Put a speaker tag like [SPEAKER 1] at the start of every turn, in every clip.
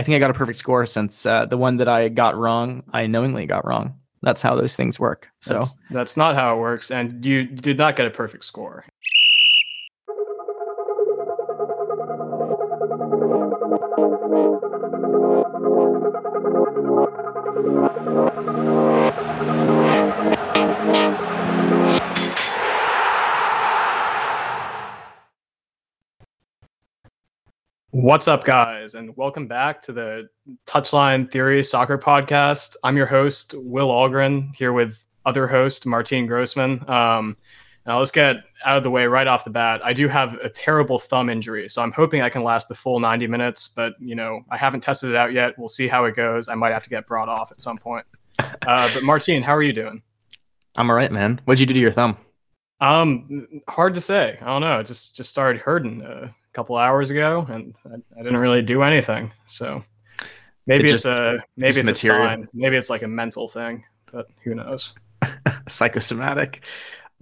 [SPEAKER 1] I think I got a perfect score since uh, the one that I got wrong, I knowingly got wrong. That's how those things work. So
[SPEAKER 2] That's, that's not how it works, and you did not get a perfect score. What's up, guys, and welcome back to the Touchline Theory Soccer Podcast. I'm your host, Will Algren, here with other host, Martine Grossman. Um, now, let's get out of the way right off the bat. I do have a terrible thumb injury, so I'm hoping I can last the full 90 minutes, but, you know, I haven't tested it out yet. We'll see how it goes. I might have to get brought off at some point. Uh, but, Martine, how are you doing?
[SPEAKER 1] I'm all right, man. What'd you do to your thumb?
[SPEAKER 2] Um, hard to say. I don't know. It just just started hurting. Uh, couple hours ago, and I, I didn't really do anything. So maybe it it's just, a maybe it's material. a sign. Maybe it's like a mental thing, but who knows?
[SPEAKER 1] Psychosomatic.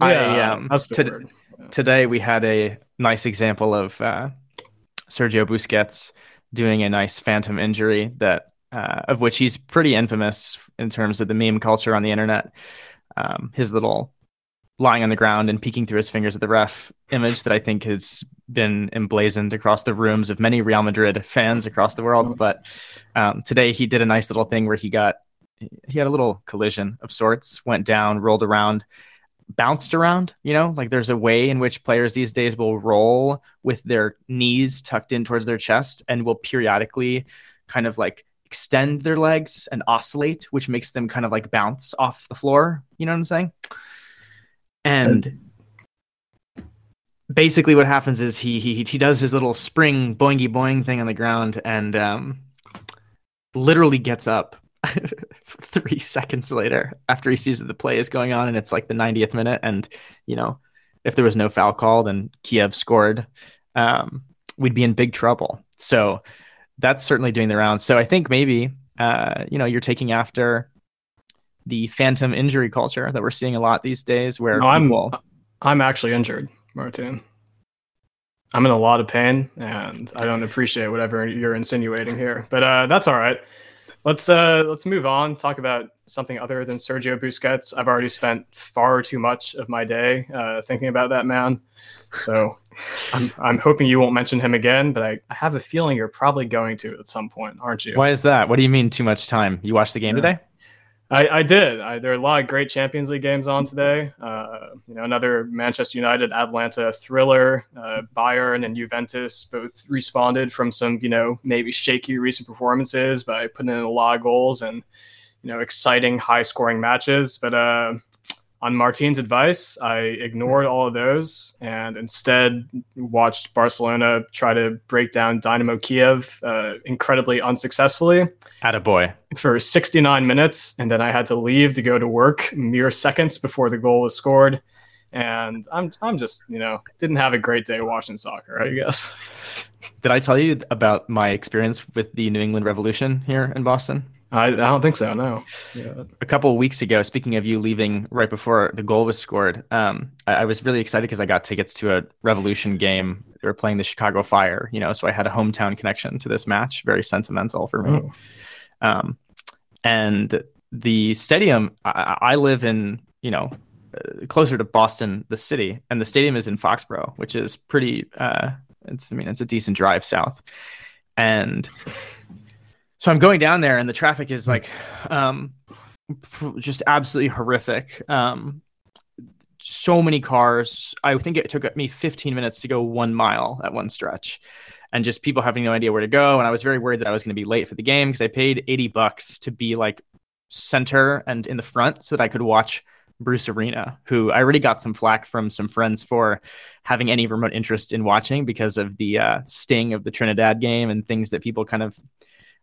[SPEAKER 2] Yeah, I, um, that's the to- word.
[SPEAKER 1] Yeah. Today we had a nice example of uh, Sergio Busquets doing a nice phantom injury that uh, of which he's pretty infamous in terms of the meme culture on the internet. Um, his little lying on the ground and peeking through his fingers at the ref image that I think has been emblazoned across the rooms of many Real Madrid fans across the world. But um, today he did a nice little thing where he got he had a little collision of sorts, went down, rolled around, bounced around. You know, like there's a way in which players these days will roll with their knees tucked in towards their chest and will periodically kind of like extend their legs and oscillate, which makes them kind of like bounce off the floor. You know what I'm saying? And basically what happens is he he he does his little spring boingy boing thing on the ground and um, literally gets up three seconds later after he sees that the play is going on and it's like the 90th minute and you know if there was no foul called and Kiev scored um, we'd be in big trouble. So that's certainly doing the rounds. So I think maybe uh, you know you're taking after the phantom injury culture that we're seeing a lot these days where
[SPEAKER 2] no,
[SPEAKER 1] people...
[SPEAKER 2] I'm I'm actually injured Martin. I'm in a lot of pain, and I don't appreciate whatever you're insinuating here, but uh, that's all right. Let's uh, let's move on. Talk about something other than Sergio Busquets. I've already spent far too much of my day uh, thinking about that man, so I'm I'm hoping you won't mention him again. But I, I have a feeling you're probably going to at some point, aren't you?
[SPEAKER 1] Why is that? What do you mean too much time? You watched the game yeah. today?
[SPEAKER 2] I, I did. I, there are a lot of great Champions League games on today. Uh, you know, another Manchester United, Atalanta thriller. Uh, Bayern and Juventus both responded from some, you know, maybe shaky recent performances by putting in a lot of goals and, you know, exciting high scoring matches. But uh, on Martin's advice, I ignored all of those and instead watched Barcelona try to break down Dynamo Kiev uh, incredibly unsuccessfully.
[SPEAKER 1] boy
[SPEAKER 2] For 69 minutes, and then I had to leave to go to work mere seconds before the goal was scored. And I'm, I'm just, you know, didn't have a great day watching soccer, I guess.
[SPEAKER 1] Did I tell you about my experience with the New England Revolution here in Boston?
[SPEAKER 2] I, I don't think so. No. Yeah.
[SPEAKER 1] A couple of weeks ago, speaking of you leaving right before the goal was scored, um, I, I was really excited because I got tickets to a Revolution game. They were playing the Chicago Fire, you know, so I had a hometown connection to this match. Very sentimental for me. Oh. Um, and the stadium, I, I live in, you know, uh, closer to Boston, the city, and the stadium is in Foxborough, which is pretty. Uh, it's, I mean, it's a decent drive south, and so I'm going down there, and the traffic is like um, just absolutely horrific. Um, so many cars. I think it took me 15 minutes to go one mile at one stretch, and just people having no idea where to go. And I was very worried that I was going to be late for the game because I paid 80 bucks to be like center and in the front so that I could watch Bruce Arena, who I already got some flack from some friends for having any remote interest in watching because of the uh, sting of the Trinidad game and things that people kind of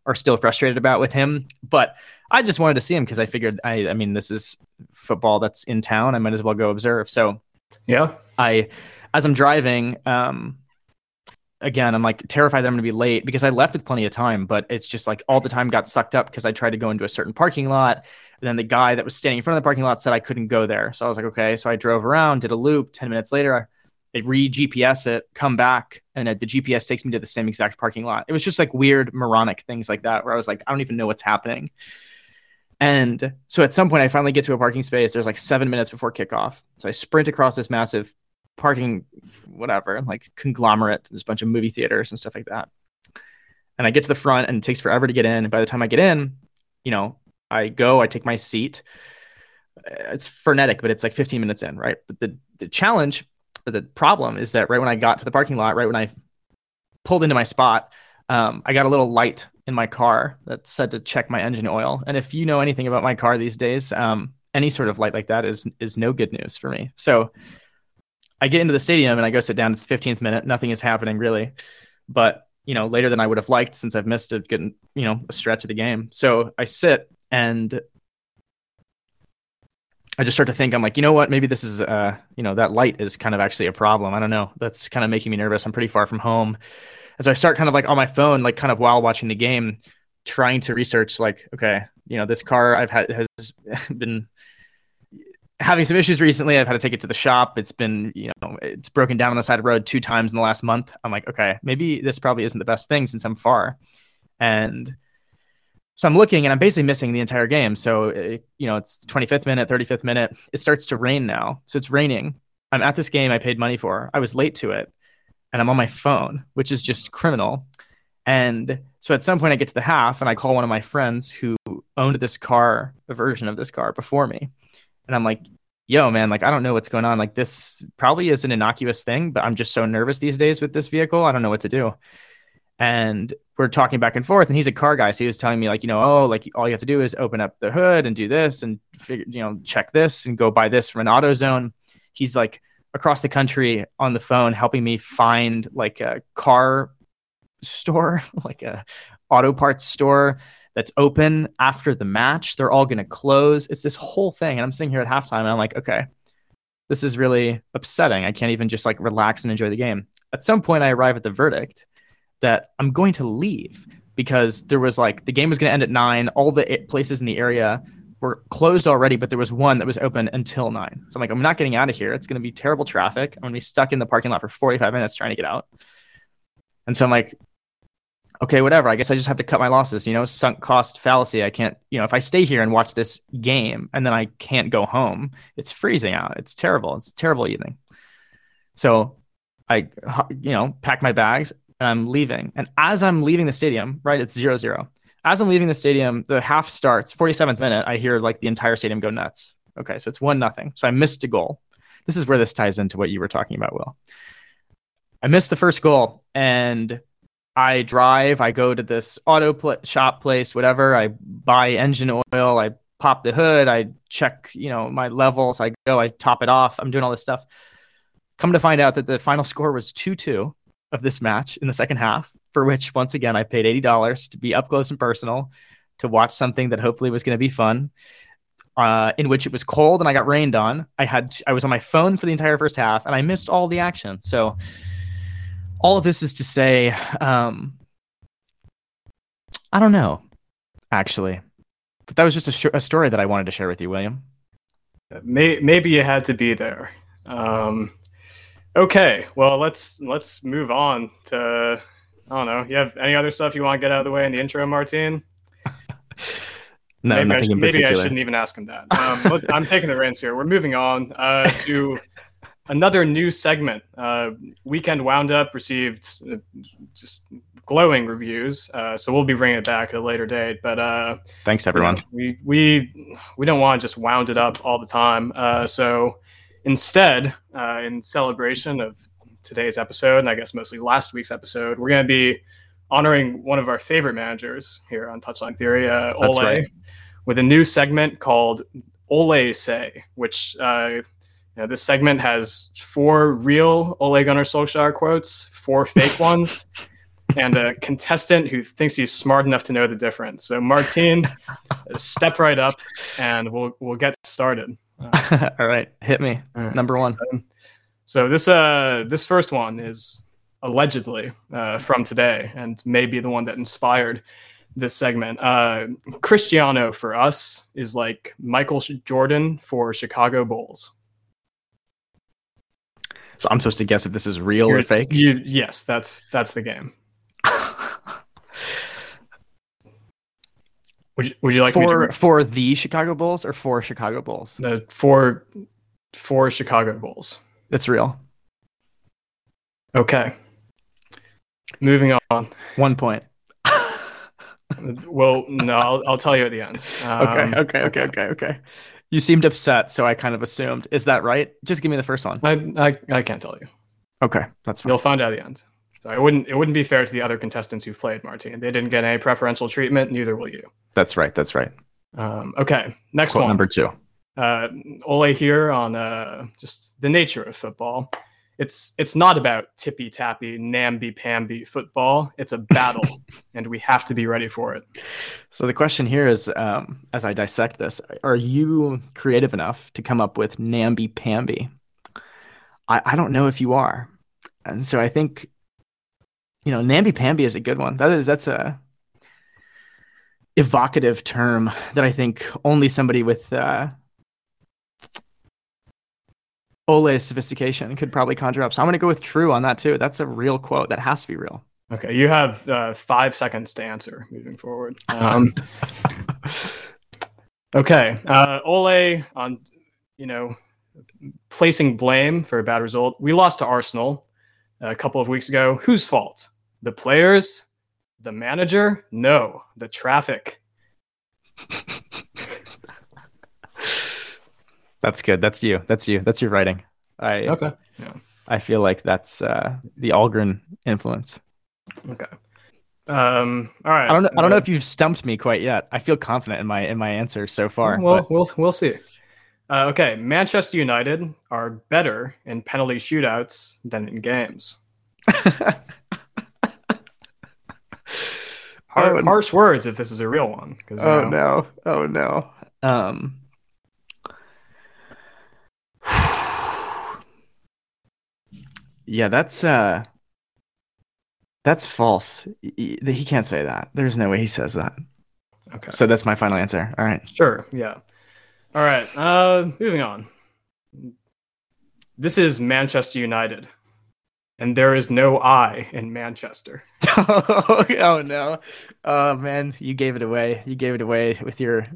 [SPEAKER 1] are still frustrated about with him. But I just wanted to see him because I figured I I mean this is football that's in town. I might as well go observe. So
[SPEAKER 2] yeah,
[SPEAKER 1] I as I'm driving, um, again, I'm like terrified that I'm gonna be late because I left with plenty of time, but it's just like all the time got sucked up because I tried to go into a certain parking lot. And then the guy that was standing in front of the parking lot said I couldn't go there. So I was like, okay. So I drove around, did a loop. 10 minutes later, I re GPS it, come back, and the GPS takes me to the same exact parking lot. It was just like weird moronic things like that where I was like, I don't even know what's happening. And so at some point, I finally get to a parking space. There's like seven minutes before kickoff. So I sprint across this massive parking, whatever, like conglomerate. There's a bunch of movie theaters and stuff like that. And I get to the front and it takes forever to get in. And by the time I get in, you know, I go, I take my seat. It's frenetic, but it's like 15 minutes in, right? But the, the challenge or the problem is that right when I got to the parking lot, right when I pulled into my spot, um, I got a little light in my car that said to check my engine oil. And if you know anything about my car these days, um, any sort of light like that is is no good news for me. So I get into the stadium and I go sit down. It's the 15th minute. Nothing is happening really, but you know later than I would have liked since I've missed a good you know a stretch of the game. So I sit and I just start to think I'm like, you know what? Maybe this is uh, you know, that light is kind of actually a problem. I don't know. That's kind of making me nervous. I'm pretty far from home. And so I start kind of like on my phone, like kind of while watching the game, trying to research like, okay, you know, this car I've had has been having some issues recently. I've had to take it to the shop. It's been, you know, it's broken down on the side of the road two times in the last month. I'm like, okay, maybe this probably isn't the best thing since I'm far. And so I'm looking and I'm basically missing the entire game. So, it, you know, it's 25th minute, 35th minute. It starts to rain now. So it's raining. I'm at this game I paid money for. I was late to it and I'm on my phone, which is just criminal. And so at some point I get to the half and I call one of my friends who owned this car, a version of this car before me. And I'm like, yo, man, like, I don't know what's going on. Like, this probably is an innocuous thing, but I'm just so nervous these days with this vehicle. I don't know what to do and we're talking back and forth and he's a car guy so he was telling me like you know oh like all you have to do is open up the hood and do this and figure you know check this and go buy this from an AutoZone. He's like across the country on the phone helping me find like a car store like a auto parts store that's open after the match. They're all going to close. It's this whole thing and i'm sitting here at halftime and i'm like okay this is really upsetting. I can't even just like relax and enjoy the game. At some point i arrive at the verdict that I'm going to leave because there was like the game was going to end at nine. All the places in the area were closed already, but there was one that was open until nine. So I'm like, I'm not getting out of here. It's going to be terrible traffic. I'm going to be stuck in the parking lot for 45 minutes trying to get out. And so I'm like, okay, whatever. I guess I just have to cut my losses, you know, sunk cost fallacy. I can't, you know, if I stay here and watch this game and then I can't go home, it's freezing out. It's terrible. It's a terrible evening. So I, you know, pack my bags and I'm leaving. And as I'm leaving the stadium, right, it's zero zero. As I'm leaving the stadium, the half starts, 47th minute, I hear like the entire stadium go nuts. Okay, so it's one nothing. So I missed a goal. This is where this ties into what you were talking about, Will. I missed the first goal and I drive, I go to this auto pl- shop place, whatever. I buy engine oil, I pop the hood, I check, you know, my levels, I go, I top it off. I'm doing all this stuff. Come to find out that the final score was 2 2 of this match in the second half, for which once again I paid $80 to be up close and personal to watch something that hopefully was going to be fun. Uh, in which it was cold and I got rained on. I had I was on my phone for the entire first half and I missed all the action. So all of this is to say, um, I don't know, actually, but that was just a, sh- a, story that I wanted to share with you, William.
[SPEAKER 2] maybe you had to be there. Um, Okay, well let's let's move on to I don't know. You have any other stuff you want to get out of the way in the intro, Martine?
[SPEAKER 1] no,
[SPEAKER 2] maybe
[SPEAKER 1] nothing
[SPEAKER 2] I,
[SPEAKER 1] in
[SPEAKER 2] maybe. I shouldn't even ask him that. Um, I'm taking the reins here. We're moving on uh, to another new segment. Uh, Weekend Woundup received uh, just glowing reviews, uh, so we'll be bringing it back at a later date. But uh,
[SPEAKER 1] thanks everyone.
[SPEAKER 2] we we we don't want to just wound it up all the time. Uh, so Instead, uh, in celebration of today's episode, and I guess mostly last week's episode, we're going to be honoring one of our favorite managers here on Touchline Theory, uh, Ole, right. with a new segment called Ole Say, which uh, you know, this segment has four real Ole Gunnar Solskjaer quotes, four fake ones, and a contestant who thinks he's smart enough to know the difference. So, Martine, step right up, and we'll we'll get started.
[SPEAKER 1] Uh, All right, hit me. Right. Number one.
[SPEAKER 2] So, so, this uh this first one is allegedly uh, from today, and maybe the one that inspired this segment. Uh, Cristiano for us is like Michael Jordan for Chicago Bulls.
[SPEAKER 1] So I'm supposed to guess if this is real
[SPEAKER 2] You're-
[SPEAKER 1] or fake.
[SPEAKER 2] You yes, that's that's the game. Would you, would you like
[SPEAKER 1] for
[SPEAKER 2] to
[SPEAKER 1] for the Chicago Bulls or for Chicago Bulls?
[SPEAKER 2] the four four Chicago Bulls?
[SPEAKER 1] It's real.
[SPEAKER 2] Okay. Moving on.
[SPEAKER 1] One point.
[SPEAKER 2] Well, no, I'll, I'll tell you at the end. Um,
[SPEAKER 1] okay, okay, okay, okay, okay. You seemed upset, so I kind of assumed. Is that right? Just give me the first one.
[SPEAKER 2] I, I I can't tell you.
[SPEAKER 1] Okay, that's fine.
[SPEAKER 2] You'll find out at the end. So it wouldn't it wouldn't be fair to the other contestants who've played, Martine. They didn't get any preferential treatment. Neither will you.
[SPEAKER 1] That's right. That's right.
[SPEAKER 2] Um, okay, next
[SPEAKER 1] Quote
[SPEAKER 2] one.
[SPEAKER 1] number two.
[SPEAKER 2] uh, Ole here on uh, just the nature of football. It's it's not about tippy tappy, namby pamby football. It's a battle, and we have to be ready for it.
[SPEAKER 1] So the question here is, um, as I dissect this, are you creative enough to come up with namby pamby? I, I don't know if you are, and so I think, you know, namby pamby is a good one. That is that's a evocative term that I think only somebody with uh, Ole's sophistication could probably conjure up. So I'm going to go with true on that too. That's a real quote. That has to be real.
[SPEAKER 2] Okay, you have uh, five seconds to answer. Moving forward. Um, okay, uh, Ole on you know placing blame for a bad result. We lost to Arsenal a couple of weeks ago. Whose fault? The players? The manager? No, the traffic.
[SPEAKER 1] That's good. That's you. That's you. That's your writing. I
[SPEAKER 2] Okay. Yeah.
[SPEAKER 1] I feel like that's uh, the Algren influence.
[SPEAKER 2] Okay. Um. All right.
[SPEAKER 1] I don't know, I don't know
[SPEAKER 2] Uh,
[SPEAKER 1] if you've stumped me quite yet. I feel confident in my in my answer so far.
[SPEAKER 2] Well,
[SPEAKER 1] but
[SPEAKER 2] we'll we'll see. Uh, okay, Manchester United are better in penalty shootouts than in games. Har-
[SPEAKER 1] Oh,
[SPEAKER 2] harsh words if this is a real one. 'cause, you know,
[SPEAKER 1] no! Oh no! Um. Yeah, that's uh. That's false. He, he can't say that. There's no way he says that.
[SPEAKER 2] Okay.
[SPEAKER 1] So that's my final answer. All right.
[SPEAKER 2] Sure. Yeah. All right. Uh, moving on. This is Manchester United, and there is no I in Manchester.
[SPEAKER 1] oh no. Oh man, you gave it away. You gave it away with your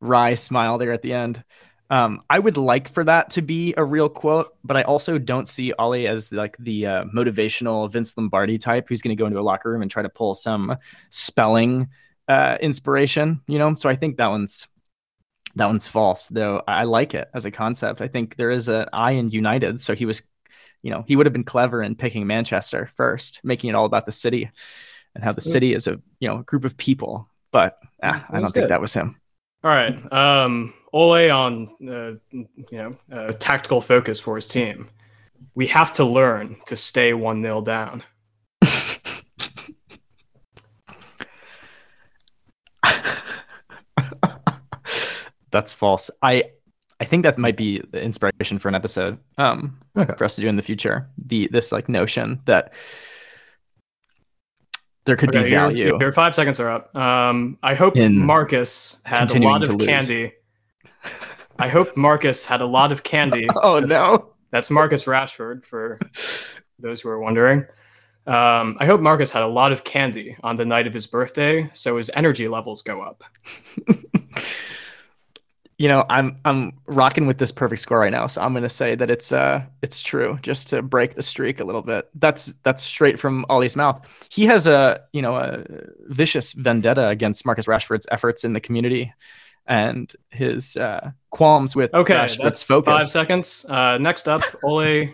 [SPEAKER 1] wry smile there at the end. Um, I would like for that to be a real quote, but I also don't see Ollie as like the uh, motivational Vince Lombardi type who's going to go into a locker room and try to pull some spelling uh, inspiration. You know, so I think that one's that one's false. Though I like it as a concept. I think there is an I in United, so he was, you know, he would have been clever in picking Manchester first, making it all about the city and how the city is a you know a group of people. But ah, I don't
[SPEAKER 2] was
[SPEAKER 1] think that was him.
[SPEAKER 2] All right. Um, Ole on uh, you know uh, tactical focus for his team. We have to learn to stay one 0 down.
[SPEAKER 1] That's false. I I think that might be the inspiration for an episode um
[SPEAKER 2] Okay.
[SPEAKER 1] for us to do in the future. The this like notion that there could be
[SPEAKER 2] Okay, your-
[SPEAKER 1] value.
[SPEAKER 2] Your, five seconds are up. Um, I hope
[SPEAKER 1] In
[SPEAKER 2] Marcus had a lot of candy. I hope Marcus had a lot of candy.
[SPEAKER 1] oh
[SPEAKER 2] That's-
[SPEAKER 1] no.
[SPEAKER 2] That's Marcus Rashford for those who are wondering. Um, I hope Marcus had a lot of candy on the night of his birthday, so his energy levels go up.
[SPEAKER 1] You know, I'm I'm rocking with this perfect score right now, so I'm gonna say that it's uh it's true, just to break the streak a little bit. That's that's straight from Ollie's mouth. He has a you know a vicious vendetta against Marcus Rashford's efforts in the community and his uh, qualms with
[SPEAKER 2] Okay,
[SPEAKER 1] Rashford's
[SPEAKER 2] that's
[SPEAKER 1] focus.
[SPEAKER 2] five seconds. Uh, next up, Ole.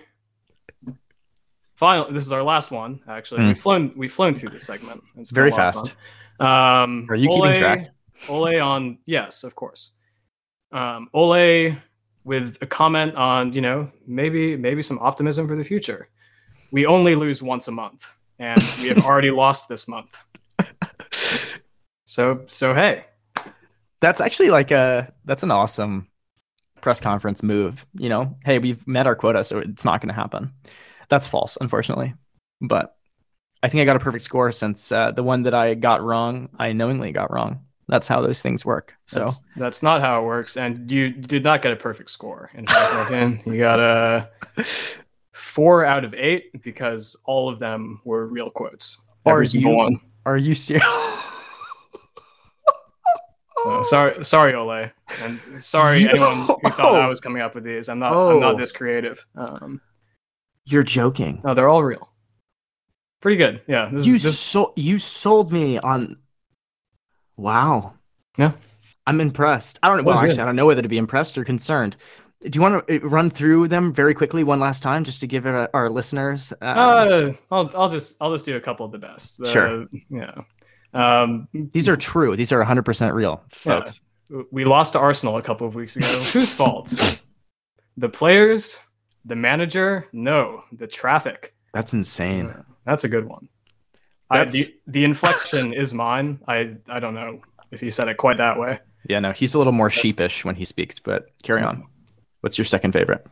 [SPEAKER 2] Final. This is our last one. Actually,
[SPEAKER 1] Hmm.
[SPEAKER 2] we've flown. We've flown through this segment. It's
[SPEAKER 1] Very
[SPEAKER 2] a lot of
[SPEAKER 1] fast.
[SPEAKER 2] Um,
[SPEAKER 1] Are you keeping track?
[SPEAKER 2] Ole on yes, of course. Um, Ole with a comment on you know maybe maybe some optimism for the future. We only lose once a month, and we have already lost this month. So so hey,
[SPEAKER 1] That's actually like a that's an awesome press conference move. You know, hey, we've met our quota, so it's not going to happen. That's false, unfortunately. But I think I got a perfect score since uh, the one that I got wrong, I knowingly got wrong. That's how those things work. So
[SPEAKER 2] that's, that's not how it works, and you did not get a perfect score. In fact, Martin, you got a four out of eight because all of them were real quotes.
[SPEAKER 1] Are
[SPEAKER 2] single
[SPEAKER 1] you-
[SPEAKER 2] one.
[SPEAKER 1] Are you serious?
[SPEAKER 2] Uh, sorry, sorry, Ole, and sorry anyone who thought I was coming up with these. I'm not. I'm
[SPEAKER 1] Oh.
[SPEAKER 2] not this creative. Um,
[SPEAKER 1] You're joking.
[SPEAKER 2] no, they're all real. Pretty good. Yeah. This,
[SPEAKER 1] you
[SPEAKER 2] this
[SPEAKER 1] sold you sold me on wow
[SPEAKER 2] Yeah.
[SPEAKER 1] i'm impressed i don't know well
[SPEAKER 2] Was good.
[SPEAKER 1] i don't know whether to be impressed or concerned do you want to run through them very quickly one last time just to give uh, our listeners um,
[SPEAKER 2] uh, I'll I'll just I'll just do a couple of the best. The-
[SPEAKER 1] Sure.
[SPEAKER 2] Yeah. Um,
[SPEAKER 1] these are true these are 100% real
[SPEAKER 2] Yeah. we lost to Arsenal a couple of weeks ago. Whose fault? The players, the manager? No, the traffic.
[SPEAKER 1] that's insane
[SPEAKER 2] That's a good one. I, the, the inflection is mine. I I don't know if you said it quite that way.
[SPEAKER 1] yeah no he's a little more sheepish when he speaks but carry on what's your second favorite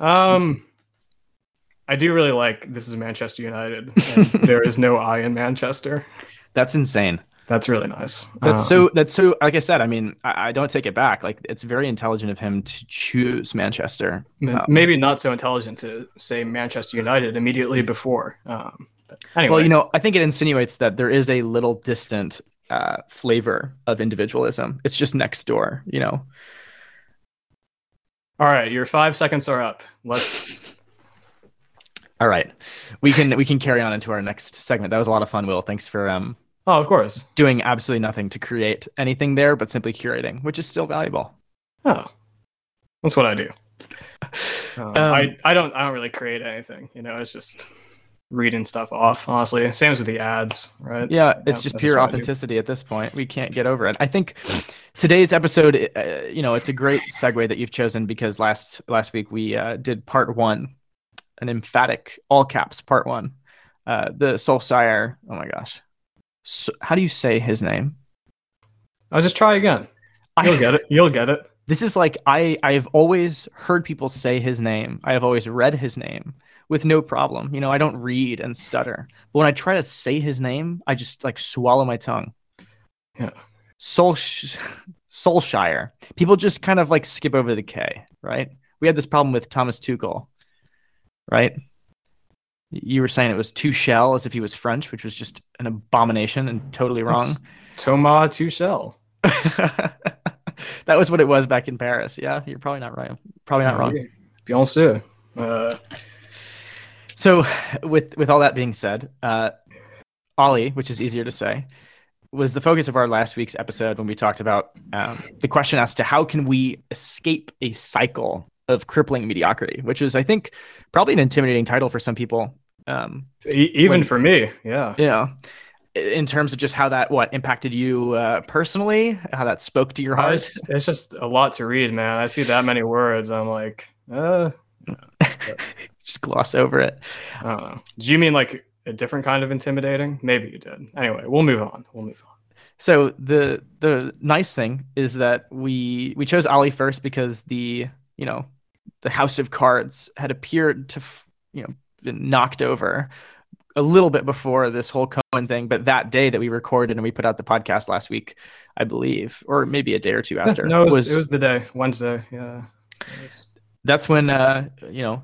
[SPEAKER 2] Um, I do really like this is Manchester United. and there is no I in Manchester.
[SPEAKER 1] that's insane
[SPEAKER 2] That's really nice.
[SPEAKER 1] That's
[SPEAKER 2] Um,
[SPEAKER 1] so. That's so. Like I said, I mean, I, I don't take it back. Like it's very intelligent of him to choose Manchester. um,
[SPEAKER 2] maybe not so intelligent to say Manchester United immediately before. Um, but anyway,
[SPEAKER 1] Well, you know, I think it insinuates that there is a little distant uh, flavor of individualism. It's just next door, you know.
[SPEAKER 2] all right, your five seconds are up. Let's.
[SPEAKER 1] All right, we can we can carry on into our next segment. That was a lot of fun, Will. Thanks for um,
[SPEAKER 2] Oh, of course.
[SPEAKER 1] doing absolutely nothing to create anything there, but simply curating, which is still valuable.
[SPEAKER 2] Oh, that's what I do. Um,
[SPEAKER 1] Um,
[SPEAKER 2] I I don't I don't really create anything. You know, it's just reading stuff off. Honestly, same as with the ads, right?
[SPEAKER 1] Yeah, it's
[SPEAKER 2] Yeah,
[SPEAKER 1] just pure
[SPEAKER 2] what I do.
[SPEAKER 1] authenticity at this point. We can't get over it. I think today's episode, uh, you know, it's a great segue that you've chosen because last last week we uh, did part one, an emphatic all caps part one. Uh, the Soulsire. Oh my gosh, so, how do you say his name?
[SPEAKER 2] I'll just try again. You'll get it. You'll get it.
[SPEAKER 1] This is like I I've always heard people say his name. I have always read his name with no problem. You know, I don't read and stutter. But when I try to say his name, I just like swallow my tongue.
[SPEAKER 2] Yeah.
[SPEAKER 1] Soul Soulshire. People just kind of like skip over the K, right? We had this problem with Thomas Tuchel, right? You were saying it was Tuchel as if he was French, which was just an abomination and totally wrong.
[SPEAKER 2] It's Thomas Tuchel.
[SPEAKER 1] that was what it was back in Paris. Yeah, you're probably not right. Probably not wrong.
[SPEAKER 2] Sûr. Uh,
[SPEAKER 1] So, with with all that being said, uh, Ollie, which is easier to say, was the focus of our last week's episode when we talked about um, the question as to how can we escape a cycle of crippling mediocrity, which is, I think, probably an intimidating title for some people. Um,
[SPEAKER 2] e- even
[SPEAKER 1] When-
[SPEAKER 2] for me, yeah.
[SPEAKER 1] yeah, in terms of just how that what impacted you uh, personally, how that spoke to your
[SPEAKER 2] Uh,
[SPEAKER 1] heart.
[SPEAKER 2] It's, it's just a lot to read, man. I see that many words. I'm like, uh,
[SPEAKER 1] just gloss over it.
[SPEAKER 2] I don't know. Do you mean like a different kind of intimidating? Maybe you did. Anyway, we'll move on. We'll move on.
[SPEAKER 1] So the the nice thing is that we we chose Ali first because the you know the House of Cards had appeared to f- you know been knocked over a little bit before this whole Koeman thing, but that day that we recorded and we put out the podcast last week, I believe, or maybe a day or two after,
[SPEAKER 2] no, it was, it was the day, Wednesday. Yeah.
[SPEAKER 1] That's when uh you know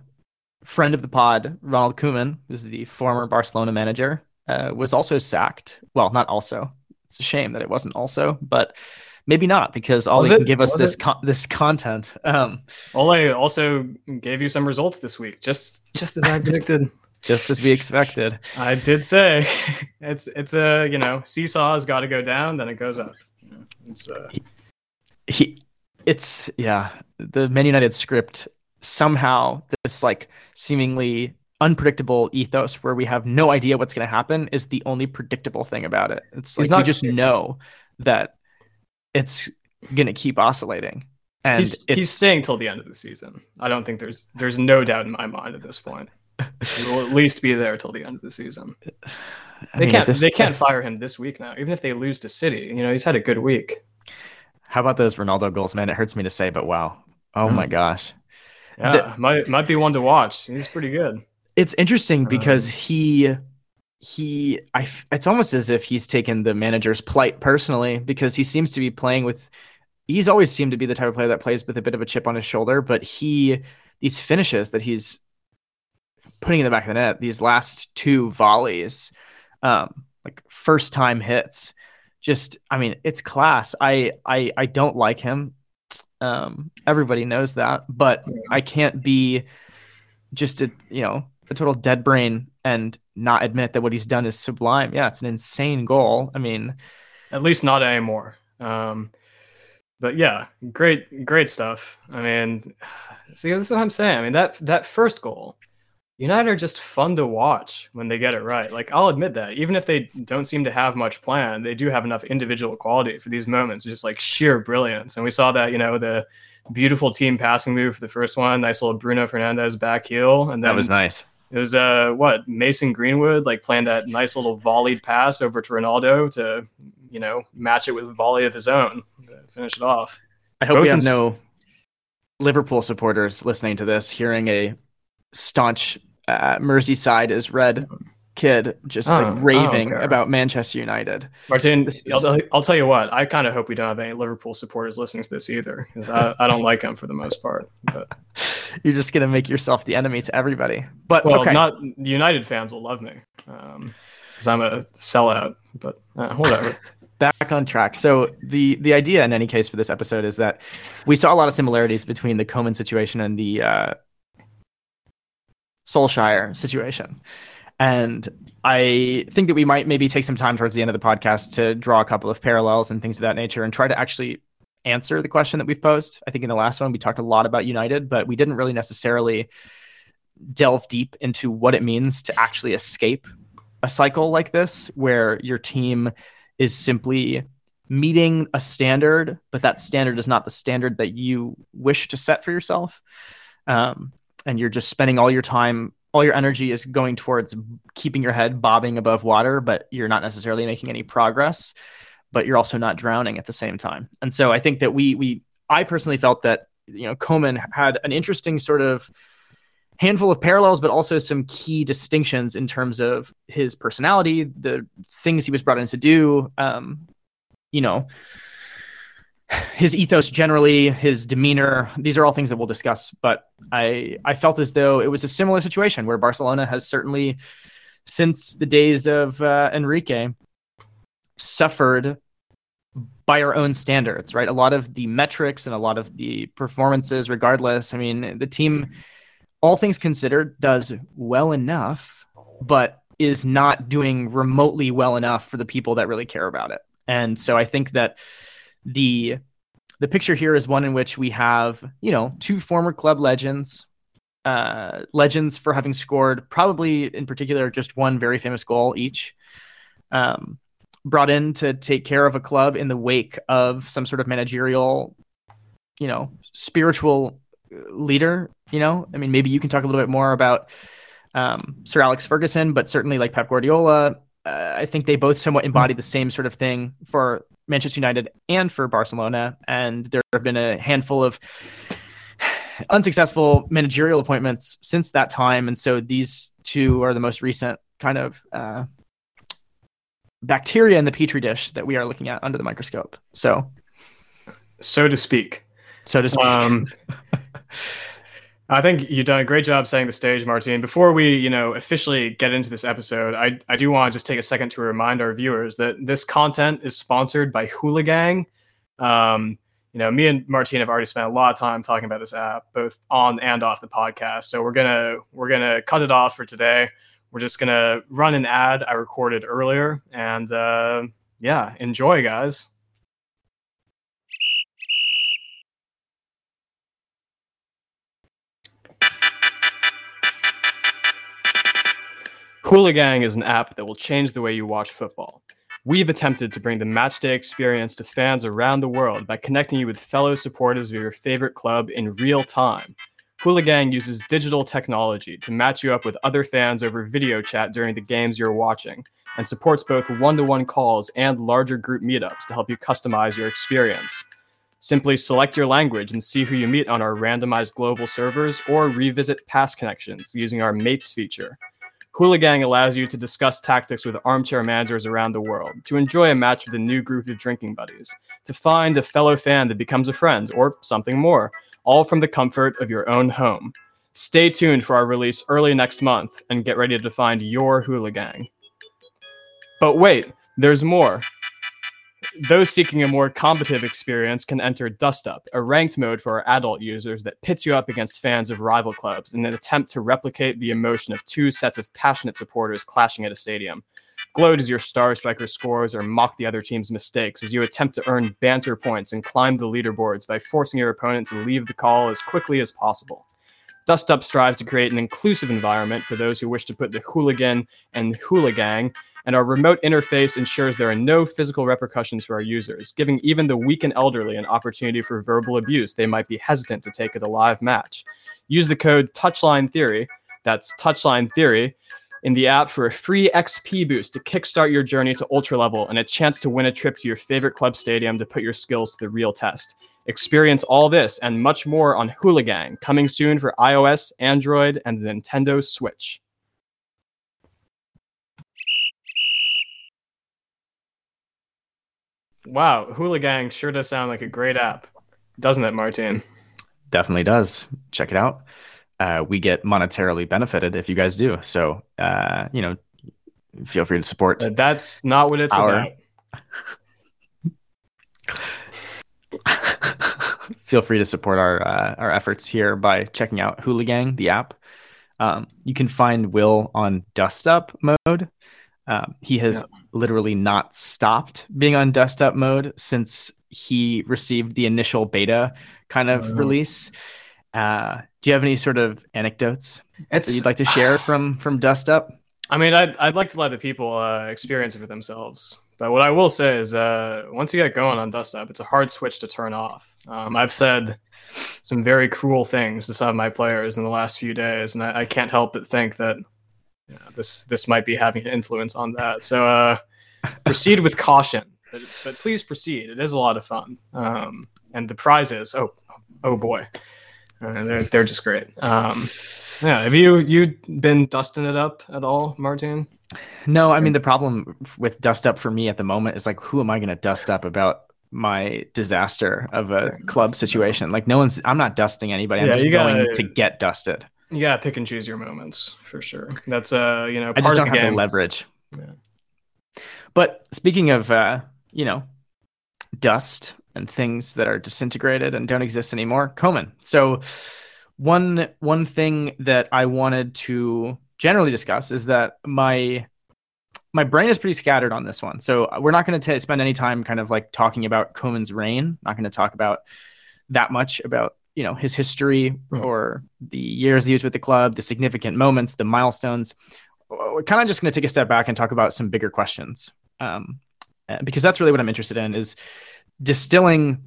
[SPEAKER 1] friend of the pod Ronald Koeman, who's the former Barcelona manager, uh, was also sacked. Well, not also. It's a shame that it wasn't also, but maybe not because all
[SPEAKER 2] Was
[SPEAKER 1] they can give us
[SPEAKER 2] Was
[SPEAKER 1] this con- this content. Um,
[SPEAKER 2] Ole also gave you some results this week, just just as I predicted.
[SPEAKER 1] just as we expected.
[SPEAKER 2] I did say it's it's a you know seesaw's got to go down, then it goes up. It's uh,
[SPEAKER 1] He, it's yeah. The Man United script somehow this like seemingly unpredictable ethos where we have no idea what's going to happen is the only predictable thing about it. It's like we
[SPEAKER 2] not-
[SPEAKER 1] just know that it's going to keep oscillating. And
[SPEAKER 2] he's he's staying till the end of the season. I don't think there's there's no doubt in my mind at this point. He will at least be there till the end of the season.
[SPEAKER 1] I
[SPEAKER 2] They
[SPEAKER 1] mean,
[SPEAKER 2] can't
[SPEAKER 1] this-
[SPEAKER 2] they can't fire him this week now, even if they lose to City. You know, he's had a good week.
[SPEAKER 1] How about those Ronaldo goals, man? It hurts me to say, but wow. Oh
[SPEAKER 2] Mm.
[SPEAKER 1] my gosh.
[SPEAKER 2] Yeah,
[SPEAKER 1] The-
[SPEAKER 2] might might be one to watch. He's pretty good.
[SPEAKER 1] It's interesting because
[SPEAKER 2] Um,
[SPEAKER 1] he he I it's almost as if he's taken the manager's plight personally because he seems to be playing with he's always seemed to be the type of player that plays with a bit of a chip on his shoulder, but he these finishes that he's putting in the back of the net. These last two volleys, um, like first time hits, just I mean, it's class. I I I don't like him. Um, everybody knows that, but I can't be just a you know a total dead brain and not admit that what he's done is sublime. Yeah, it's an insane goal. I mean,
[SPEAKER 2] at least not anymore. Um, but yeah, great, great stuff. I mean, see, this is what I'm saying. I mean, that that first goal, United are just fun to watch when they get it right. Like I'll admit that, even if they don't seem to have much plan, they do have enough individual quality for these moments, just like sheer brilliance. And we saw that, you know, the beautiful team passing move for the first one, nice little Bruno Fernandes back heel, and then
[SPEAKER 1] that was nice.
[SPEAKER 2] It was uh what Mason Greenwood like playing that nice little volleyed pass over to Ronaldo to you know match it with a volley of his own finish it off.
[SPEAKER 1] I hope Both we have no Liverpool supporters listening to this, hearing a staunch uh, Merseyside is red kid just oh, like raving about Manchester United.
[SPEAKER 2] Martin, is... I'll, I'll, tell you what, I kind of hope we don't have any Liverpool supporters listening to this either, because I, I, don't like them for the most part. But
[SPEAKER 1] you're just gonna make yourself the enemy to everybody. But
[SPEAKER 2] well,
[SPEAKER 1] okay.
[SPEAKER 2] not United fans will love me because um, I'm a sellout. But uh, whatever
[SPEAKER 1] back on track. So the the idea, in any case, for this episode is that we saw a lot of similarities between the Koeman situation and the uh, Solskjaer situation, and I think that we might maybe take some time towards the end of the podcast to draw a couple of parallels and things of that nature, and try to actually answer the question that we've posed. I think in the last one we talked a lot about United, but we didn't really necessarily delve deep into what it means to actually escape a cycle like this, where your team is simply meeting a standard, but that standard is not the standard that you wish to set for yourself. Um, and you're just spending all your time, all your energy is going towards keeping your head bobbing above water, but you're not necessarily making any progress, but you're also not drowning at the same time. And so I think that we, we, I personally felt that, you know, Koeman had an interesting sort of handful of parallels, but also some key distinctions in terms of his personality, the things he was brought in to do. Um, you know, his ethos generally, his demeanor. These are all things that we'll discuss. But I I felt as though it was a similar situation where Barcelona has certainly, since the days of uh, Enrique, suffered by our own standards. Right, a lot of the metrics and a lot of the performances, regardless. I mean, the team all things considered, does well enough, but is not doing remotely well enough for the people that really care about it. And so I think that the the picture here is one in which we have, you know, two former club legends, uh, legends for having scored probably in particular just one very famous goal each. Um, brought in to take care of a club in the wake of some sort of managerial, you know, spiritual leader. You know, I mean, maybe you can talk a little bit more about um, Sir Alex Ferguson, but certainly like Pep Guardiola. Uh, I think they both somewhat embody the same sort of thing for Manchester United and for Barcelona. And there have been a handful of unsuccessful managerial appointments since that time. And so these two are the most recent kind of uh, bacteria in the petri dish that we are looking at under the microscope. So,
[SPEAKER 2] so to speak.
[SPEAKER 1] So to speak. Um,
[SPEAKER 2] I think you've done a great job setting the stage, Martin. Before we, you know, officially get into this episode, I, I do want to just take a second to remind our viewers that this content is sponsored by Hooligang. Um, you know, me and Martin have already spent a lot of time talking about this app, both on and off the podcast. So we're gonna we're gonna cut it off for today. We're just gonna run an ad I recorded earlier, and uh, yeah, enjoy, guys. Hooligang is an app that will change the way you watch football. We've attempted to bring the matchday experience to fans around the world by connecting you with fellow supporters of your favorite club in real time. Hooligang uses digital technology to match you up with other fans over video chat during the games you're watching and supports both one to one calls and larger group meetups to help you customize your experience. Simply select your language and see who you meet on our randomized global servers or revisit past connections using our Mates feature. Hooligang allows you to discuss tactics with armchair managers around the world, to enjoy a match with a new group of drinking buddies, to find a fellow fan that becomes a friend, or something more, all from the comfort of your own home. Stay tuned for our release early next month and get ready to find your hula gang. But wait, there's more. Those seeking a more combative experience can enter Dust Up, a ranked mode for our adult users that pits you up against fans of rival clubs in an attempt to replicate the emotion of two sets of passionate supporters clashing at a stadium. Gloat as your star striker scores or mock the other team's mistakes as you attempt to earn banter points and climb the leaderboards by forcing your opponent to leave the call as quickly as possible. Dust Up strives to create an inclusive environment for those who wish to put the hooligan and hooligang and our remote interface ensures there are no physical repercussions for our users, giving even the weak and elderly an opportunity for verbal abuse they might be hesitant to take at a live match. Use the code Touchline Theory, that's Touchline Theory, in the app for a free XP boost to kickstart your journey to ultra level and a chance to win a trip to your favorite club stadium to put your skills to the real test. Experience all this and much more on Hooligang, coming soon for iOS, Android, and the Nintendo Switch. Wow, Hooligang sure does sound like a great app, doesn't it, Martin?
[SPEAKER 1] Definitely does. Check it out. Uh, we get monetarily benefited if you guys do. So, uh, you know, feel free to support.
[SPEAKER 2] But that's not what it's our...
[SPEAKER 1] about. feel free to support our uh, our efforts here by checking out Hooligang, the app. Um, you can find Will on Dust Up mode. Um, he has yeah. literally not stopped being on Dust Up mode since he received the initial beta kind of uh, release. Uh, do you have any sort of anecdotes that you'd like to share from from Dust Up?
[SPEAKER 2] I mean, I'd, I'd like to let the people uh, experience it for themselves. But what I will say is, uh, once you get going on Dust Up, it's a hard switch to turn off. Um, I've said some very cruel things to some of my players in the last few days, and I, I can't help but think that yeah, this this might be having an influence on that. So uh, proceed with caution, but, but, please proceed. It is a lot of fun, um, and the prizes. Oh, oh boy, uh, they're they're just great. Um, yeah, have you you been dusting it up at all, Martin?
[SPEAKER 1] No, I mean the problem with dust up for me at the moment is like, who am I going to dust up about my disaster of a club situation? Like, no one's. I'm not dusting anybody. I'm yeah, just gotta, going to get dusted.
[SPEAKER 2] You gotta pick and choose your moments for sure. That's uh, you know,
[SPEAKER 1] I just don't the have game. the leverage. Yeah. But speaking of uh, you know, dust and things that are disintegrated and don't exist anymore, Koeman. So one one thing that I wanted to generally discuss is that my my brain is pretty scattered on this one. So we're not going to spend any time kind of like talking about Koeman's reign. Not going to talk about that much about you know his history mm. or the years he was with the club, the significant moments, the milestones. We're kind of just going to take a step back and talk about some bigger questions, um, because that's really what I'm interested in is distilling,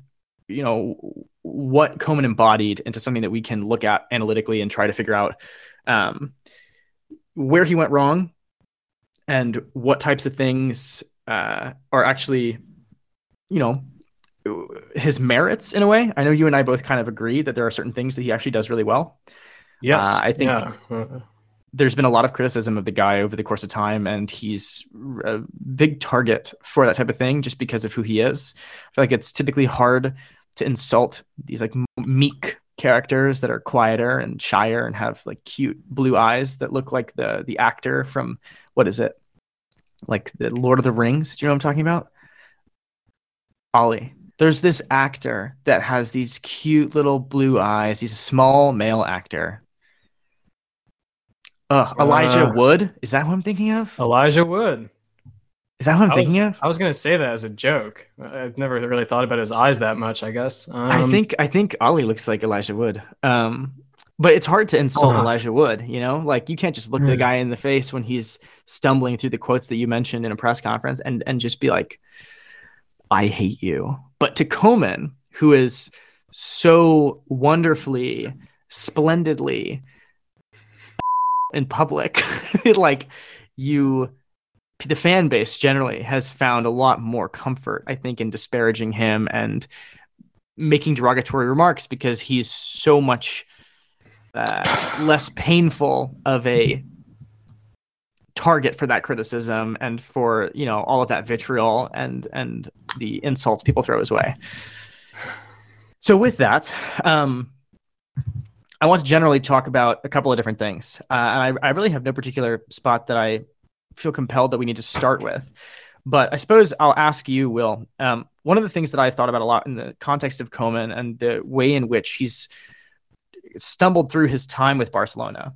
[SPEAKER 1] you know, what Koeman embodied into something that we can look at analytically and try to figure out um, where he went wrong and what types of things uh, are actually, you know, his merits in a way. I know you and I both kind of agree that there are certain things that he actually does really well.
[SPEAKER 2] Yes,
[SPEAKER 1] uh, I think yeah. there's been a lot of criticism of the guy over the course of time, and he's a big target for that type of thing just because of who he is. I feel like it's typically hard to insult these like meek characters that are quieter and shyer and have like cute blue eyes that look like the the actor from what is it like the Lord of the Rings. Do you know what I'm talking about? Ollie there's this actor that has these cute little blue eyes. He's a small male actor. Uh, Elijah uh, Wood. Is that who I'm thinking of?
[SPEAKER 2] Elijah Wood.
[SPEAKER 1] Is that what I'm
[SPEAKER 2] I
[SPEAKER 1] thinking
[SPEAKER 2] was,
[SPEAKER 1] of?
[SPEAKER 2] I was gonna say that as a joke. I've never really thought about his eyes that much. I guess. Um,
[SPEAKER 1] I think I think Ollie looks like Elijah Wood. Um, but it's hard to insult uh-huh. Elijah Wood. You know, like you can't just look mm. the guy in the face when he's stumbling through the quotes that you mentioned in a press conference and and just be like, "I hate you." But to Koeman, who is so wonderfully, splendidly in public, like you the fan base generally has found a lot more comfort, I think, in disparaging him and making derogatory remarks because he's so much uh, less painful of a target for that criticism and for you know all of that vitriol and and the insults people throw his way so with that um I want to generally talk about a couple of different things. Uh, and I, I really have no particular spot that I feel compelled that we need to start with. But I suppose I'll ask you, Will. Um, one of the things that I've thought about a lot in the context of Koeman and the way in which he's stumbled through his time with Barcelona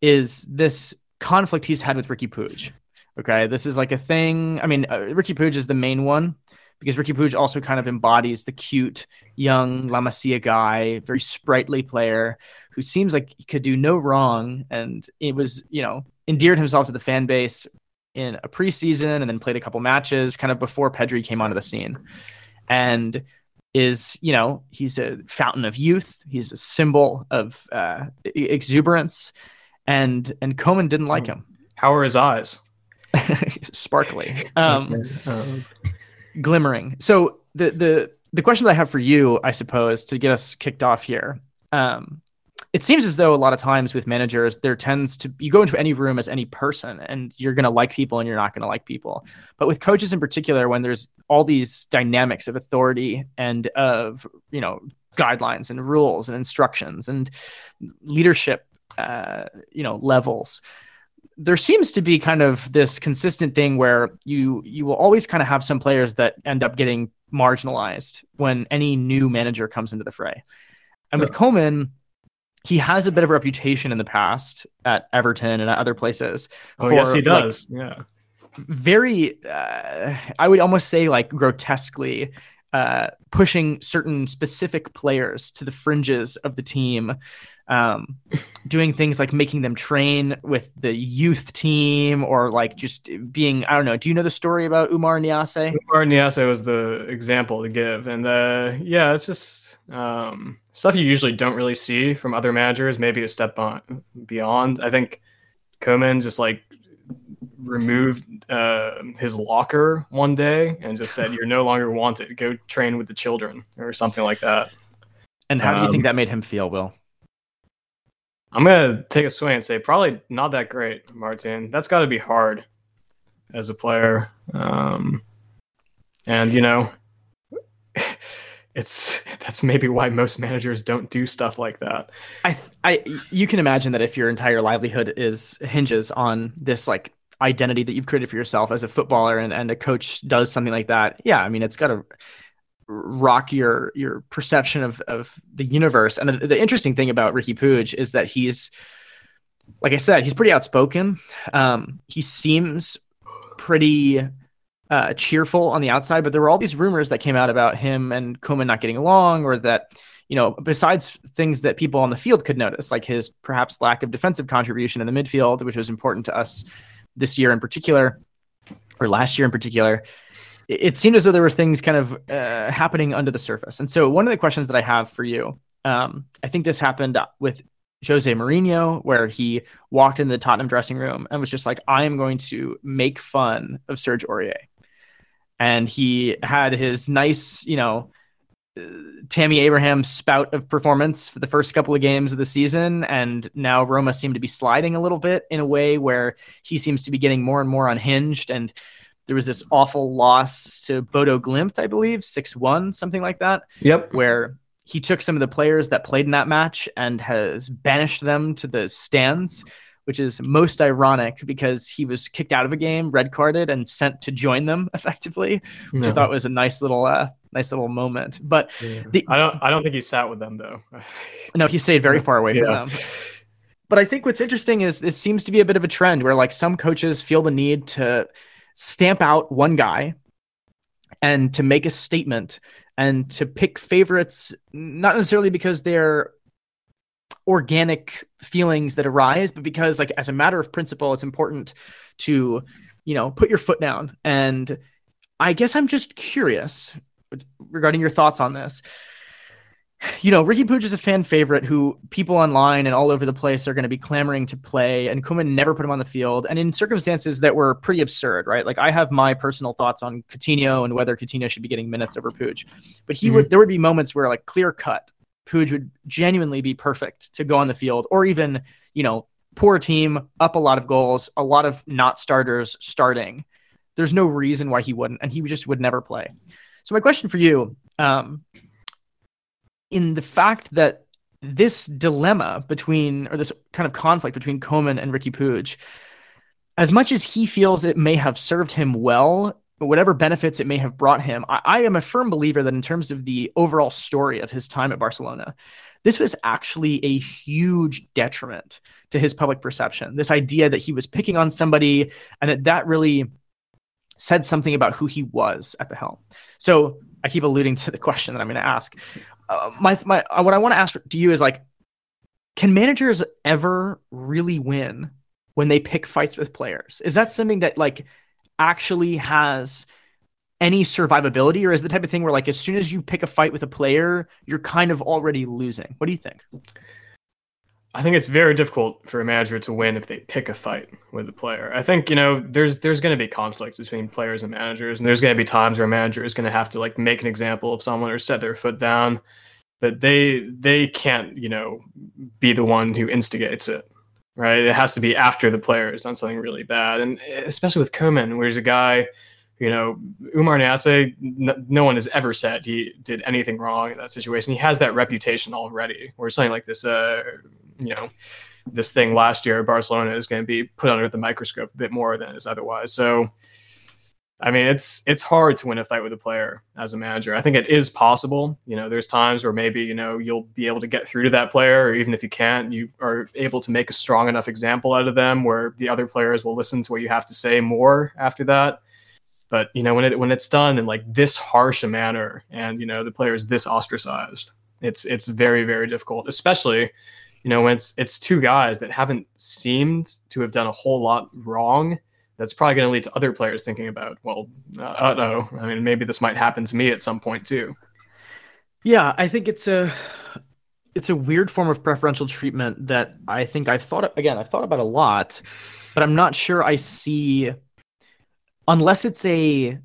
[SPEAKER 1] is this conflict he's had with Riqui Puig. Okay, this is like a thing. I mean, uh, Riqui Puig is the main one because Riqui Puig also kind of embodies the cute young La Masia guy, very sprightly player who seems like he could do no wrong, and it was you know endeared himself to the fan base in a preseason and then played a couple matches kind of before Pedri came onto the scene. And is, you know, he's a fountain of youth. He's a symbol of uh, exuberance. And and Koeman didn't like him.
[SPEAKER 2] How are his eyes?
[SPEAKER 1] Sparkly. Um, um, glimmering. So the the the question that I have for you, I suppose, to get us kicked off here, um, it seems as though a lot of times with managers there tends to you go into any room as any person and you're going to like people and you're not going to like people but with coaches in particular when there's all these dynamics of authority and of you know guidelines and rules and instructions and leadership uh, you know levels there seems to be kind of this consistent thing where you you will always kind of have some players that end up getting marginalized when any new manager comes into the fray and yeah. with Koeman he has a bit of a reputation in the past at Everton and at other places.
[SPEAKER 2] Oh, for, yes, he does. Like, yeah.
[SPEAKER 1] Very, uh, I would almost say like grotesquely uh, pushing certain specific players to the fringes of the team um, doing things like making them train with the youth team or like just being I don't know. Do you know the story about Oumar Niasse?
[SPEAKER 2] Oumar Niasse was the example to give, and uh, yeah, it's just um, stuff you usually don't really see from other managers. Maybe a step on, beyond. I think Koeman just like removed uh, his locker one day and just said, "You're no longer wanted. Go train with the children," or something like that.
[SPEAKER 1] And how um, do you think um, that made him feel, Will?
[SPEAKER 2] I'm gonna take a swing and say probably not that great, Martin. That's got to be hard as a player, um, and you know, it's that's maybe why most managers don't do stuff like that.
[SPEAKER 1] I, I, you can imagine that if your entire livelihood is hinges on this like identity that you've created for yourself as a footballer, and and a coach does something like that, yeah, I mean, it's got to rock your your perception of of the universe. And the, the interesting thing about Riqui Puig is that he's like I said, he's pretty outspoken. Um, he seems pretty uh, cheerful on the outside, but there were all these rumors that came out about him and Koeman not getting along, or that you know, besides things that people on the field could notice, like his perhaps lack of defensive contribution in the midfield, which was important to us this year in particular, or last year in particular it seemed as though there were things kind of uh, happening under the surface. And so, one of the questions that I have for you, um, I think this happened with Jose Mourinho, where he walked into the Tottenham dressing room and was just like, I am going to make fun of Serge Aurier. And he had his nice, you know, uh, Tammy Abraham spout of performance for the first couple of games of the season. And now Roma seem to be sliding a little bit in a way where he seems to be getting more and more unhinged. And there was this awful loss to Bodo Glimt, I believe, 6 1, something like that.
[SPEAKER 2] Yep.
[SPEAKER 1] Where he took some of the players that played in that match and has banished them to the stands, which is most ironic because he was kicked out of a game, red carded, and sent to join them effectively, which no. I thought was a nice little uh, nice little moment. But
[SPEAKER 2] yeah. the, I don't I don't think he sat with them though.
[SPEAKER 1] no, he stayed very far away yeah. from them. But I think what's interesting is this seems to be a bit of a trend where like some coaches feel the need to stamp out one guy and to make a statement and to pick favorites, not necessarily because they're organic feelings that arise, but because, like, as a matter of principle, it's important to, you know, put your foot down. And I guess I'm just curious regarding your thoughts on this you know, Riqui Puig is a fan favorite who people online and all over the place are going to be clamoring to play, and Koeman never put him on the field, and in circumstances that were pretty absurd, right? Like I have my personal thoughts on Coutinho and whether Coutinho should be getting minutes over Puig, but he mm-hmm. would there would be moments where like clear cut, Puig would genuinely be perfect to go on the field, or even you know, poor team up a lot of goals, a lot of not starters starting. There's no reason why he wouldn't, and he just would never play. So my question for you. Um, in the fact that this dilemma between, or this kind of conflict between Koeman and Riqui Puig, as much as he feels it may have served him well, whatever benefits it may have brought him, I, I am a firm believer that in terms of the overall story of his time at Barcelona, this was actually a huge detriment to his public perception. This idea that he was picking on somebody and that that really said something about who he was at the helm. So I keep alluding to the question that I'm going to ask. My my uh, what I want to ask to you is like, can managers ever really win when they pick fights with players? Is that something that like actually has any survivability, or is the type of thing where like as soon as you pick a fight with a player, you're kind of already losing? What do you think?
[SPEAKER 2] I think it's very difficult for a manager to win if they pick a fight with a player. I think you know there's there's going to be conflict between players and managers, and there's going to be times where a manager is going to have to like make an example of someone or set their foot down, but they they can't you know be the one who instigates it, right? It has to be after the player has done something really bad, and especially with Koeman, where he's a guy you know, Oumar Niasse, n- no one has ever said he did anything wrong in that situation. He has that reputation already. or something like this, uh, you know, this thing last year, Barcelona is going to be put under the microscope a bit more than is otherwise. So, I mean, it's it's hard to win a fight with a player as a manager. I think it is possible. You know, there's times where maybe you know you'll be able to get through to that player, or even if you can't, you are able to make a strong enough example out of them where the other players will listen to what you have to say more after that. But you know, when it when it's done in like this harsh a manner, and you know the player is this ostracized, it's it's very very difficult, especially you know, when it's it's two guys that haven't seemed to have done a whole lot wrong, that's probably going to lead to other players thinking about, well, uh oh, I mean, maybe this might happen to me at some point too.
[SPEAKER 1] Yeah, I think it's a it's a weird form of preferential treatment that I think I've thought again, I've thought about a lot, but I'm not sure I see unless it's a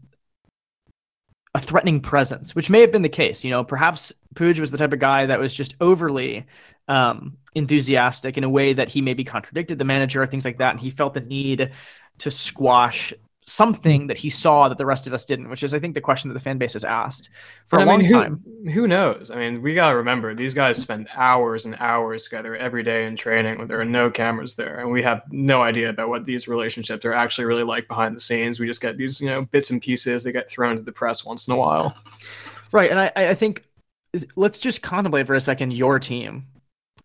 [SPEAKER 1] a threatening presence, which may have been the case. You know, perhaps Puig was the type of guy that was just overly um, enthusiastic in a way that he maybe contradicted the manager or things like that. And he felt the need to squash something that he saw that the rest of us didn't, which is, I think, the question that the fan base has asked for and a I long
[SPEAKER 2] who,
[SPEAKER 1] time.
[SPEAKER 2] Who knows? I mean, we got to remember these guys spend hours and hours together every day in training when there are no cameras there. And we have no idea about what these relationships are actually really like behind the scenes. We just get these, you know, bits and pieces. They get thrown to the press once in a while.
[SPEAKER 1] Right. And I, I think let's just contemplate for a second your team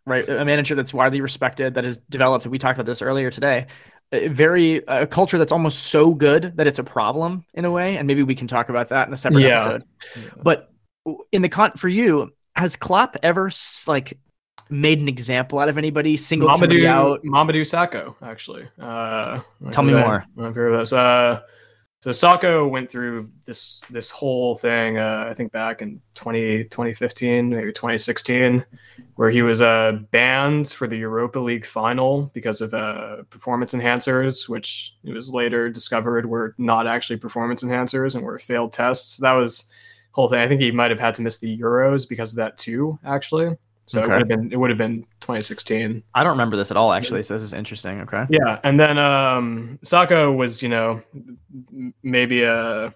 [SPEAKER 1] right? A manager that's widely respected, that has developed. We talked about this earlier today. A very a culture that's almost so good that it's a problem in a way, and maybe we can talk about that in a separate yeah. episode. Yeah. But in the con for you, has Klopp ever like made an example out of anybody, singled Mamadou, somebody out?
[SPEAKER 2] Mamadou Sakho, actually. Uh,
[SPEAKER 1] Tell me more.
[SPEAKER 2] Uh, so Sakho went through this this whole thing. Uh, I think back in 20, 2015, maybe 2016, where he was uh, banned for the Europa League final because of uh, performance enhancers, which it was later discovered were not actually performance enhancers and were failed tests. That was whole thing. I think he might have had to miss the Euros because of that too, actually. So okay. it would have been it would have been 2016.
[SPEAKER 1] I don't remember this at all actually. So this is interesting. Okay.
[SPEAKER 2] Yeah, and then um, Sakho was you know maybe a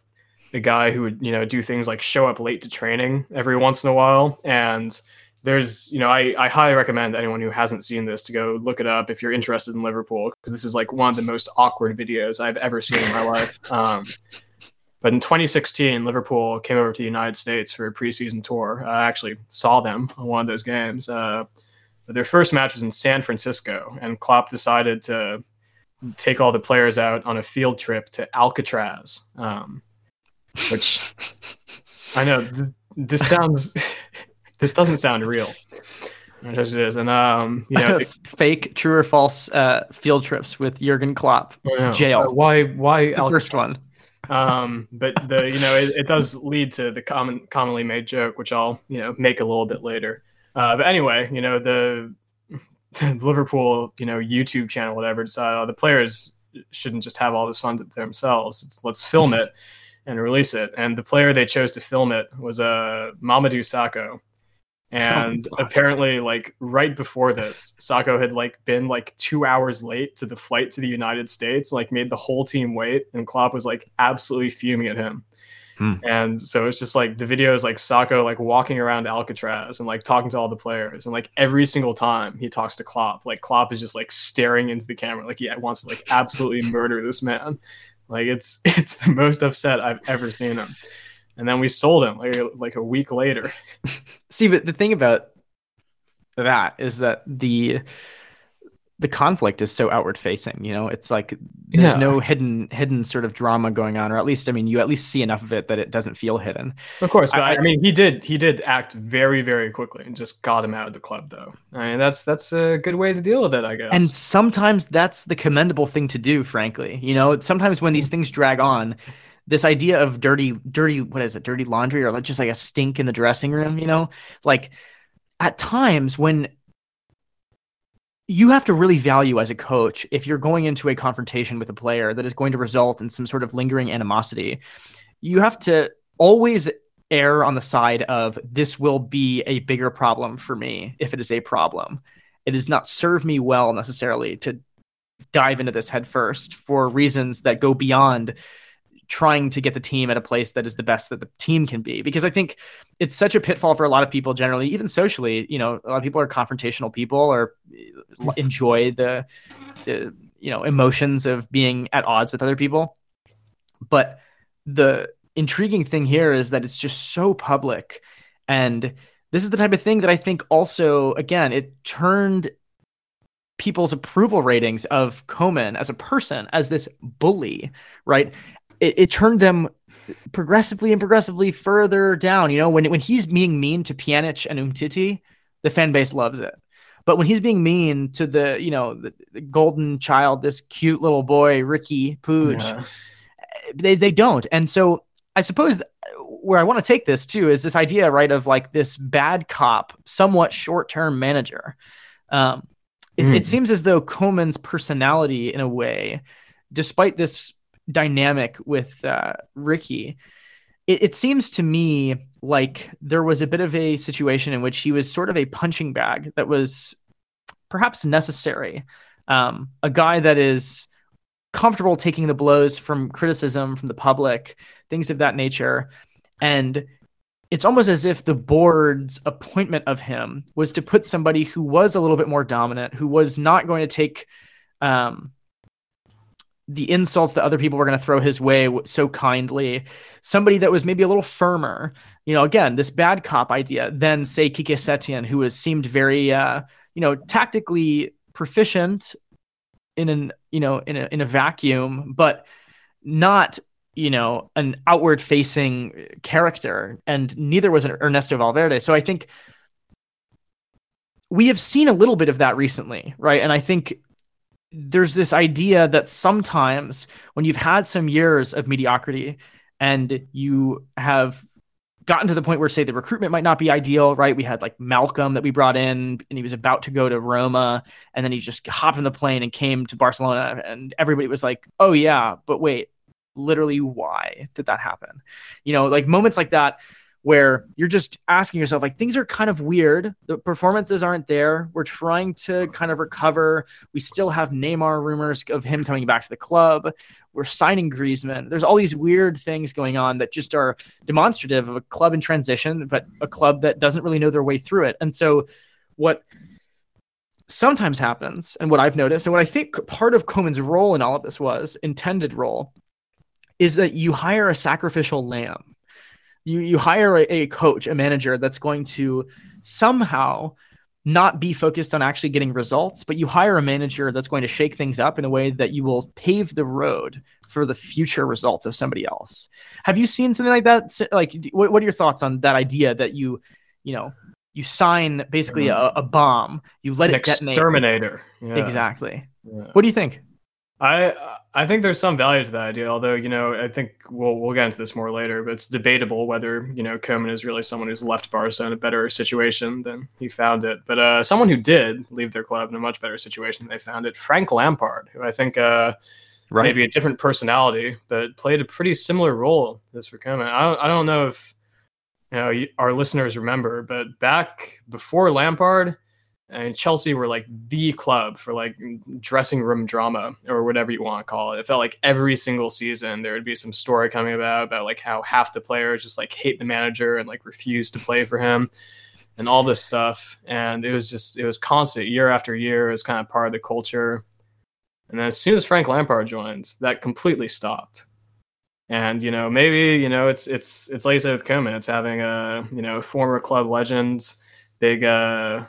[SPEAKER 2] a guy who would you know do things like show up late to training every once in a while and there's you know I, I highly recommend anyone who hasn't seen this to go look it up if you're interested in liverpool because this is like one of the most awkward videos i've ever seen in my life um, but in 2016, Liverpool came over to the United States for a preseason tour. I actually saw them on one of those games. Uh, their first match was in San Francisco, and Klopp decided to take all the players out on a field trip to Alcatraz, um, which I know this, this sounds this doesn't sound real. It is, and um, you know,
[SPEAKER 1] fake, true or false uh, field trips with Jurgen Klopp. Jail. Uh,
[SPEAKER 2] why? Why?
[SPEAKER 1] The first one
[SPEAKER 2] um, but the you know it, it, does lead to the common commonly made joke, which I'll you know make a little bit later. Uh, but anyway, you know the, the, Liverpool you know YouTube channel, whatever, decided oh, the players shouldn't just have all this fun to themselves. It's, let's film it and release it. And the player they chose to film it was uh, Mamadou Sakho, Oh and oh apparently like right before this Sakho had like been like two hours late to the flight to the united states like made the whole team wait and klopp was like absolutely fuming at him Hmm. And so it's just like the video is like Sakho like walking around Alcatraz and like talking to all the players. And like every single time he talks to Klopp, like Klopp is just like staring into the camera, like he wants to like absolutely murder this man. Like it's it's the most upset I've ever seen him. And then we sold him like like a week later.
[SPEAKER 1] See, but the thing about that is that the the conflict is so outward facing you know? It's like there's yeah. no hidden hidden sort of drama going on or at least i mean you at least see enough of it that it doesn't feel hidden.
[SPEAKER 2] Of course but I, I, mean he did he did act very very quickly and just got him out of the club though. I mean that's that's a good way to deal with it i guess.
[SPEAKER 1] And sometimes that's the commendable thing to do frankly you know? Sometimes when these mm. things drag on this idea of dirty dirty what is it? Dirty laundry or just like a stink in the dressing room you know? Like at times when you have to really value as a coach if you're going into a confrontation with a player that is going to result in some sort of lingering animosity you have to always err on the side of this will be a bigger problem for me if it is a problem. It does not serve me well necessarily to dive into this head first for reasons that go beyond trying to get the team at a place that is the best that the team can be. Because i think it's such a pitfall for a lot of people generally even socially you know a lot of people are confrontational people or uh, enjoy the the you know emotions of being at odds with other people. But the intriguing thing here is that it's just so public. And this is the type of thing that i think also again it turned people's approval ratings of Koeman as a person, as this bully, right? It, it turned them progressively and progressively further down. You know, when when he's being mean to Pjanic and Umtiti, the fan base loves it. But when he's being mean to the, you know, the, the golden child, this cute little boy, Riqui Puig, yeah. they they don't. And so I suppose where I want to take this too is this idea, right, of like this bad cop, somewhat short term manager. Um, it, mm. it hmm. seems as though Koeman's personality, in a way, despite this dynamic with uh, Riqui, it, it seems to me like there was a bit of a situation in which he was sort of a punching bag that was perhaps necessary. Um, a guy that is comfortable taking the blows from criticism from the public, things of that nature. And it's almost as if the board's appointment of him was to put somebody who was a little bit more dominant, who was not going to take um, the insults that other people were going to throw his way so kindly, somebody that was maybe a little firmer, you know, again, this bad cop idea, than say Quique Setién, who has seemed very, uh, you know, tactically proficient in an, you know, in a, in a vacuum, but not, you know, an outward facing character. And neither was Ernesto Valverde. So I think we have seen a little bit of that recently, right? And I think there's this idea that sometimes when you've had some years of mediocrity and you have gotten to the point where say the recruitment might not be ideal right? We had like Malcom that we brought in and he was about to go to roma and then he just hopped in the plane and came to barcelona and everybody was like oh yeah but wait literally why did that happen? You know like moments like that where you're just asking yourself like things are kind of weird. The performances aren't there. We're trying to kind of recover. We still have Neymar rumors of him coming back to the club. We're signing Griezmann. There's all these weird things going on that just are demonstrative of a club in transition but a club that doesn't really know their way through it. And so what sometimes happens and what I've noticed and what I think part of Koeman's role in all of this was intended role is that you hire a sacrificial lamb you you hire a, a coach, a manager that's going to somehow not be focused on actually getting results, but you hire a manager that's going to shake things up in a way that you will pave the road for the future results of somebody else. Have you seen something like that? Like, what, what are your thoughts on that idea that you, you know, you sign basically mm-hmm. a, a bomb, you let An it detonate.
[SPEAKER 2] Exterminator.
[SPEAKER 1] Yeah. Exactly. Yeah. What do you think?
[SPEAKER 2] I I think there's some value to that idea, although you know I think we'll we'll get into this more later. But it's debatable whether you know Koeman is really someone who's left Barca in a better situation than he found it. But uh, someone who did leave their club in a much better situation than they found it, Frank Lampard, who I think uh, right. maybe a different personality, but played a pretty similar role as for Koeman. I don't I don't know if you know our listeners remember, but back before Lampard and Chelsea were like the club for like dressing room drama or whatever you want to call it. It felt like every single season there would be some story coming about about like how half the players just like hate the manager and like refuse to play for him and all this stuff. And it was just it was constant year after year. It was kind of part of the culture. And then as soon as Frank Lampard joined, that completely stopped. And you know maybe you know it's it's it's like you said with Koeman, it's having a you know former club legends, big uh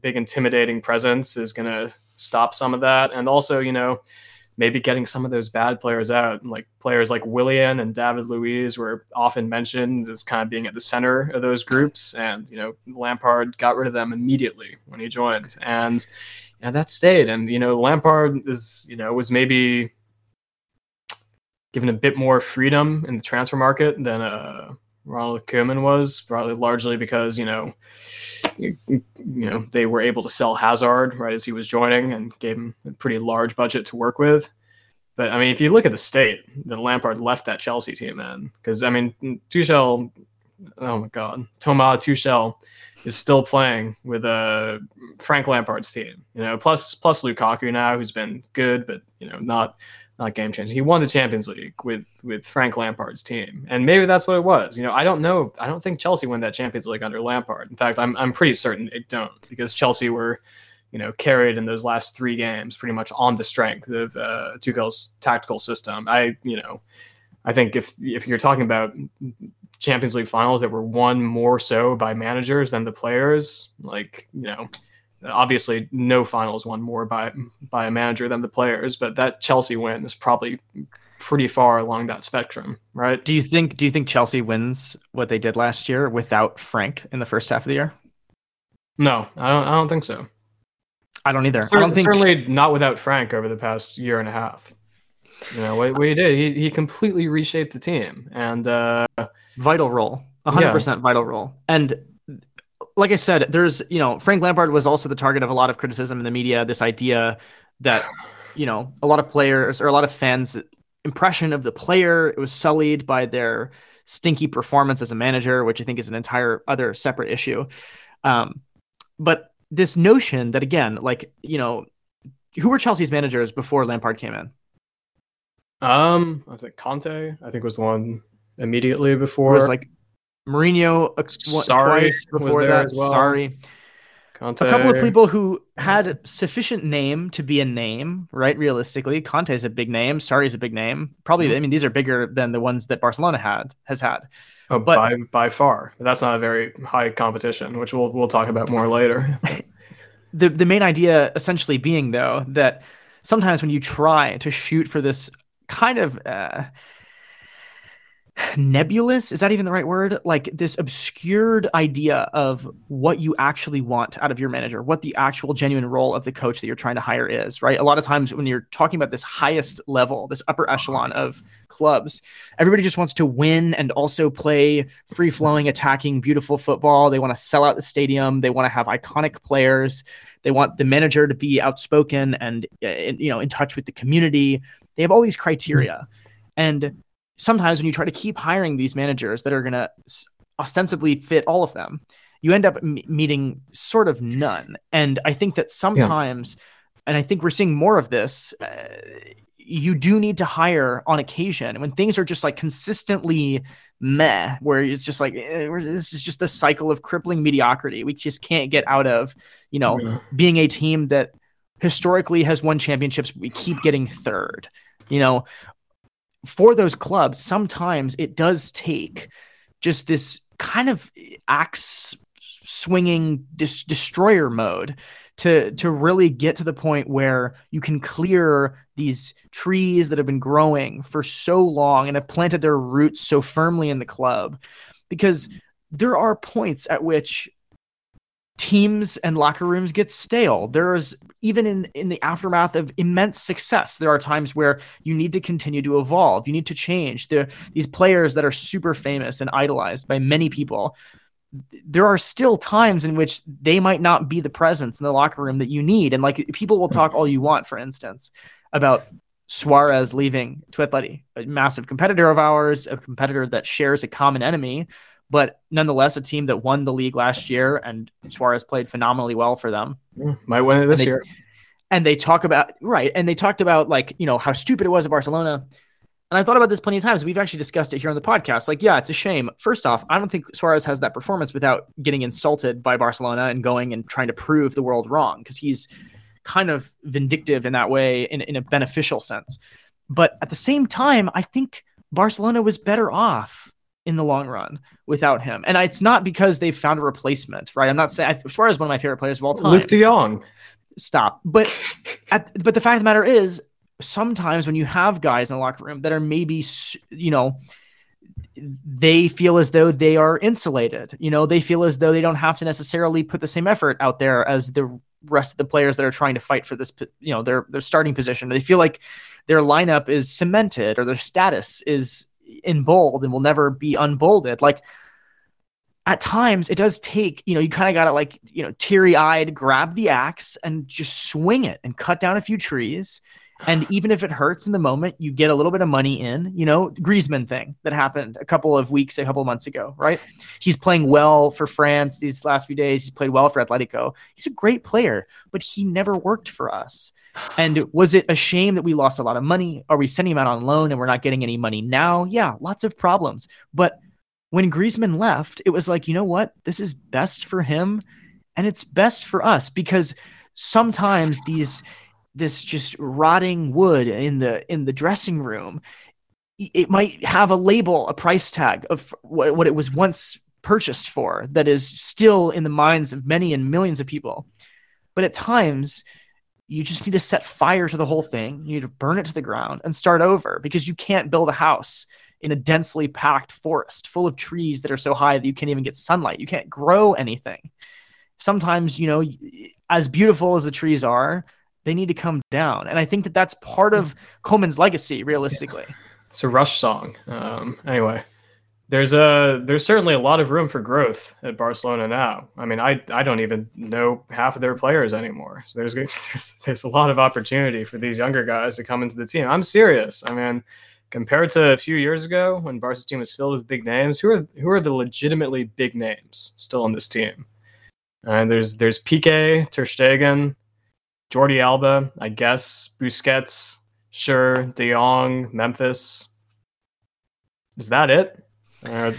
[SPEAKER 2] big intimidating presence is going to stop some of that. And also you know maybe getting some of those bad players out like players like Willian and David Luiz were often mentioned as kind of being at the center of those groups. And you know Lampard got rid of them immediately when he joined. And you know, that stayed. And you know Lampard is you know was maybe given a bit more freedom in the transfer market than uh Ronald Koeman was probably largely because you know you, know they were able to sell Hazard right as he was joining and gave him a pretty large budget to work with. But I mean, if you look at the state that Lampard left that Chelsea team in, because I mean, Tuchel, oh my God, Thomas Tuchel is still playing with a uh, Frank Lampard's team. You know, plus plus Lukaku now, who's been good, but you know, not game changing. He won the Champions League with with Frank Lampard's team, and maybe that's what it was. You know, I don't know. I don't think Chelsea won that Champions League under Lampard. In fact, I'm I'm pretty certain they don't because Chelsea were, you know, carried in those last three games pretty much on the strength of uh, Tuchel's tactical system. I you know, I think if if you're talking about Champions League finals that were won more so by managers than the players, like you know obviously no finals won more by by a manager than the players, but that Chelsea win is probably pretty far along that spectrum, right?
[SPEAKER 1] Do you think do you think Chelsea wins what they did last year without Frank in the first half of the year?
[SPEAKER 2] No, I don't I don't think so.
[SPEAKER 1] I don't either.
[SPEAKER 2] Certainly,
[SPEAKER 1] I don't think
[SPEAKER 2] certainly not without Frank over the past year and a half. You know what, what he did, he, he completely reshaped the team and uh,
[SPEAKER 1] vital role, hundred yeah. percent vital role. And like I said, there's, you know, Frank Lampard was also the target of a lot of criticism in the media. This idea that, you know, a lot of players or a lot of fans' impression of the player it was sullied by their stinky performance as a manager, which I think is an entire other separate issue. Um, but this notion that again, like, you know, who were Chelsea's managers before Lampard came in?
[SPEAKER 2] Um, I think Conte, I think was the one immediately before.
[SPEAKER 1] It was like Mourinho uh,
[SPEAKER 2] sorry
[SPEAKER 1] before that. Well. Sorry. Conte. A couple of people who had sufficient name to be a name, right? Realistically, Conte is a big name. Sarri is a big name. Probably, mm-hmm. I mean, these are bigger than the ones that Barcelona had has had.
[SPEAKER 2] Oh, but by by far, that's not a very high competition, which we'll we'll talk about more later.
[SPEAKER 1] the the main idea, essentially, being though that sometimes when you try to shoot for this kind of uh, nebulous is that even the right word? Like this obscured idea of what you actually want out of your manager what the actual genuine role of the coach that you're trying to hire is right? A lot of times when you're talking about this highest level this upper echelon of clubs everybody just wants to win and also play free flowing attacking beautiful football. They want to sell out the stadium. They want to have iconic players. They want the manager to be outspoken and uh, you know in touch with the community. They have all these criteria. And sometimes when you try to keep hiring these managers that are going to ostensibly fit all of them, you end up m- meeting sort of none. And I think that sometimes, yeah. and I think we're seeing more of this. Uh, you do need to hire on occasion when things are just like consistently meh, where it's just like eh, this is just a cycle of crippling mediocrity. We just can't get out of, you know, yeah. being a team that historically has won championships. We keep getting third, you know, for those clubs, sometimes it does take just this kind of axe swinging dis- destroyer mode to to really get to the point where you can clear these trees that have been growing for so long and have planted their roots so firmly in the club. Because there are points at which teams and locker rooms get stale. There's even in in the aftermath of immense success, there are times where you need to continue to evolve. You need to change. The these players that are super famous and idolized by many people. There are still times in which they might not be the presence in the locker room that you need. And like people will talk all you want, for instance, about Suarez leaving to a massive competitor of ours, a competitor that shares a common enemy, but nonetheless, a team that won the league last year, and Suarez played phenomenally well for them.
[SPEAKER 2] Mm, might win it this
[SPEAKER 1] and they,
[SPEAKER 2] year.
[SPEAKER 1] And they talk about right, and they talked about like you know how stupid it was at Barcelona. And I thought about this plenty of times. We've actually discussed it here on the podcast. Like, yeah, it's a shame. First off, I don't think Suarez has that performance without getting insulted by Barcelona and going and trying to prove the world wrong because he's kind of vindictive in that way in, in a beneficial sense. But at the same time, I think Barcelona was better off in the long run without him. And it's not because they've found a replacement, right? I'm not saying Suarez is one of my favorite players of all time.
[SPEAKER 2] Luuk de Jong.
[SPEAKER 1] Stop. But at, but the fact of the matter is, sometimes when you have guys in the locker room that are maybe you know they feel as though they are insulated you know they feel as though they don't have to necessarily put the same effort out there as the rest of the players that are trying to fight for this you know their their starting position they feel like their lineup is cemented or their status is in bold and will never be unbolded like at times it does take you know you kind of got to like you know teary eyed grab the axe and just swing it and cut down a few trees and even if it hurts in the moment, you get a little bit of money in, you know, Griezmann thing that happened a couple of weeks, a couple of months ago, right? He's playing well for France these last few days. He's played well for Atletico. He's a great player, but he never worked for us. And was it a shame that we lost a lot of money? Are we sending him out on loan and we're not getting any money now? Yeah, lots of problems. But when Griezmann left, it was like, you know what? This is best for him and it's best for us because sometimes these this just rotting wood in the in the dressing room it might have a label a price tag of what, what it was once purchased for that is still in the minds of many and millions of people but at times you just need to set fire to the whole thing you need to burn it to the ground and start over because you can't build a house in a densely packed forest full of trees that are so high that you can't even get sunlight you can't grow anything sometimes you know as beautiful as the trees are they need to come down. And I think that that's part of Koeman's legacy, realistically. Yeah.
[SPEAKER 2] It's a Rush song. Um, anyway, there's a there's certainly a lot of room for growth at Barcelona now. I mean, I I don't even know half of their players anymore. So there's there's there's a lot of opportunity for these younger guys to come into the team. I'm serious. I mean, compared to a few years ago when Barca's team was filled with big names, who are who are the legitimately big names still on this team? And there's there's Piqué, Ter Stegen, Jordi Alba, I guess, Busquets, sure, De Jong, Memphis. Is that it? Uh,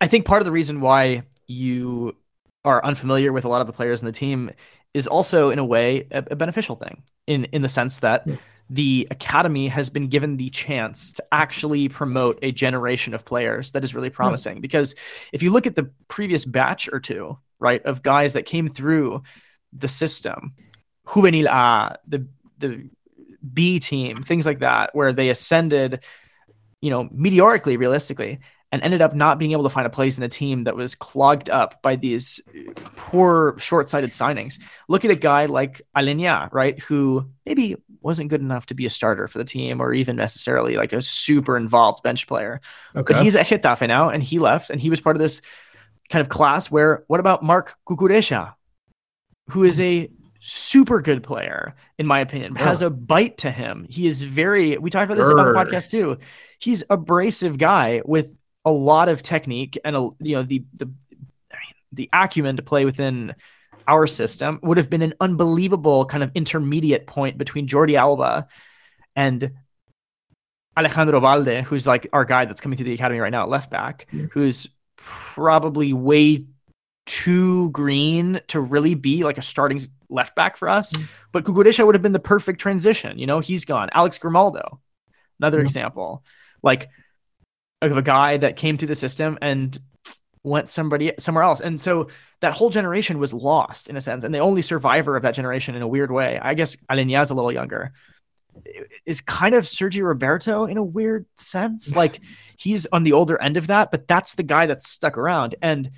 [SPEAKER 1] I think part of the reason why you are unfamiliar with a lot of the players in the team is also, in a way, a, a beneficial thing in in the sense that. Yeah the academy has been given the chance to actually promote a generation of players that is really promising. Because if you look at the previous batch or two, right, of guys that came through the system, Juvenil A, the the B team, things like that, where they ascended, you know, meteorically, realistically, and ended up not being able to find a place in a team that was clogged up by these poor, short-sighted signings. Look at a guy like Aleñá, right, who maybe wasn't good enough to be a starter for the team or even necessarily like a super involved bench player. Okay. But he's at Getafe now, and he left, and he was part of this kind of class where what about Marc Cucurella, who is a super good player, in my opinion, yeah. has a bite to him. He is very, we talked about this on the podcast too. He's abrasive guy with a lot of technique and a you know the the the acumen to play within our system would have been an unbelievable kind of intermediate point between Jordi Alba and Alejandro Balde, who's like our guy that's coming through the academy right now at left back, yeah. who's probably way too green to really be like a starting left back for us. Mm-hmm. But Cucurella would have been the perfect transition. You know, he's gone. Alex Grimaldo, another mm-hmm. example. Like of a guy that came to the system and went somebody somewhere else. And so that whole generation was lost in a sense. And the only survivor of that generation in a weird way, I guess Aleñá is a little younger, is kind of Sergio Roberto in a weird sense. Like he's on the older end of that, but that's the guy that's stuck around. And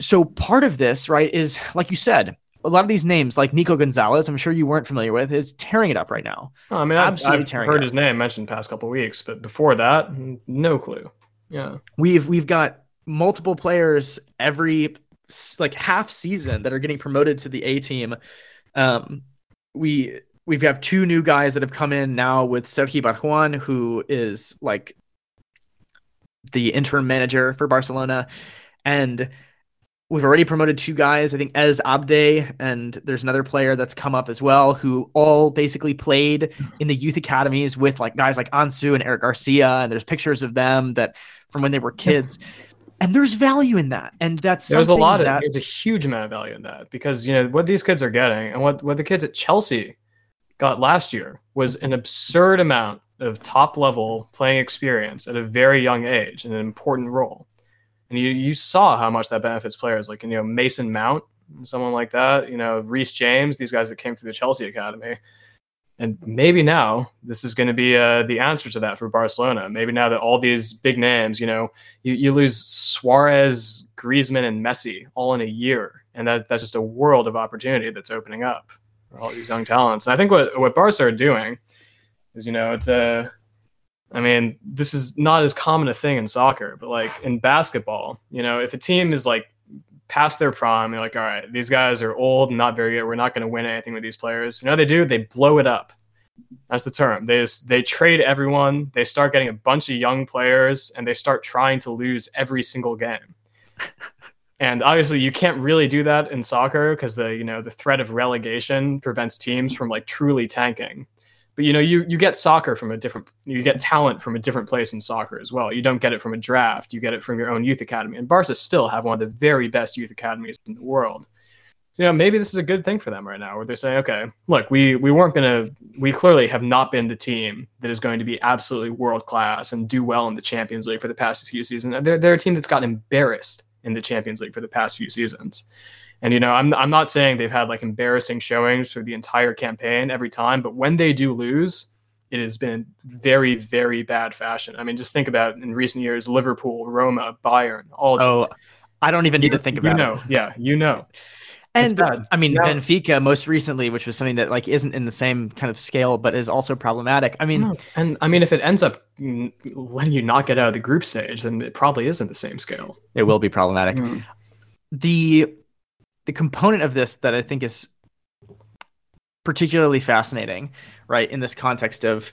[SPEAKER 1] so part of this, right, is like you said, a lot of these names, like Nico Gonzalez, I'm sure you weren't familiar with, is tearing it up right now.
[SPEAKER 2] Oh, I mean, I've, I've tearing. Heard his name mentioned past couple weeks, but before that, no clue. Yeah,
[SPEAKER 1] we've we've got multiple players every like half season that are getting promoted to the A team. Um, we we have two new guys that have come in now with Sergi Barjuan, who is like the interim manager for Barcelona, and we've already promoted two guys. I think Ez Abde and there's another player that's come up as well, who all basically played in the youth academies with like guys like Ansu and Eric Garcia, and there's pictures of them that from when they were kids. And there's value in that, and that's
[SPEAKER 2] there's a lot of
[SPEAKER 1] that,
[SPEAKER 2] there's a huge amount of value in that because you know what these kids are getting and what what the kids at Chelsea got last year was an absurd amount of top level playing experience at a very young age in an important role. And you, you saw how much that benefits players like, you know, Mason Mount, someone like that, you know, Reece James, these guys that came through the Chelsea Academy. And maybe now this is going to be uh, the answer to that for Barcelona. Maybe now that all these big names, you know, you, you lose Suarez, Griezmann, and Messi all in a year. And that, that's just a world of opportunity that's opening up for all these young talents. And I think what, what Barca are doing is, you know, it's a, I mean, this is not as common a thing in soccer, but like in basketball, you know, if a team is like past their prime, they're like, all right, these guys are old and not very good. We're not going to win anything with these players. You know they do? They blow it up. That's the term. They just, they trade everyone. They start getting a bunch of young players, and they start trying to lose every single game. and obviously, you can't really do that in soccer because the you know the threat of relegation prevents teams from like truly tanking but you know you you get soccer from a different you get talent from a different place in soccer as well. You don't get it from a draft. You get it from your own youth academy. And barca still have one of the very best youth academies in the world. So you know maybe this is a good thing for them right now where they're saying okay look we we weren't to we clearly have not been the team that is going to be absolutely world class and do well in the champions league for the past few seasons. They're, they're a team that's gotten embarrassed in the champions league for the past few seasons and you know, I'm I'm not saying they've had like embarrassing showings for the entire campaign every time, but when they do lose, it has been very very bad fashion. I mean, just think about in recent years, Liverpool, Roma, Bayern, all. Just,
[SPEAKER 1] oh, I don't even need to think about
[SPEAKER 2] you know,
[SPEAKER 1] it.
[SPEAKER 2] Yeah, you know.
[SPEAKER 1] And I mean, now, Benfica most recently, which was something that like isn't in the same kind of scale, but is also problematic. I mean,
[SPEAKER 2] and I mean, if it ends up letting you not get out of the group stage, then it probably isn't the same scale.
[SPEAKER 1] It will be problematic. Mm. The the component of this that I think is particularly fascinating, right, in this context of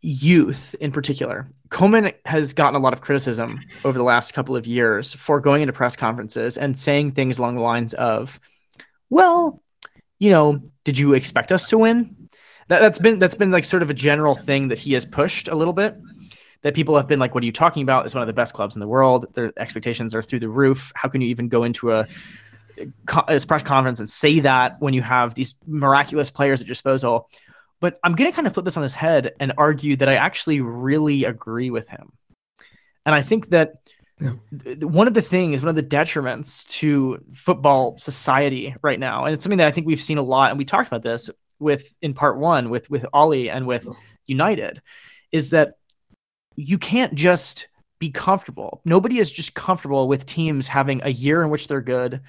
[SPEAKER 1] youth in particular. Koeman has gotten a lot of criticism over the last couple of years for going into press conferences and saying things along the lines of, well, you know, did you expect us to win? That, that's been that's been like sort of a general thing that he has pushed a little bit that people have been like, "What are you talking about? It's one of the best clubs in the world. Their expectations are through the roof. How can you even go into a, a press conference and say that when you have these miraculous players at your disposal?" But I'm going to kind of flip this on his head and argue that I actually really agree with him, and I think that. Yeah. One of the things, one of the detriments to football society right now, and it's something that I think we've seen a lot, and we talked about this with in part one with with Ollie and with United, is that you can't just be comfortable. Nobody is just comfortable with teams having a year in which they're good,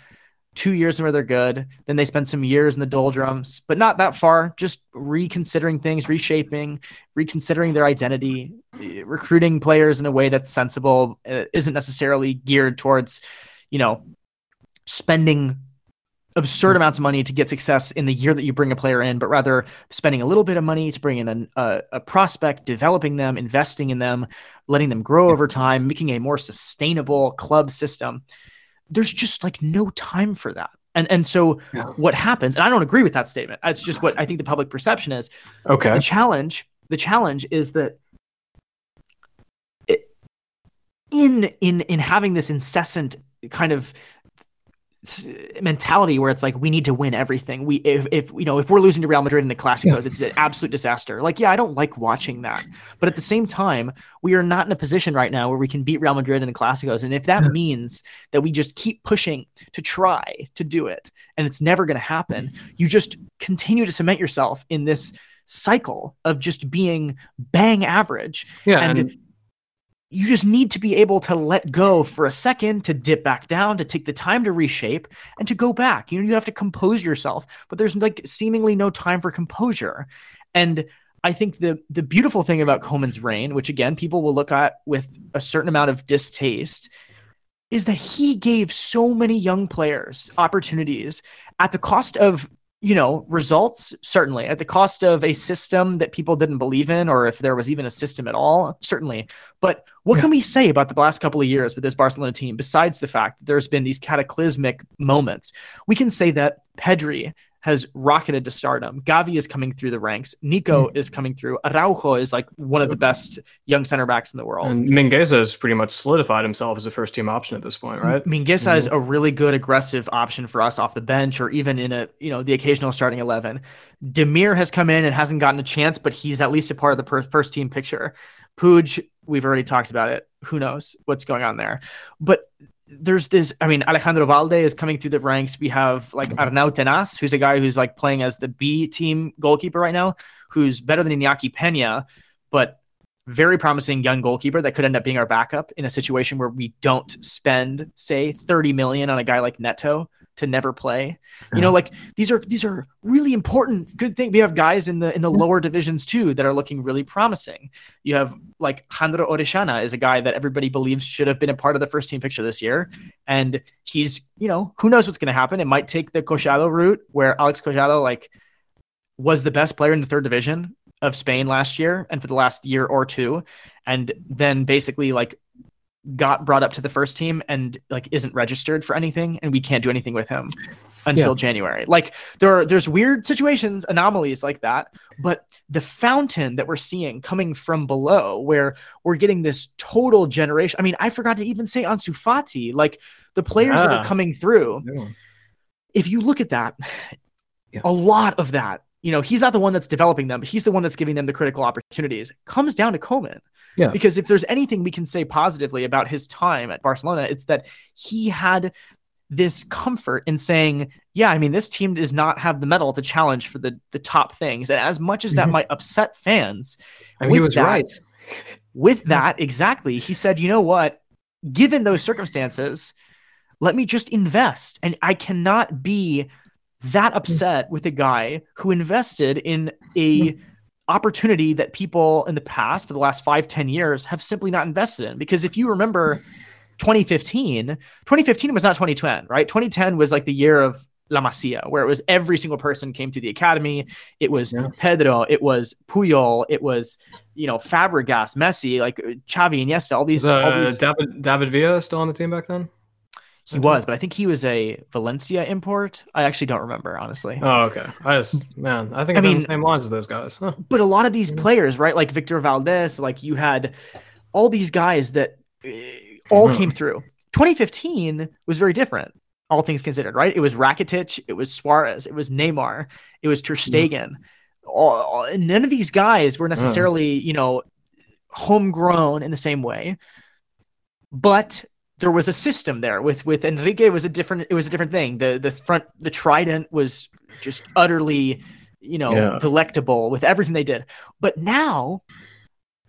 [SPEAKER 1] two years where they're good, then they spend some years in the doldrums, but not that far, just reconsidering things, reshaping, reconsidering their identity, recruiting players in a way that's sensible, uh, isn't necessarily geared towards, you know, spending absurd hmm. amounts of money to get success in the year that you bring a player in, but rather spending a little bit of money to bring in an, a, a, prospect, developing them, investing in them, letting them grow hmm. over time, making a more sustainable club system. There's just like no time for that. And and so yeah. what happens, and I don't agree with that statement. It's just what I think the public perception is.
[SPEAKER 2] Okay.
[SPEAKER 1] The challenge, the challenge is that in in in having this incessant kind of mentality where it's like we need to win everything. We if, if you know if we're losing to Real Madrid in the Clásicos, yeah. it's an absolute disaster. Like yeah, I don't like watching that, but at the same time, we are not in a position right now where we can beat Real Madrid in the Clásicos, and if that yeah. means that we just keep pushing to try to do it, and it's never going to happen, you just continue to cement yourself in this cycle of just being bang average.
[SPEAKER 2] Yeah, and, and
[SPEAKER 1] you just need to be able to let go for a second to dip back down to take the time to reshape and to go back. You know you have to compose yourself but there's like seemingly no time for composure. And i think the the beautiful thing about Koeman's reign which again people will look at with a certain amount of distaste is that he gave so many young players opportunities at the cost of you know, results, certainly. At the cost of a system that people didn't believe in, or if there was even a system at all, certainly. But what yeah. can we say about the last couple of years with this Barcelona team, besides the fact that there's been these cataclysmic moments? We can say that Pedri has rocketed to stardom. Gavi is coming through the ranks. Nico mm. is coming through. Araujo is like one of the best young center backs in the world.
[SPEAKER 2] And Mingueza has pretty much solidified himself as a first team option at this point, right?
[SPEAKER 1] Mingueza mm. is a really good aggressive option for us off the bench or even in a, you know, the occasional starting 11. Demir has come in and hasn't gotten a chance, but he's at least a part of the per- first team picture. Puig, we've already talked about it. Who knows what's going on there? But there's this. I mean, Alejandro Balde is coming through the ranks. We have like mm-hmm. Arnau Tenas, who's a guy who's like playing as the B team goalkeeper right now, who's better than Iñaki Pena, but very promising young goalkeeper that could end up being our backup in a situation where we don't spend, say, 30 million on a guy like Neto to never play. You know, like these are these are really important good thing. We have guys in the in the lower divisions too that are looking really promising. You have like Jandro Orellana is a guy that everybody believes should have been a part of the first team picture this year. And he's, you know, who knows what's gonna happen. It might take the Collado route where Alex Collado like was the best player in the third division of Spain last year and for the last year or two. And then basically like got brought up to the first team and like isn't registered for anything and we can't do anything with him until yeah. January. Like there are there's weird situations, anomalies like that, but the fountain that we're seeing coming from below where we're getting this total generation. I mean, I forgot to even say Ansu Fati, like the players yeah. that are coming through. Yeah. If you look at that, a lot of that you know, he's not the one that's developing them, but he's the one that's giving them the critical opportunities. Comes down to Koeman. Yeah. Because if there's anything we can say positively about his time at Barcelona, it's that he had this comfort in saying, yeah, I mean, this team does not have the mettle to challenge for the the top things. And as much as that mm-hmm. might upset fans,
[SPEAKER 2] I mean, he was that, right.
[SPEAKER 1] with that, exactly. He said, you know what? Given those circumstances, let me just invest. And I cannot be that upset with a guy who invested in a opportunity that people in the past for the last five ten years have simply not invested in because if you remember 2015 2015 was not 2010 right 2010 was like the year of La Masia, where it was every single person came to the academy. It was yeah. Pedro, it was Puyol, it was you know Fabregas, Messi, like Xavi, Iniesta, all these.
[SPEAKER 2] Was,
[SPEAKER 1] uh, all these...
[SPEAKER 2] David David Villa still on the team back then?
[SPEAKER 1] He was, but I think he was a Valencia import. I actually don't remember, honestly.
[SPEAKER 2] Oh, okay. I just, man, I think I mean, the same lines as those guys. Huh.
[SPEAKER 1] But a lot of these players, right? Like Victor Valdés, like you had all these guys that uh, all came through. 2015 was very different, all things considered, right? It was Rakitic, it was Suarez, it was Neymar, it was Ter Stegen. All, all, none of these guys were necessarily, you know, homegrown in the same way. But there was a system there with with Enrique was a different it was a different thing. The the front the trident was just utterly, you know, yeah. delectable with everything they did. But now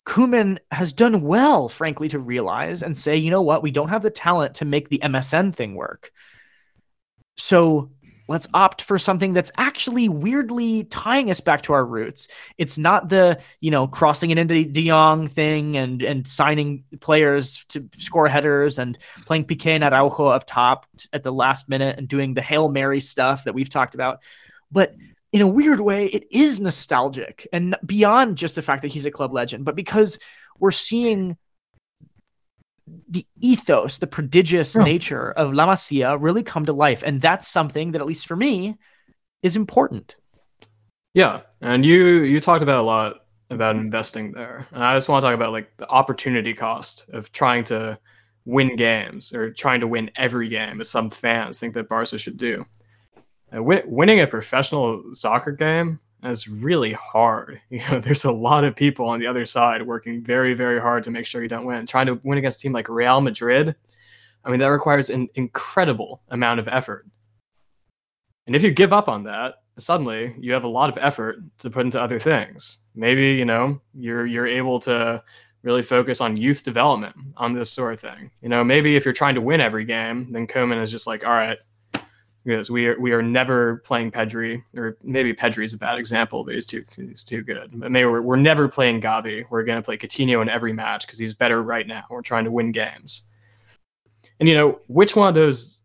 [SPEAKER 1] Koeman has done well, frankly, to realize and say, you know what, we don't have the talent to make the MSN thing work. So let's opt for something that's actually weirdly tying us back to our roots. It's not the, you know, crossing it into De Jong thing and and signing players to score headers and playing Piqué and Araujo up top at the last minute and doing the Hail Mary stuff that we've talked about. But in a weird way, it is nostalgic and beyond just the fact that he's a club legend, but because we're seeing the ethos, the prodigious yeah. nature of La Masia really come to life. And that's something that, at least for me, is important.
[SPEAKER 2] Yeah. And you you talked about a lot about investing there. And I just want to talk about like the opportunity cost of trying to win games or trying to win every game as some fans think that Barca should do. Uh, win, winning a professional soccer game is really hard. You know, there's a lot of people on the other side working very, very hard to make sure you don't win. Trying to win against a team like Real Madrid, I mean, that requires an incredible amount of effort. And if you give up on that, suddenly you have a lot of effort to put into other things. Maybe, you know, you're you're able to really focus on youth development on this sort of thing. You know, maybe if you're trying to win every game, then Koeman is just like, all right, because we are we are never playing Pedri, or maybe Pedri is a bad example, but he's too he's too good. But maybe we're, we're never playing Gavi. We're going to play Coutinho in every match because he's better right now. We're trying to win games. And you know which one of those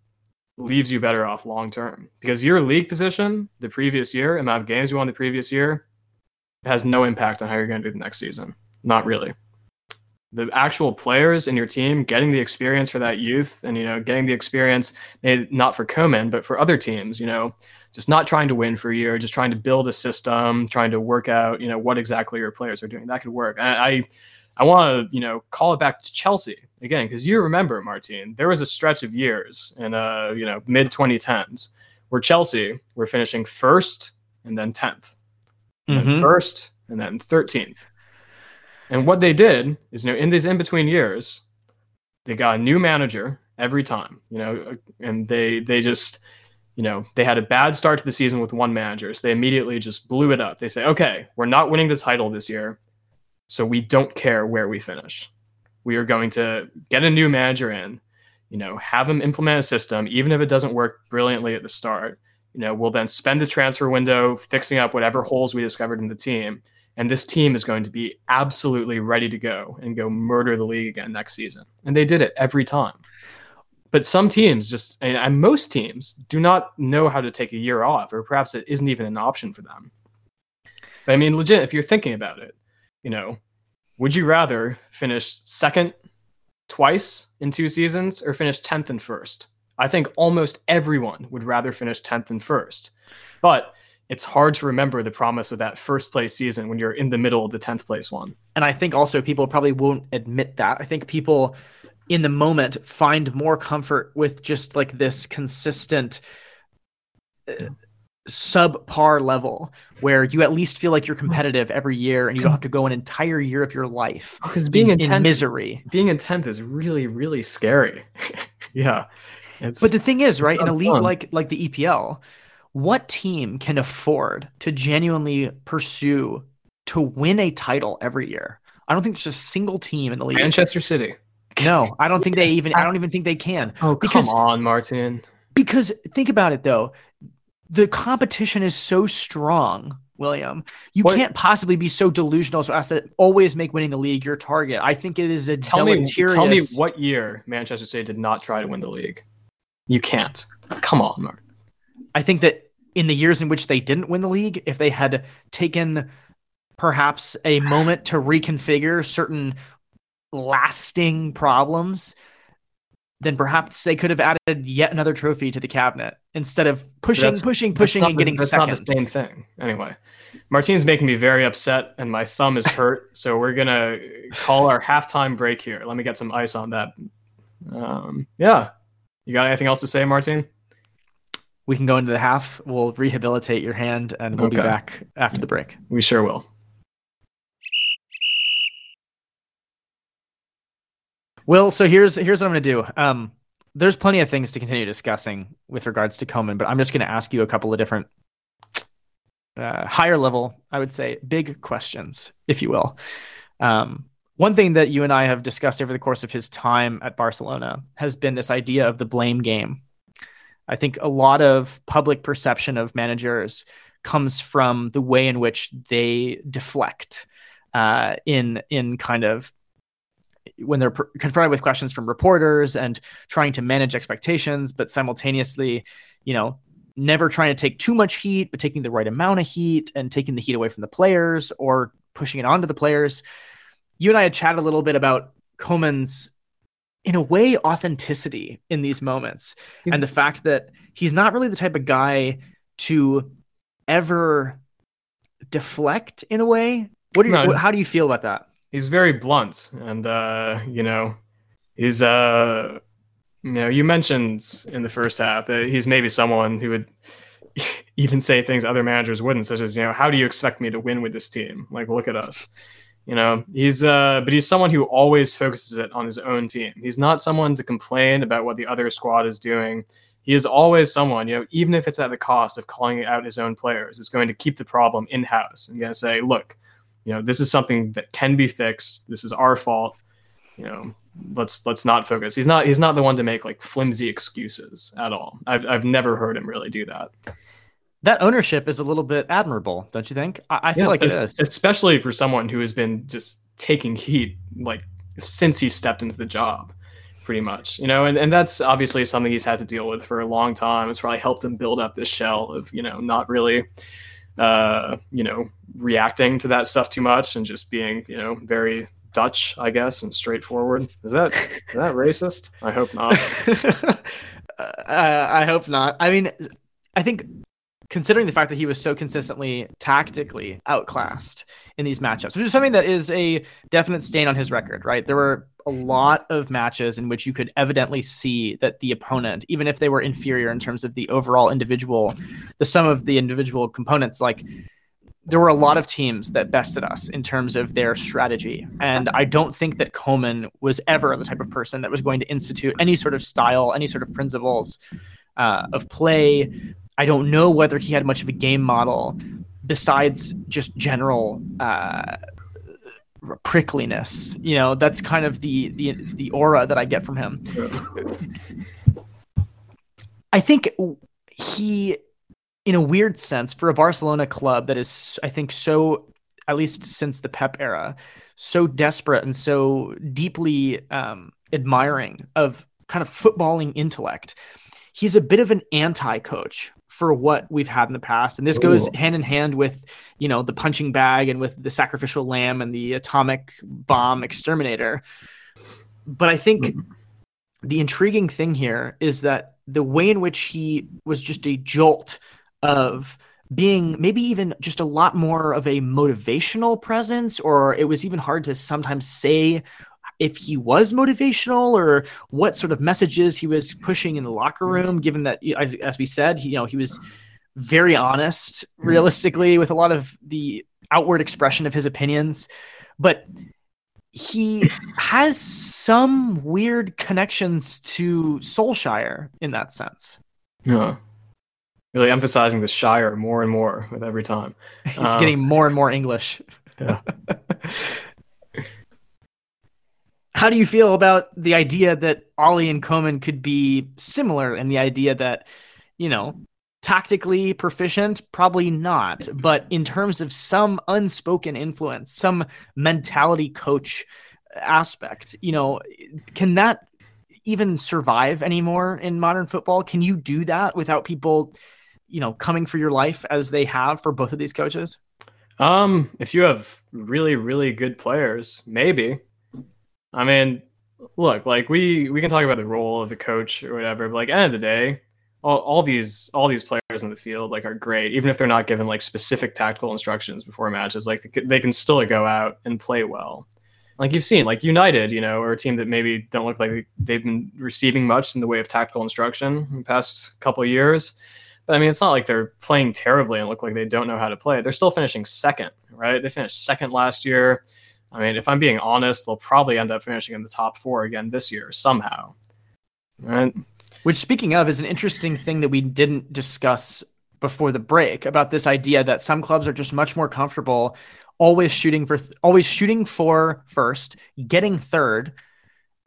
[SPEAKER 2] leaves you better off long term because your league position the previous year, amount of games you won the previous year, has no impact on how you're going to do the next season. Not really. The actual players in your team getting the experience for that youth and you know getting the experience not for Koeman but for other teams, you know, just not trying to win for a year, just trying to build a system, trying to work out, you know, what exactly your players are doing. That could work. And I I want to, you know, call it back to Chelsea again because you remember, Martin, there was a stretch of years in uh, you know, mid 2010s where Chelsea were finishing first and then 10th, and mm-hmm. then first and then 13th. And what they did is, you know, in these in between years, they got a new manager every time, you know, uh, and they they just, you know, they had a bad start to the season with one manager, so they immediately just blew it up. They say, okay, we're not winning the title this year, so we don't care where we finish. We are going to get a new manager in, you know, have him implement a system, even if it doesn't work brilliantly at the start. You know, we'll then spend the transfer window fixing up whatever holes we discovered in the team. And this team is going to be absolutely ready to go and go murder the league again next season. And they did it every time. But some teams just, and most teams, do not know how to take a year off, or perhaps it isn't even an option for them. But I mean, legit, if you're thinking about it, you know, would you rather finish second twice in two seasons or finish 10th and first? I think almost everyone would rather finish 10th and first. But it's hard to remember the promise of that first place season when you're in the middle of the 10th place one.
[SPEAKER 1] And I think also people probably won't admit that. I think people in the moment find more comfort with just like this consistent uh, subpar level where you at least feel like you're competitive every year and you don't have to go an entire year of your life
[SPEAKER 2] because being in, in,
[SPEAKER 1] tenth, misery
[SPEAKER 2] being in 10th is really really scary yeah
[SPEAKER 1] but the thing is right in a league fun. like like the epl what team can afford to genuinely pursue to win a title every year i don't think there's a single team in the league
[SPEAKER 2] manchester city
[SPEAKER 1] no i don't think they even i don't even think they can
[SPEAKER 2] oh because, come on martin
[SPEAKER 1] because think about it though the competition is so strong, William. You what? can't possibly be so delusional so as to always make winning the league your target. I think it is a tell deleterious.
[SPEAKER 2] Me, tell me what year Manchester City did not try to win the league. You can't. Come on, Mark.
[SPEAKER 1] I think that in the years in which they didn't win the league, if they had taken perhaps a moment to reconfigure certain lasting problems, then perhaps they could have added yet another trophy to the cabinet instead of pushing, pushing, pushing, and getting
[SPEAKER 2] that's
[SPEAKER 1] second.
[SPEAKER 2] That's not the same thing. Anyway, Martine's making me very upset, and my thumb is hurt. so we're gonna call our halftime break here. Let me get some ice on that. Um, yeah, you got anything else to say, Martine?
[SPEAKER 1] We can go into the half. We'll rehabilitate your hand, and we'll okay. be back after the break.
[SPEAKER 2] We sure will.
[SPEAKER 1] Well, so here's here's what I'm going to do. Um, there's plenty of things to continue discussing with regards to Koeman, but I'm just going to ask you a couple of different uh, higher level, I would say, big questions, if you will. Um, one thing that you and I have discussed over the course of his time at Barcelona has been this idea of the blame game. I think a lot of public perception of managers comes from the way in which they deflect uh, in in kind of when they're confronted with questions from reporters and trying to manage expectations, but simultaneously, you know, never trying to take too much heat, but taking the right amount of heat and taking the heat away from the players or pushing it onto the players. You and I had chatted a little bit about Koeman's, in a way, authenticity in these moments he's, and the fact that he's not really the type of guy to ever deflect in a way. What do you, no, how do you feel about that?
[SPEAKER 2] he's very blunt and uh, you know he's uh you know you mentioned in the first half that he's maybe someone who would even say things other managers wouldn't such as you know how do you expect me to win with this team like look at us you know? He's uh but he's someone who always focuses it on his own team. He's not someone to complain about what the other squad is doing. He is always someone you know even if it's at the cost of calling out his own players is going to keep the problem in house and going to say look you know this is something that can be fixed. This is our fault. You know let's let's not focus. He's not he's not the one to make like flimsy excuses at all. I've, I've never heard him really do that
[SPEAKER 1] that ownership is a little bit admirable don't you think i, I feel yeah, like it is
[SPEAKER 2] especially for someone who has been just taking heat like since he stepped into the job pretty much. You know, and, and that's obviously something he's had to deal with for a long time. It's probably helped him build up this shell of, you know, not really uh, you know, reacting to that stuff too much and just being, you know, very Dutch, I guess, and straightforward. Is that is that racist? I hope not.
[SPEAKER 1] uh, I hope not. I mean, I think considering the fact that he was so consistently tactically outclassed in these matchups, which is something that is a definite stain on his record, right? There were a lot of matches in which you could evidently see that the opponent, even if they were inferior in terms of the overall individual, the sum of the individual components, like there were a lot of teams that bested us in terms of their strategy. And I don't think that Koeman was ever the type of person that was going to institute any sort of style, any sort of principles uh, of play. I don't know whether he had much of a game model besides just general uh, prickliness. You know, that's kind of the the the aura that I get from him. I think he in a weird sense for a Barcelona club that is I think so at least since the Pep era so desperate and so deeply um, admiring of kind of footballing intellect. He's a bit of an anti-coach for what we've had in the past. And this Ooh. goes hand in hand with, you know, the punching bag and with the sacrificial lamb and the atomic bomb exterminator. But I think mm-hmm. the intriguing thing here is that the way in which he was just a jolt of being maybe even just a lot more of a motivational presence, or it was even hard to sometimes say if he was motivational or what sort of messages he was pushing in the locker room, given that, as we said, he, you know, he was very honest, realistically, with a lot of the outward expression of his opinions. But he has some weird connections to Solskjaer in that sense.
[SPEAKER 2] Yeah. Really emphasizing the Shire more and more with every time.
[SPEAKER 1] He's uh, getting more and more English.
[SPEAKER 2] Yeah.
[SPEAKER 1] How do you feel about the idea that Ole and Koeman could be similar and the idea that, you know, tactically proficient? Probably not. But in terms of some unspoken influence, some mentality coach aspect, you know, can that even survive anymore in modern football? Can you do that without people, you know, coming for your life as they have for both of these coaches?
[SPEAKER 2] Um, if you have really, really good players, maybe. I mean, look, like we we can talk about the role of a coach or whatever, but like end of the day, all, all these all these players in the field like are great, even if they're not given like specific tactical instructions before matches. Like they can still go out and play well. Like you've seen, like United, you know, or a team that maybe don't look like they've been receiving much in the way of tactical instruction in the past couple years. But I mean, it's not like they're playing terribly and look like they don't know how to play. They're still finishing second, right? They finished second last year. I mean, if I'm being honest, they'll probably end up finishing in the top four again this year somehow. Right.
[SPEAKER 1] Which, speaking of, is an interesting thing that we didn't discuss before the break about this idea that some clubs are just much more comfortable always shooting for th- always shooting for first, getting third,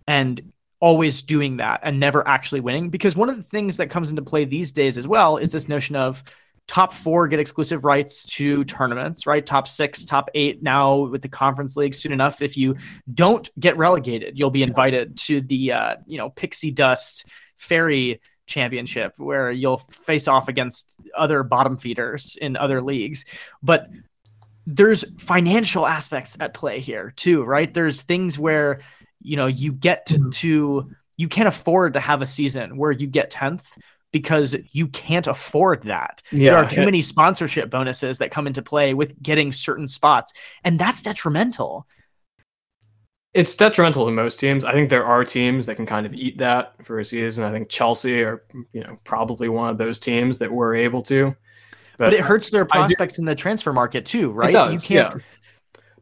[SPEAKER 1] and always doing that and never actually winning. Because one of the things that comes into play these days as well is this notion of top four get exclusive rights to tournaments, right? Top six, top eight now with the conference league soon enough. If you don't get relegated, you'll be invited to the uh, you know pixie dust fairy championship where you'll face off against other bottom feeders in other leagues. But there's financial aspects at play here too, right? There's things where you know you get to, to you can't afford to have a season where you get 10th because you can't afford that. Yeah, there are too it, many sponsorship bonuses that come into play with getting certain spots, and that's detrimental.
[SPEAKER 2] It's detrimental to most teams. I think there are teams that can kind of eat that for a season. I think Chelsea are, you know, probably one of those teams that were able to.
[SPEAKER 1] But, but it hurts their prospects in the transfer market too, right? It
[SPEAKER 2] does, you can't, yeah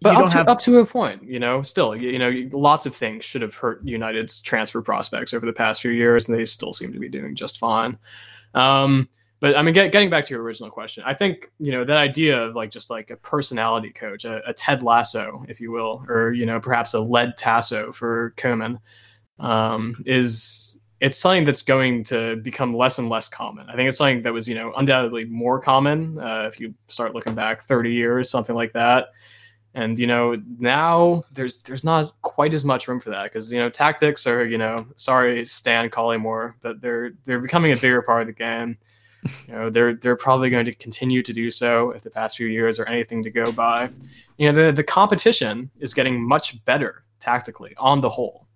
[SPEAKER 2] but up to, have... up to a point, you know, still, you, you, know, lots of things should have hurt United's transfer prospects over the past few years, and they still seem to be doing just fine. Um, but I mean, get, getting back to your original question, I think you know that idea of like just like a personality coach, a, a Ted Lasso, if you will, or you know perhaps a Led Tasso for Koeman, um, is it's something that's going to become less and less common. I think it's something that was you know undoubtedly more common uh, if you start looking back 30 years, something like that And you know now there's there's not quite as much room for that because you know tactics are you know sorry Stan Collymore, but they're they're becoming a bigger part of the game. You know they're they're probably going to continue to do so if the past few years are anything to go by. You know the the competition is getting much better tactically on the whole.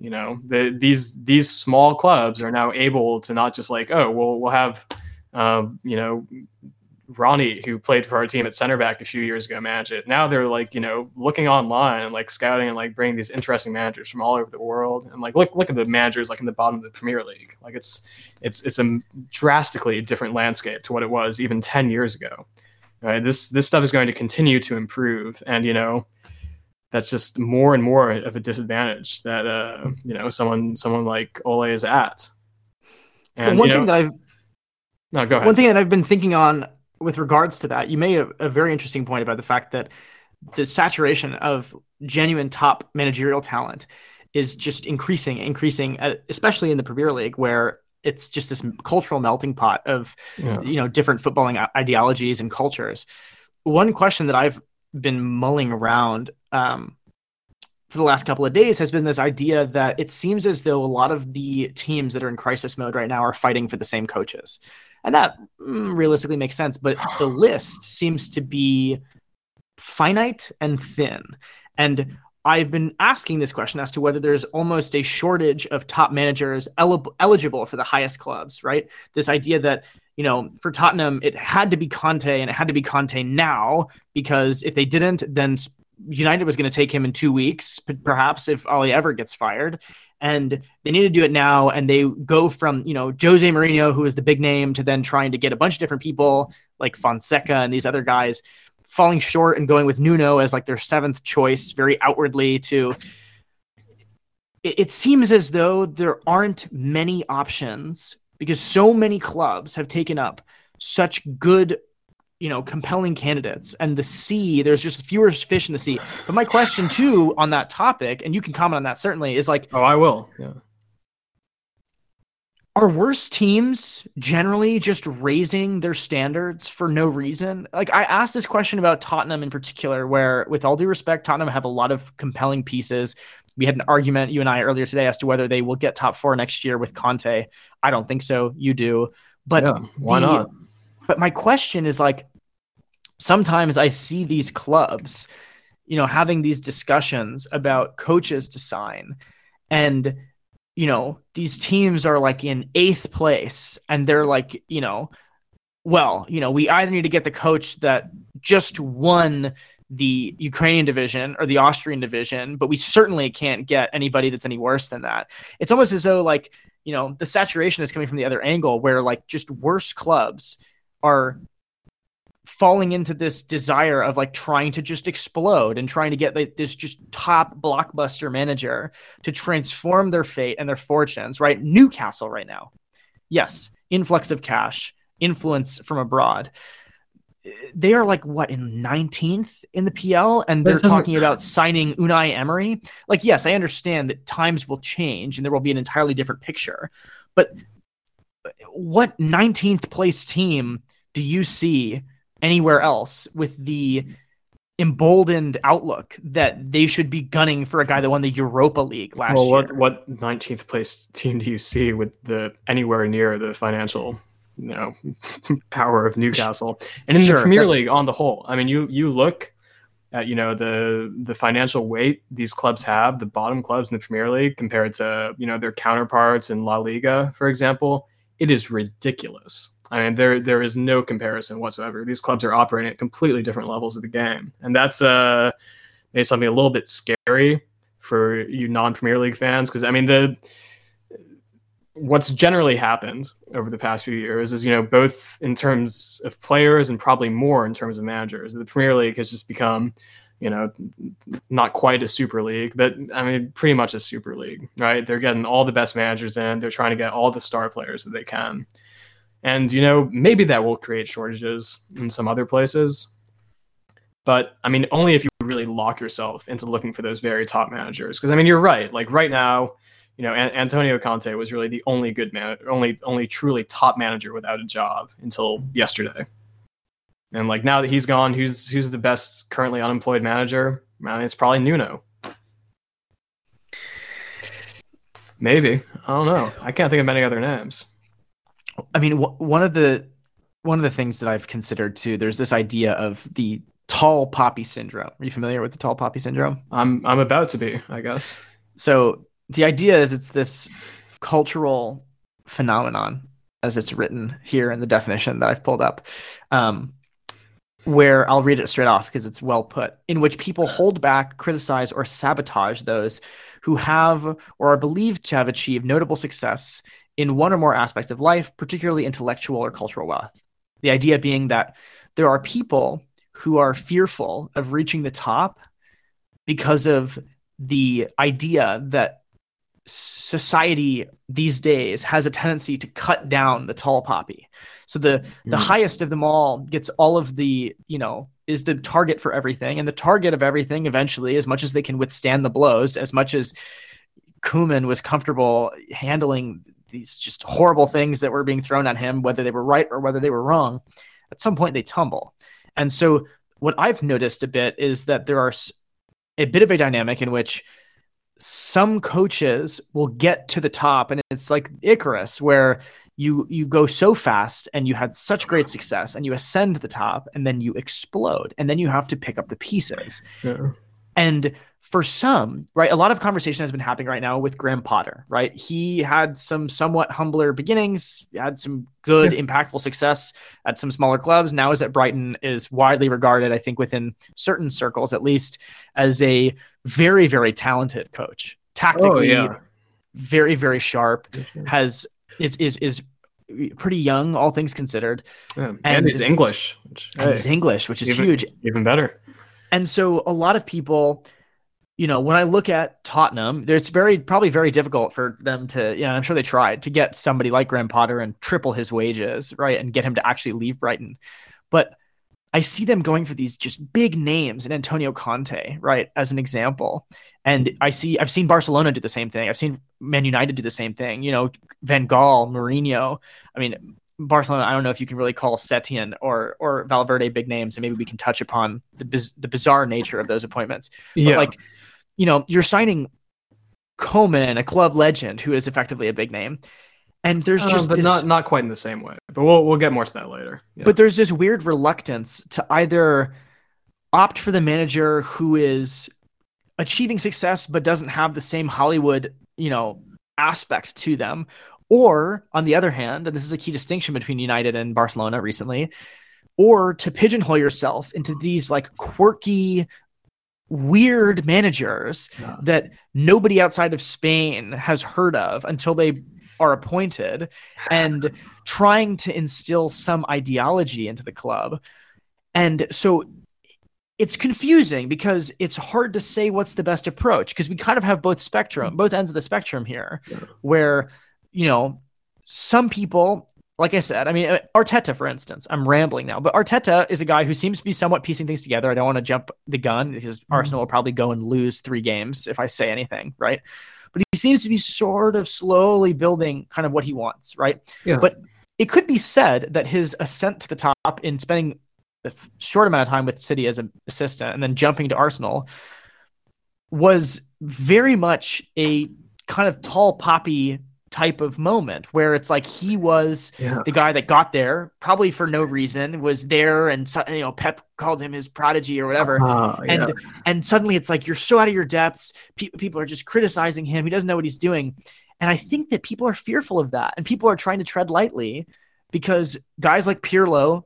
[SPEAKER 2] You know the these these small clubs are now able to not just like oh well we'll have uh, you know Ronnie, who played for our team at center back a few years ago, manage it. Now they're like, you know, looking online and like scouting and like bringing these interesting managers from all over the world. And like, look, look at the managers like in the bottom of the Premier League. Like it's, it's, it's a drastically different landscape to what it was even 10 years ago. Right. This, this stuff is going to continue to improve. And, you know, that's just more and more of a disadvantage that, uh, you know, someone, someone like Ole is at.
[SPEAKER 1] And one you know, thing that I've,
[SPEAKER 2] no, go ahead.
[SPEAKER 1] One thing that I've been thinking on with regards to that, you made a, a very interesting point about the fact that the saturation of genuine top managerial talent is just increasing, increasing, uh, especially in the Premier League, where it's just this cultural melting pot of yeah. you know different footballing ideologies and cultures. One question that I've been mulling around um, for the last couple of days has been this idea that it seems as though a lot of the teams that are in crisis mode right now are fighting for the same coaches. And that mm, realistically makes sense, but the list seems to be finite and thin. And I've been asking this question as to whether there's almost a shortage of top managers el- eligible for the highest clubs, right? This idea that, you know, for Tottenham, it had to be Conte and it had to be Conte now because if they didn't, then United was going to take him in two weeks, perhaps if Ole ever gets fired and they need to do it now. And they go from, you know, Jose Mourinho, who is the big name, to then trying to get a bunch of different people like Fonseca and these other guys falling short and going with Nuno as like their seventh choice, very outwardly to. It, it seems as though there aren't many options because so many clubs have taken up such good you know compelling candidates and the sea there's just fewer fish in the sea. But my question too on that topic and you can comment on that certainly is like
[SPEAKER 2] oh i will. Yeah.
[SPEAKER 1] Are worse teams generally just raising their standards for no reason? Like i asked this question about tottenham in particular where with all due respect tottenham have a lot of compelling pieces. We had an argument you and i earlier today as to whether they will get top four next year with conte. I don't think so. You do. But
[SPEAKER 2] yeah, why the, not
[SPEAKER 1] but my question is like, sometimes I see these clubs, you know, having these discussions about coaches to sign, and you know, these teams are like in eighth place, and they're like, you know, well, you know, we either need to get the coach that just won the Ukrainian division or the Austrian division, but we certainly can't get anybody that's any worse than that. It's almost as though like, you know, the saturation is coming from the other angle where like just worse clubs are falling into this desire of like trying to just explode and trying to get like this just top blockbuster manager to transform their fate and their fortunes, right? Newcastle right now. Yes, influx of cash, influence from abroad. They are like what in 19th in the PL and they're talking about signing Unai Emery. Like yes, I understand that times will change and there will be an entirely different picture. But what 19th place team do you see anywhere else with the emboldened outlook that they should be gunning for a guy that won the Europa League last well,
[SPEAKER 2] what, year? What 19th place team do you see with the anywhere near the financial you know power of Newcastle and in sure, the Premier League on the whole? I mean, you you look at you know the the financial weight these clubs have, the bottom clubs in the Premier League compared to you know their counterparts in La Liga, for example. It is ridiculous. I mean, there there is no comparison whatsoever. These clubs are operating at completely different levels of the game, and that's uh, maybe something a little bit scary for you non-Premier League fans. Because I mean, the what's generally happened over the past few years is you know both in terms of players and probably more in terms of managers. The Premier League has just become you know, not quite a super league, but I mean, pretty much a super league, right? They're getting all the best managers in. They're trying to get all the star players that they can. And, you know, maybe that will create shortages in some other places. But I mean, only if you really lock yourself into looking for those very top managers. Because I mean, you're right. Like right now, you know, An- Antonio Conte was really the only good man, only only truly top manager without a job until yesterday. And like now that he's gone, who's who's the best currently unemployed manager? I mean, it's probably Nuno. Maybe I don't know. I can't think of any other names.
[SPEAKER 1] I mean, w- one of the one of the things that I've considered too. There's this idea of the tall poppy syndrome. Are you familiar with the tall poppy syndrome?
[SPEAKER 2] I'm I'm about to be, I guess.
[SPEAKER 1] So the idea is it's this cultural phenomenon, as it's written here in the definition that I've pulled up, um, where I'll read it straight off because it's well put, in which people hold back, criticize, or sabotage those who have or are believed to have achieved notable success in one or more aspects of life, particularly intellectual or cultural wealth. The idea being that there are people who are fearful of reaching the top because of the idea that society these days has a tendency to cut down the tall poppy. So the the mm. highest of them all gets all of the, you know, is the target for everything. And the target of everything eventually, as much as they can withstand the blows, as much as Koeman was comfortable handling these just horrible things that were being thrown at him, whether they were right or whether they were wrong, at some point they tumble. And so what I've noticed a bit is that there are a bit of a dynamic in which some coaches will get to the top and it's like Icarus where you you go so fast and you had such great success and you ascend to the top and then you explode and then you have to pick up the pieces. Yeah. And for some, right, a lot of conversation has been happening right now with Graham Potter, right? He had some somewhat humbler beginnings, had some good, yeah. impactful success at some smaller clubs. Now is at Brighton is widely regarded, I think, within certain circles at least, as a very, very talented coach. Tactically, oh, yeah. very, very sharp. Has is is is pretty young, all things considered.
[SPEAKER 2] Yeah, and, and he's English.
[SPEAKER 1] Which, and hey, he's English, which is
[SPEAKER 2] even,
[SPEAKER 1] huge.
[SPEAKER 2] Even better.
[SPEAKER 1] And so a lot of people you know, when I look at Tottenham, it's very probably very difficult for them to, you know, I'm sure they tried to get somebody like Graham Potter and triple his wages, right, and get him to actually leave Brighton. But I see them going for these just big names and Antonio Conte, right, as an example. And I see I've seen Barcelona do the same thing. I've seen Man United do the same thing. You know, Van Gaal, Mourinho. I mean, Barcelona, I don't know if you can really call Setién or or Valverde big names, and maybe we can touch upon the biz- the bizarre nature of those appointments. But yeah. like you know, you're signing Koeman, a club legend who is effectively a big name. And there's uh, just
[SPEAKER 2] uh, but
[SPEAKER 1] this,
[SPEAKER 2] not not quite in the same way. But we'll we'll get more to that later.
[SPEAKER 1] Yeah. But there's this weird reluctance to either opt for the manager who is achieving success but doesn't have the same Hollywood, you know, aspect to them, or on the other hand, and this is a key distinction between United and Barcelona recently, or to pigeonhole yourself into these like quirky weird managers yeah. that nobody outside of Spain has heard of until they are appointed and trying to instill some ideology into the club. And so it's confusing because it's hard to say what's the best approach because we kind of have both spectrum, mm. both ends of the spectrum here, yeah. where, you know, some people like I said, I mean, uh, Arteta, for instance, I'm rambling now, but Arteta is a guy who seems to be somewhat piecing things together. I don't want to jump the gun because mm-hmm. Arsenal will probably go and lose three games if I say anything, right? But he seems to be sort of slowly building kind of what he wants, right? Yeah. But it could be said that his ascent to the top in spending a short amount of time with City as an assistant and then jumping to Arsenal was very much a kind of tall poppy type of moment where it's like he was yeah. the guy that got there probably for no reason was there and you know pep called him his prodigy or whatever. Uh, yeah. and and suddenly it's like you're so out of your depths. Pe- people are just criticizing him. He doesn't know what he's doing. And i think that people are fearful of that. And people are trying to tread lightly because guys like pirlo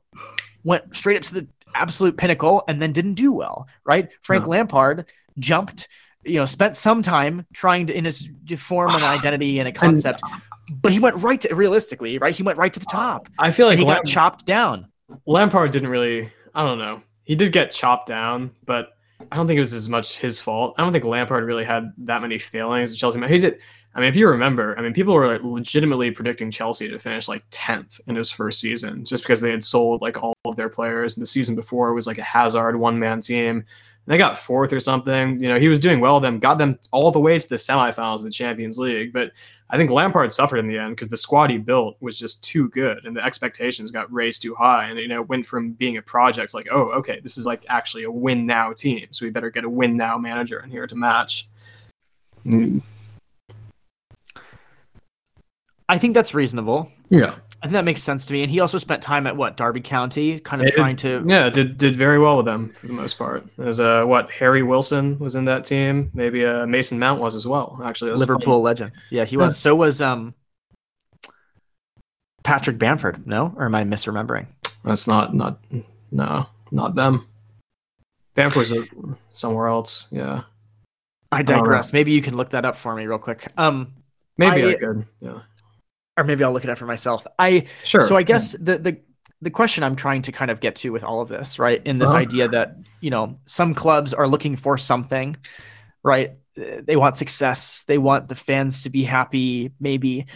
[SPEAKER 1] went straight up to the absolute pinnacle and then didn't do well right? Frank lampard jumped you know, spent some time trying to in his to form an identity and a concept, and, but he went right to realistically, right? He went right to the top.
[SPEAKER 2] I feel like
[SPEAKER 1] he Lamp- got chopped down.
[SPEAKER 2] Lampard didn't really. I don't know. He did get chopped down, but I don't think it was as much his fault. I don't think Lampard really had that many failings at Chelsea. He did. I mean, if you remember, I mean, people were like legitimately predicting Chelsea to finish like 10th in his first season just because they had sold like all of their players. And the season before was like a Hazard one man team. They got fourth or something. You know, he was doing well with them, got them all the way to the semifinals of the Champions League. But I think Lampard suffered in the end because the squad he built was just too good, and the expectations got raised too high, and you know it went from being a project like, oh, okay, this is like actually a win now team, so we better get a win now manager in here to match.
[SPEAKER 1] Mm. I think that's reasonable.
[SPEAKER 2] Yeah.
[SPEAKER 1] I think that makes sense to me. And he also spent time at what Derby County, kind of
[SPEAKER 2] it,
[SPEAKER 1] trying to.
[SPEAKER 2] Yeah, did did very well with them for the most part. There's uh, what Harry Wilson was in that team. Maybe uh, Mason Mount was as well. Actually,
[SPEAKER 1] Liverpool legend. Yeah, he was. So was um Patrick Bamford. No, or am I misremembering?
[SPEAKER 2] That's not not no not them. Bamford's somewhere else. Yeah.
[SPEAKER 1] I digress. I maybe you can look that up for me real quick. Um,
[SPEAKER 2] maybe I, I could. Yeah
[SPEAKER 1] or maybe I'll look it up for myself. I sure. So I guess the the the question I'm trying to kind of get to with all of this, right, in this uh-huh. idea that you know some clubs are looking for something, right? They want success, they want the fans to be happy, maybe.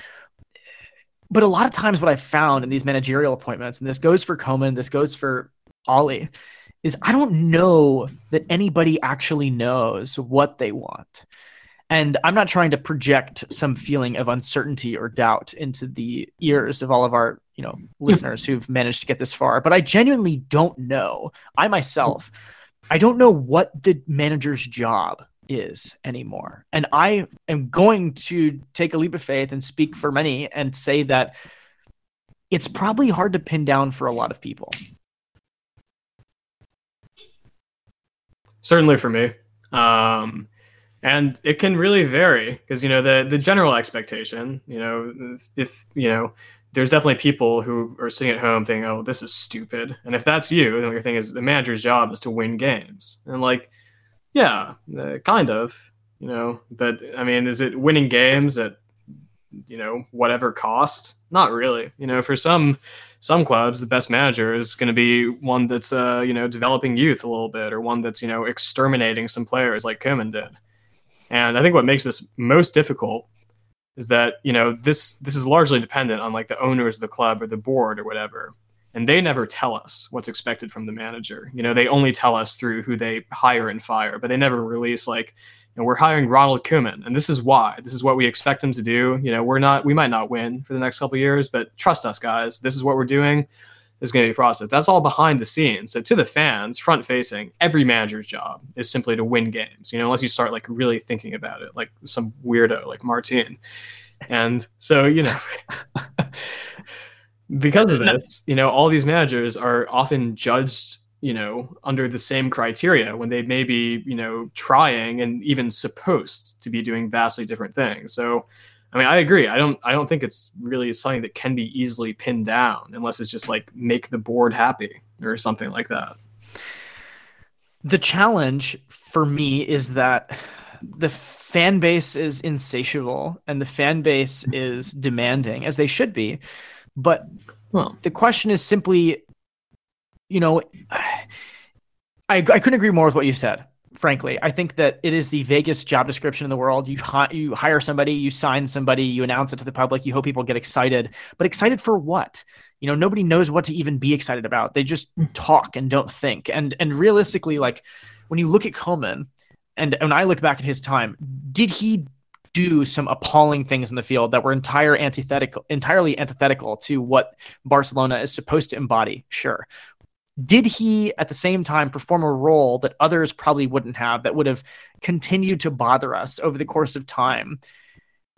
[SPEAKER 1] But a lot of times, what I've found in these managerial appointments, and this goes for Koeman, this goes for Ole, is I don't know that anybody actually knows what they want. And I'm not trying to project some feeling of uncertainty or doubt into the ears of all of our, you know, listeners who've managed to get this far, but I genuinely don't know. I myself, I don't know what the manager's job is anymore. And I am going to take a leap of faith and speak for many and say that it's probably hard to pin down for a lot of people.
[SPEAKER 2] Certainly for me. Um, and it can really vary because you know the the general expectation you know if you know there's definitely people who are sitting at home thinking oh this is stupid. And if that's you then your thing is the manager's job is to win games. And like yeah uh, kind of you know but i mean is it winning games at you know whatever cost? Not really. You know for some some clubs the best manager is going to be one that's uh you know developing youth a little bit or one that's you know exterminating some players like Koeman did and I think what makes this most difficult is that you know this this is largely dependent on like the owners of the club or the board or whatever, and they never tell us what's expected from the manager. You know, they only tell us through who they hire and fire, but they never release like. We're hiring Ronald Koeman, and this is why. This is what we expect him to do. You know, we're not, we might not win for the next couple years, but trust us, guys. This is what we're doing is going to be processed. That's all behind the scenes. So to the fans, front facing, every manager's job is simply to win games. You know, unless you start like really thinking about it, like some weirdo like Martin. And so you know, because of this, you know, all these managers are often judged you know under the same criteria when they may be you know trying and even supposed to be doing vastly different things so I mean, I agree. I don't. I don't think it's really something that can be easily pinned down unless it's just like make the board happy or something like that.
[SPEAKER 1] The challenge for me is that the fan base is insatiable and the fan base is demanding, as they should be. But well, the question is simply, you know, I I couldn't agree more with what you said frankly. I think that it is the vaguest job description in the world. You hi- you hire somebody, you sign somebody, you announce it to the public, you hope people get excited. But excited for what? You know, nobody knows what to even be excited about. They just hmm. talk and don't think. And and realistically, like when you look at Koeman, and when I look back at his time, did he do some appalling things in the field that were entire antithetical, entirely antithetical to what Barcelona is supposed to embody? Sure did he at the same time perform a role that others probably wouldn't have that would have continued to bother us over the course of time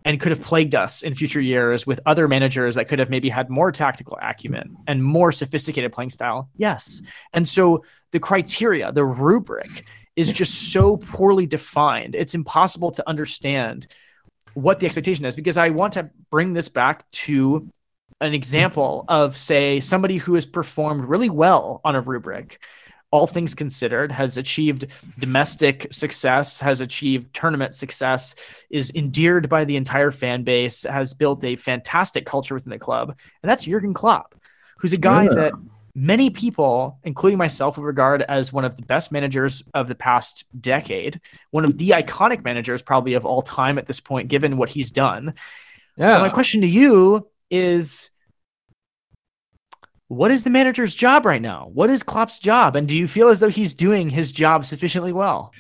[SPEAKER 1] and could have plagued us in future years with other managers that could have maybe had more tactical acumen and more sophisticated playing style? Yes. And so the criteria the rubric is just so poorly defined it's impossible to understand what the expectation is because i want to bring this back to an example of say somebody who has performed really well on a rubric all things considered has achieved domestic success has achieved tournament success is endeared by the entire fan base has built a fantastic culture within the club and that's Jurgen Klopp who's a guy yeah. that many people including myself would regard as one of the best managers of the past decade one of the iconic managers probably of all time at this point given what he's done yeah my question to you is what is the manager's job right now? What is Klopp's job? And do you feel as though he's doing his job sufficiently well?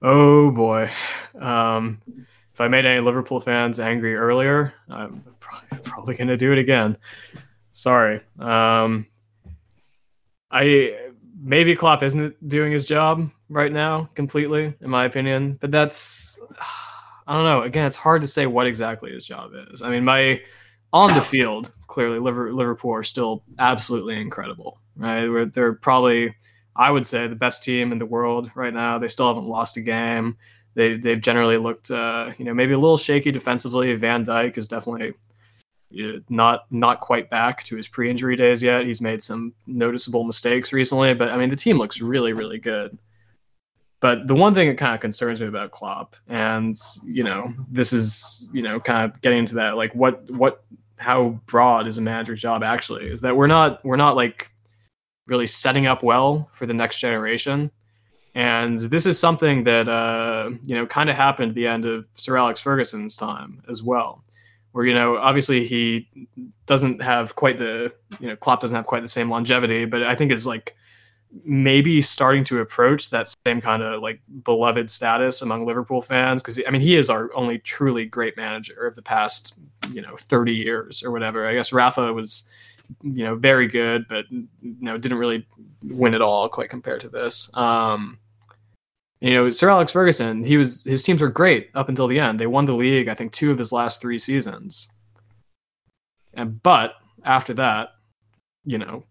[SPEAKER 2] Oh boy. Um, if I made any Liverpool fans angry earlier, I'm probably going to do it again. Sorry. Um, I maybe Klopp isn't doing his job right now completely, in my opinion. But that's I don't know. Again, it's hard to say what exactly his job is. I mean, my on the field, clearly Liverpool are still absolutely incredible. Right? They're probably I would say the best team in the world right now. They still haven't lost a game. They they've generally looked uh, you know maybe a little shaky defensively. Van Dijk is definitely not not quite back to his pre-injury days yet. He's made some noticeable mistakes recently, but I mean the team looks really really good. But the one thing that kind of concerns me about Klopp, and you know, this is you know kind of getting into that like what what how broad is a manager's job actually is that we're not we're not like really setting up well for the next generation. And this is something that uh, you know kind of happened at the end of Sir Alex Ferguson's time as well where you know obviously he doesn't have quite the you know Klopp doesn't have quite the same longevity, but I think is like maybe starting to approach that same kind of like beloved status among Liverpool fans because I mean he is our only truly great manager of the past you know 30 years or whatever. I guess Rafa was you know very good, but you know didn't really win it all quite compared to this. Um, you know, Sir Alex Ferguson, he was his teams were great up until the end. They won the league, I think, two of his last three seasons. And but after that, you know,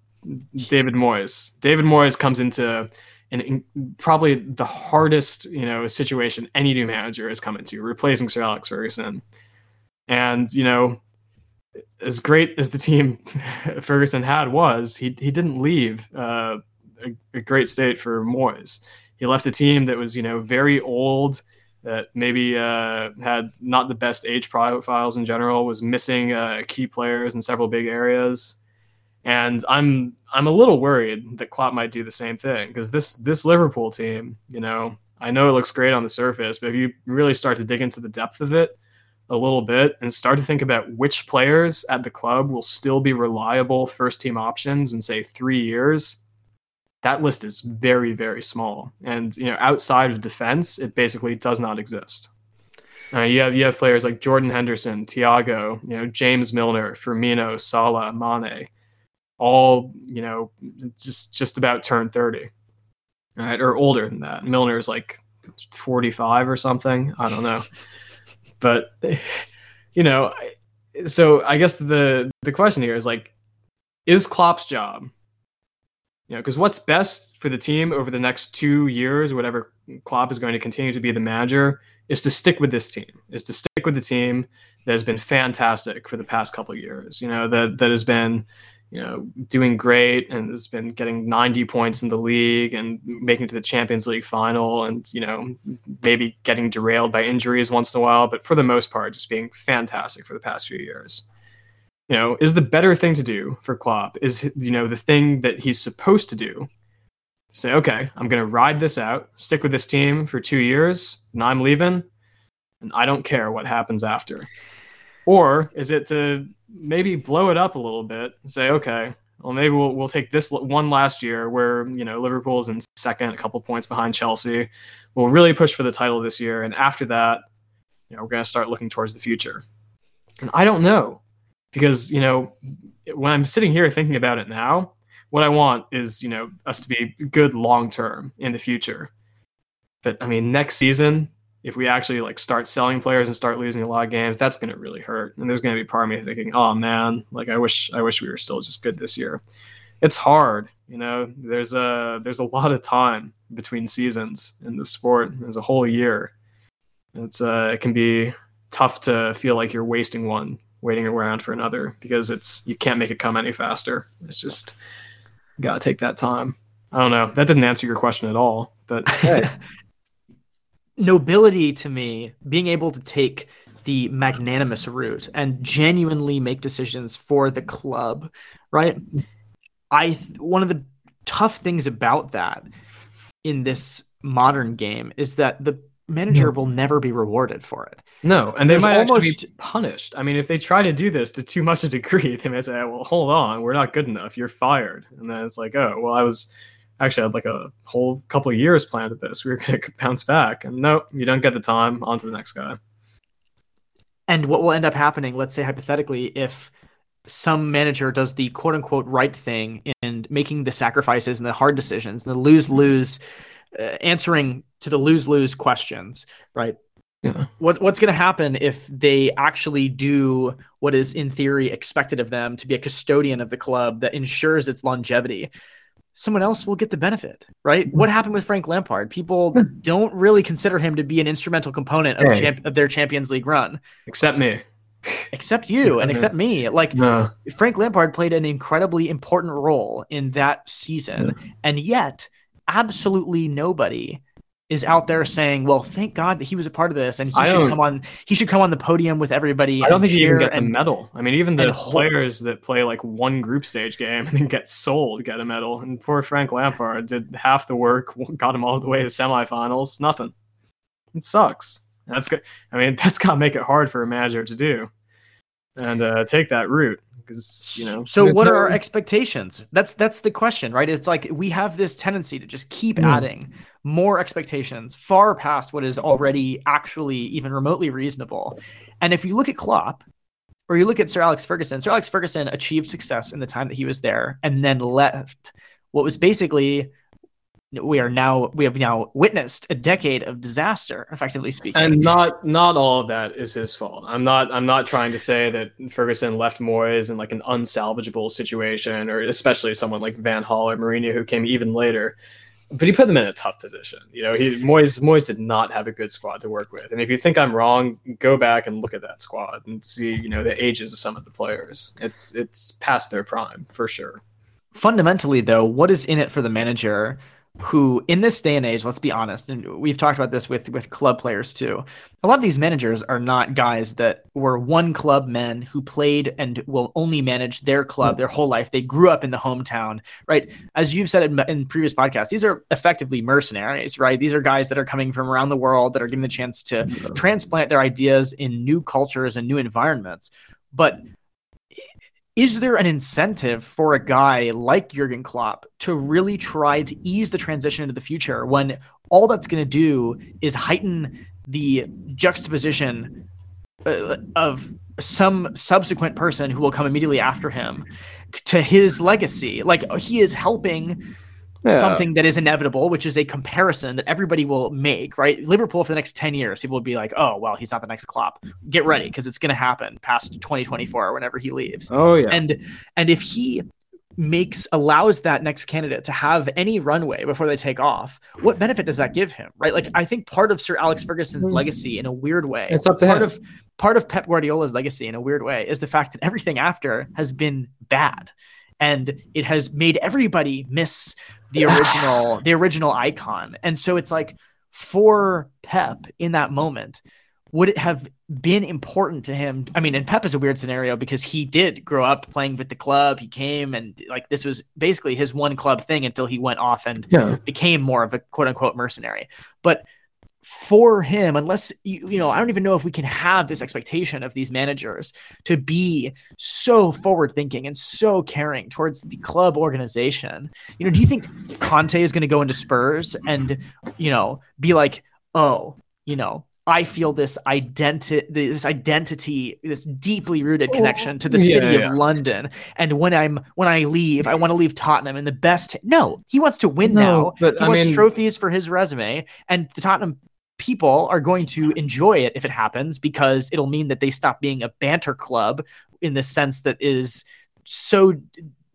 [SPEAKER 2] David Moyes. David Moyes comes into an in, probably the hardest, you know, situation any new manager has come into, replacing Sir Alex Ferguson. And you know, as great as the team Ferguson had was, he he didn't leave uh, a, a great state for Moyes. He left a team that was, you know, very old, that maybe uh, had not the best age profiles in general, was missing uh, key players in several big areas. And I'm I'm a little worried that Klopp might do the same thing because this this Liverpool team, you know, I know it looks great on the surface, but if you really start to dig into the depth of it a little bit and start to think about which players at the club will still be reliable first team options in say three years, that list is very very small. And you know outside of defense it basically does not exist. Uh, you have you have players like Jordan Henderson, Thiago, you know James Milner, Firmino, Salah, Mane, all you know just just about turned thirty, right, or older than that. Milner is like forty five or something. I don't know, but you know, so I guess the the question here is like, is Klopp's job you know, because what's best for the team over the next two years, whatever Klopp is going to continue to be the manager, is to stick with this team, is to stick with the team that has been fantastic for the past couple of years. You know, that that has been, you know, doing great and has been getting 90 points in the league and making it to the Champions League final and, you know, maybe getting derailed by injuries once in a while, but for the most part, just being fantastic for the past few years you know, is the better thing to do for Klopp is you know the thing that he's supposed to do. Say, okay, I'm going to ride this out, stick with this team for two years, and I'm leaving, and I don't care what happens after. Or is it to maybe blow it up a little bit, say, okay, well maybe we'll we'll take this one last year where you know Liverpool's in second, a couple points behind Chelsea. We'll really push for the title this year, and after that, you know, we're going to start looking towards the future. And I don't know because you know when I'm sitting here thinking about it now, what I want is you know us to be good long term in the future. But I mean, next season, if we actually like start selling players and start losing a lot of games, that's going to really hurt. And there's going to be part of me thinking, oh man, like I wish I wish we were still just good this year. It's hard, you know. There's a there's a lot of time between seasons in the sport. There's a whole year. It's uh, it can be tough to feel like you're wasting one waiting around for another because it's you can't make it come any faster. It's just gotta take that time. I don't know. That didn't answer your question at all, but
[SPEAKER 1] nobility to me, being able to take the magnanimous route and genuinely make decisions for the club, right? I one of the tough things about that in this modern game is that the manager hmm. will never be rewarded for it.
[SPEAKER 2] No, and they There's might almost be punished. I mean, if they try to do this to too much a degree, they may say, "Well, hold on, we're not good enough. You're fired." And then it's like, "Oh, well, I was actually I had like a whole couple of years planned at this. We were going to bounce back, and no, you don't get the time. On to the next guy."
[SPEAKER 1] And what will end up happening? Let's say hypothetically, if some manager does the quote unquote right thing and making the sacrifices and the hard decisions and the lose lose uh, answering to the lose lose questions, right? Yeah. What's what's going to happen if they actually do what is in theory expected of them to be a custodian of the club that ensures its longevity? Someone else will get the benefit, right? What happened with Frank Lampard? People don't really consider him to be an instrumental component of, hey. champ- of their Champions League run,
[SPEAKER 2] except me
[SPEAKER 1] except you and except me. Like no. Frank Lampard played an incredibly important role in that season, yeah. and yet absolutely nobody is out there saying, "Well, thank God that he was a part of this, and he should come on. He should come on the podium with everybody."
[SPEAKER 2] I don't think he even gets and, a medal. I mean, even the players that play like one group stage game and then get sold get a medal. And poor Frank Lampard did half the work, got him all the way to the semifinals. Nothing. It sucks. That's good. I mean, that's got to make it hard for a manager to do and uh, take that route because you know.
[SPEAKER 1] So, what no... are our expectations? That's that's the question, right? It's like we have this tendency to just keep mm. adding more expectations far past what is already actually even remotely reasonable. And if you look at Klopp, or you look at Sir Alex Ferguson, Sir Alex Ferguson achieved success in the time that he was there, and then left what was basically we are now we have now witnessed a decade of disaster effectively speaking.
[SPEAKER 2] And not not all of that is his fault. I'm not i'm not trying to say that ferguson left moyes in like an unsalvageable situation or especially someone like van Gaal or Mourinho who came even later but he put them in a tough position. You know he moyes moyes did not have a good squad to work with. And if you think i'm wrong go back and look at that squad and see you know the ages of some of the players. It's it's past their prime for sure.
[SPEAKER 1] Fundamentally though what is in it for the manager who in this day and age let's be honest and we've talked about this with with club players too. A lot of these managers are not guys that were one club men who played and will only manage their club their whole life. They grew up in the hometown right? As you've said in, in previous podcasts these are effectively mercenaries right? These are guys that are coming from around the world that are given the chance to transplant their ideas in new cultures and new environments. But is there an incentive for a guy like Jurgen Klopp to really try to ease the transition into the future when all that's going to do is heighten the juxtaposition uh, of some subsequent person who will come immediately after him to his legacy? Like he is helping yeah. something that is inevitable, which is a comparison that everybody will make, right? Liverpool for the next 10 years, people will be like, oh, well, he's not the next Klopp. Get ready because it's going to happen past 2024 or whenever he leaves.
[SPEAKER 2] Oh, yeah.
[SPEAKER 1] And, and if he makes allows that next candidate to have any runway before they take off what benefit does that give him right like i think part of sir alex ferguson's hmm. legacy in a weird way
[SPEAKER 2] it's up to
[SPEAKER 1] part
[SPEAKER 2] him.
[SPEAKER 1] of part of pep guardiola's legacy in a weird way is the fact that everything after has been bad and it has made everybody miss the original the original icon. And so it's like for Pep in that moment, would it have been important to him? I mean, and Pep is a weird scenario because he did grow up playing with the club. He came and like this was basically his one club thing until he went off and yeah. became more of a quote unquote mercenary. But for him, unless you, you know, I don't even know if we can have this expectation of these managers to be so forward thinking and so caring towards the club organization. You know, do you think Conte is going to go into Spurs and, you know, be like, oh, you know, I feel this identity, this identity, this deeply rooted oh, connection to the yeah, city yeah. of London. And when I'm when I leave, I want to leave Tottenham in the best. No, he wants to win no, now. But he I wants mean, trophies for his resume, and the Tottenham people are going to enjoy it if it happens because it'll mean that they stop being a banter club in the sense that is so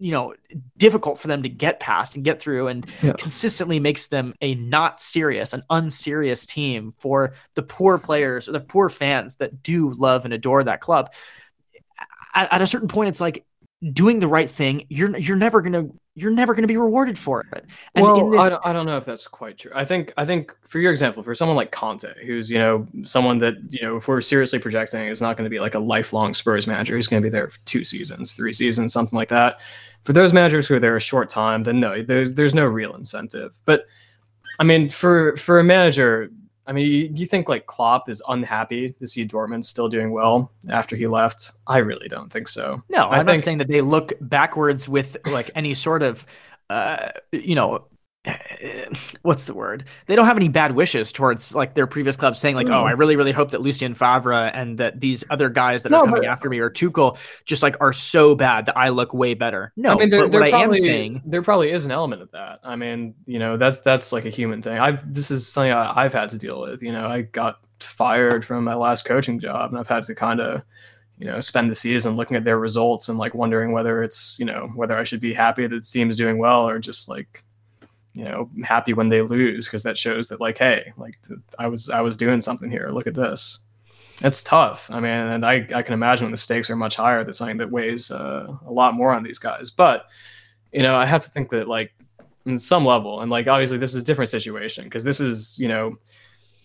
[SPEAKER 1] you know difficult for them to get past and get through and yeah. consistently makes them a not serious an unserious team for the poor players or the poor fans that do love and adore that club at, at a certain point it's like doing the right thing you're you're never going to you're never going to be rewarded for it.
[SPEAKER 2] And well, this... I, don't, I don't know if that's quite true. I think I think for your example, for someone like Conte, who's you know someone that you know if we're seriously projecting is not going to be like a lifelong Spurs manager. He's going to be there for two seasons, three seasons, something like that. For those managers who are there a short time, then no, there's there's no real incentive. But I mean, for for a manager, I mean, you think like Klopp is unhappy to see Dortmund still doing well after he left? I really don't think so.
[SPEAKER 1] No,
[SPEAKER 2] I
[SPEAKER 1] I'm
[SPEAKER 2] think,
[SPEAKER 1] not saying that they look backwards with like any sort of, uh, you know, what's the word? They don't have any bad wishes towards like their previous clubs saying like, oh, I mm. really, really hope that Lucien Favre and that these other guys that
[SPEAKER 2] No,
[SPEAKER 1] are coming
[SPEAKER 2] but-
[SPEAKER 1] after me or Tuchel just like are so bad that I look way better. No,
[SPEAKER 2] I mean, there,
[SPEAKER 1] what I am
[SPEAKER 2] probably
[SPEAKER 1] saying,
[SPEAKER 2] there probably is an element of that. I mean, you know, that's that's like a human thing. I've this is something I, I've had to deal with. You know, I got fired from my last coaching job, and I've had to kind of, you know, spend the season looking at their results and like wondering whether it's you know whether I should be happy that the team is doing well or just like, you know, happy when they lose because that shows that like, hey, like th- I was I was doing something here. Look at this. It's tough. I mean, and I, I can imagine when the stakes are much higher, that's something that weighs uh, a lot more on these guys. But you know, I have to think that like in some level, and like obviously this is a different situation because this is you know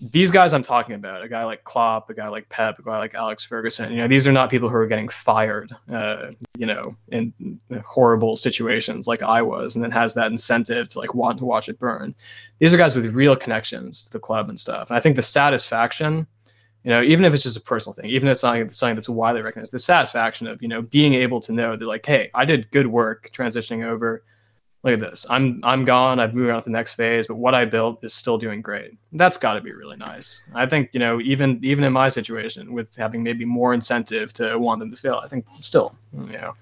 [SPEAKER 2] these guys I'm talking about, a guy like Klopp, a guy like Pep, a guy like Alex Ferguson. You know, these are not people who are getting fired, uh, you know, in horrible situations like I was, and then has that incentive to like want to watch it burn. These are guys with real connections to the club and stuff. And I think the satisfaction you know, even if it's just a personal thing, even if it's something, something that's widely recognized, the satisfaction of, you know, being able to know that like, hey, I did good work transitioning over. Look at this. I'm I'm gone. I've moved on to the next phase, but what I built is still doing great. That's got to be really nice. I think you know, even even in my situation, with having maybe more incentive to want them to fail, I think still, you know,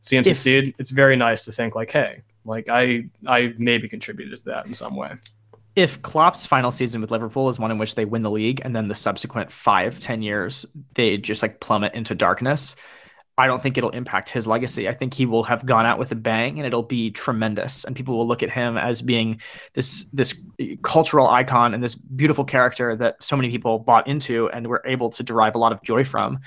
[SPEAKER 2] see them succeed. It's very nice to think like, hey, like I I maybe contributed to that in some way.
[SPEAKER 1] if Klopp's final season with Liverpool is one in which they win the league and then the subsequent five, ten years, they just like plummet into darkness, I don't think it'll impact his legacy. I think he will have gone out with a bang and it'll be tremendous. And people will look at him as being this this cultural icon and this beautiful character that so many people bought into and were able to derive a lot of joy from.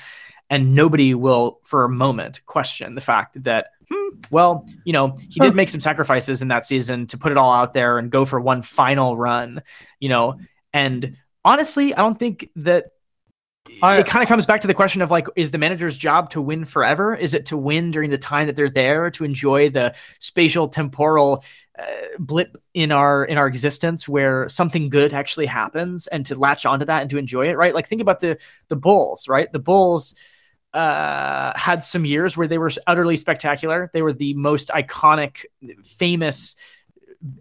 [SPEAKER 1] And nobody will, for a moment, question the fact that, hmm, well, you know, he did make some sacrifices in that season to put it all out there and go for one final run, you know. And honestly, I don't think that
[SPEAKER 2] I-
[SPEAKER 1] it kind of comes back to the question of like, is the manager's job to win forever? Is it to win during the time that they're there to enjoy the spatial temporal uh, blip in our in our existence where something good actually happens and to latch onto that and to enjoy it, right? Like think about the the Bulls, right? The Bulls uh had some years where they were utterly spectacular. They were the most iconic, famous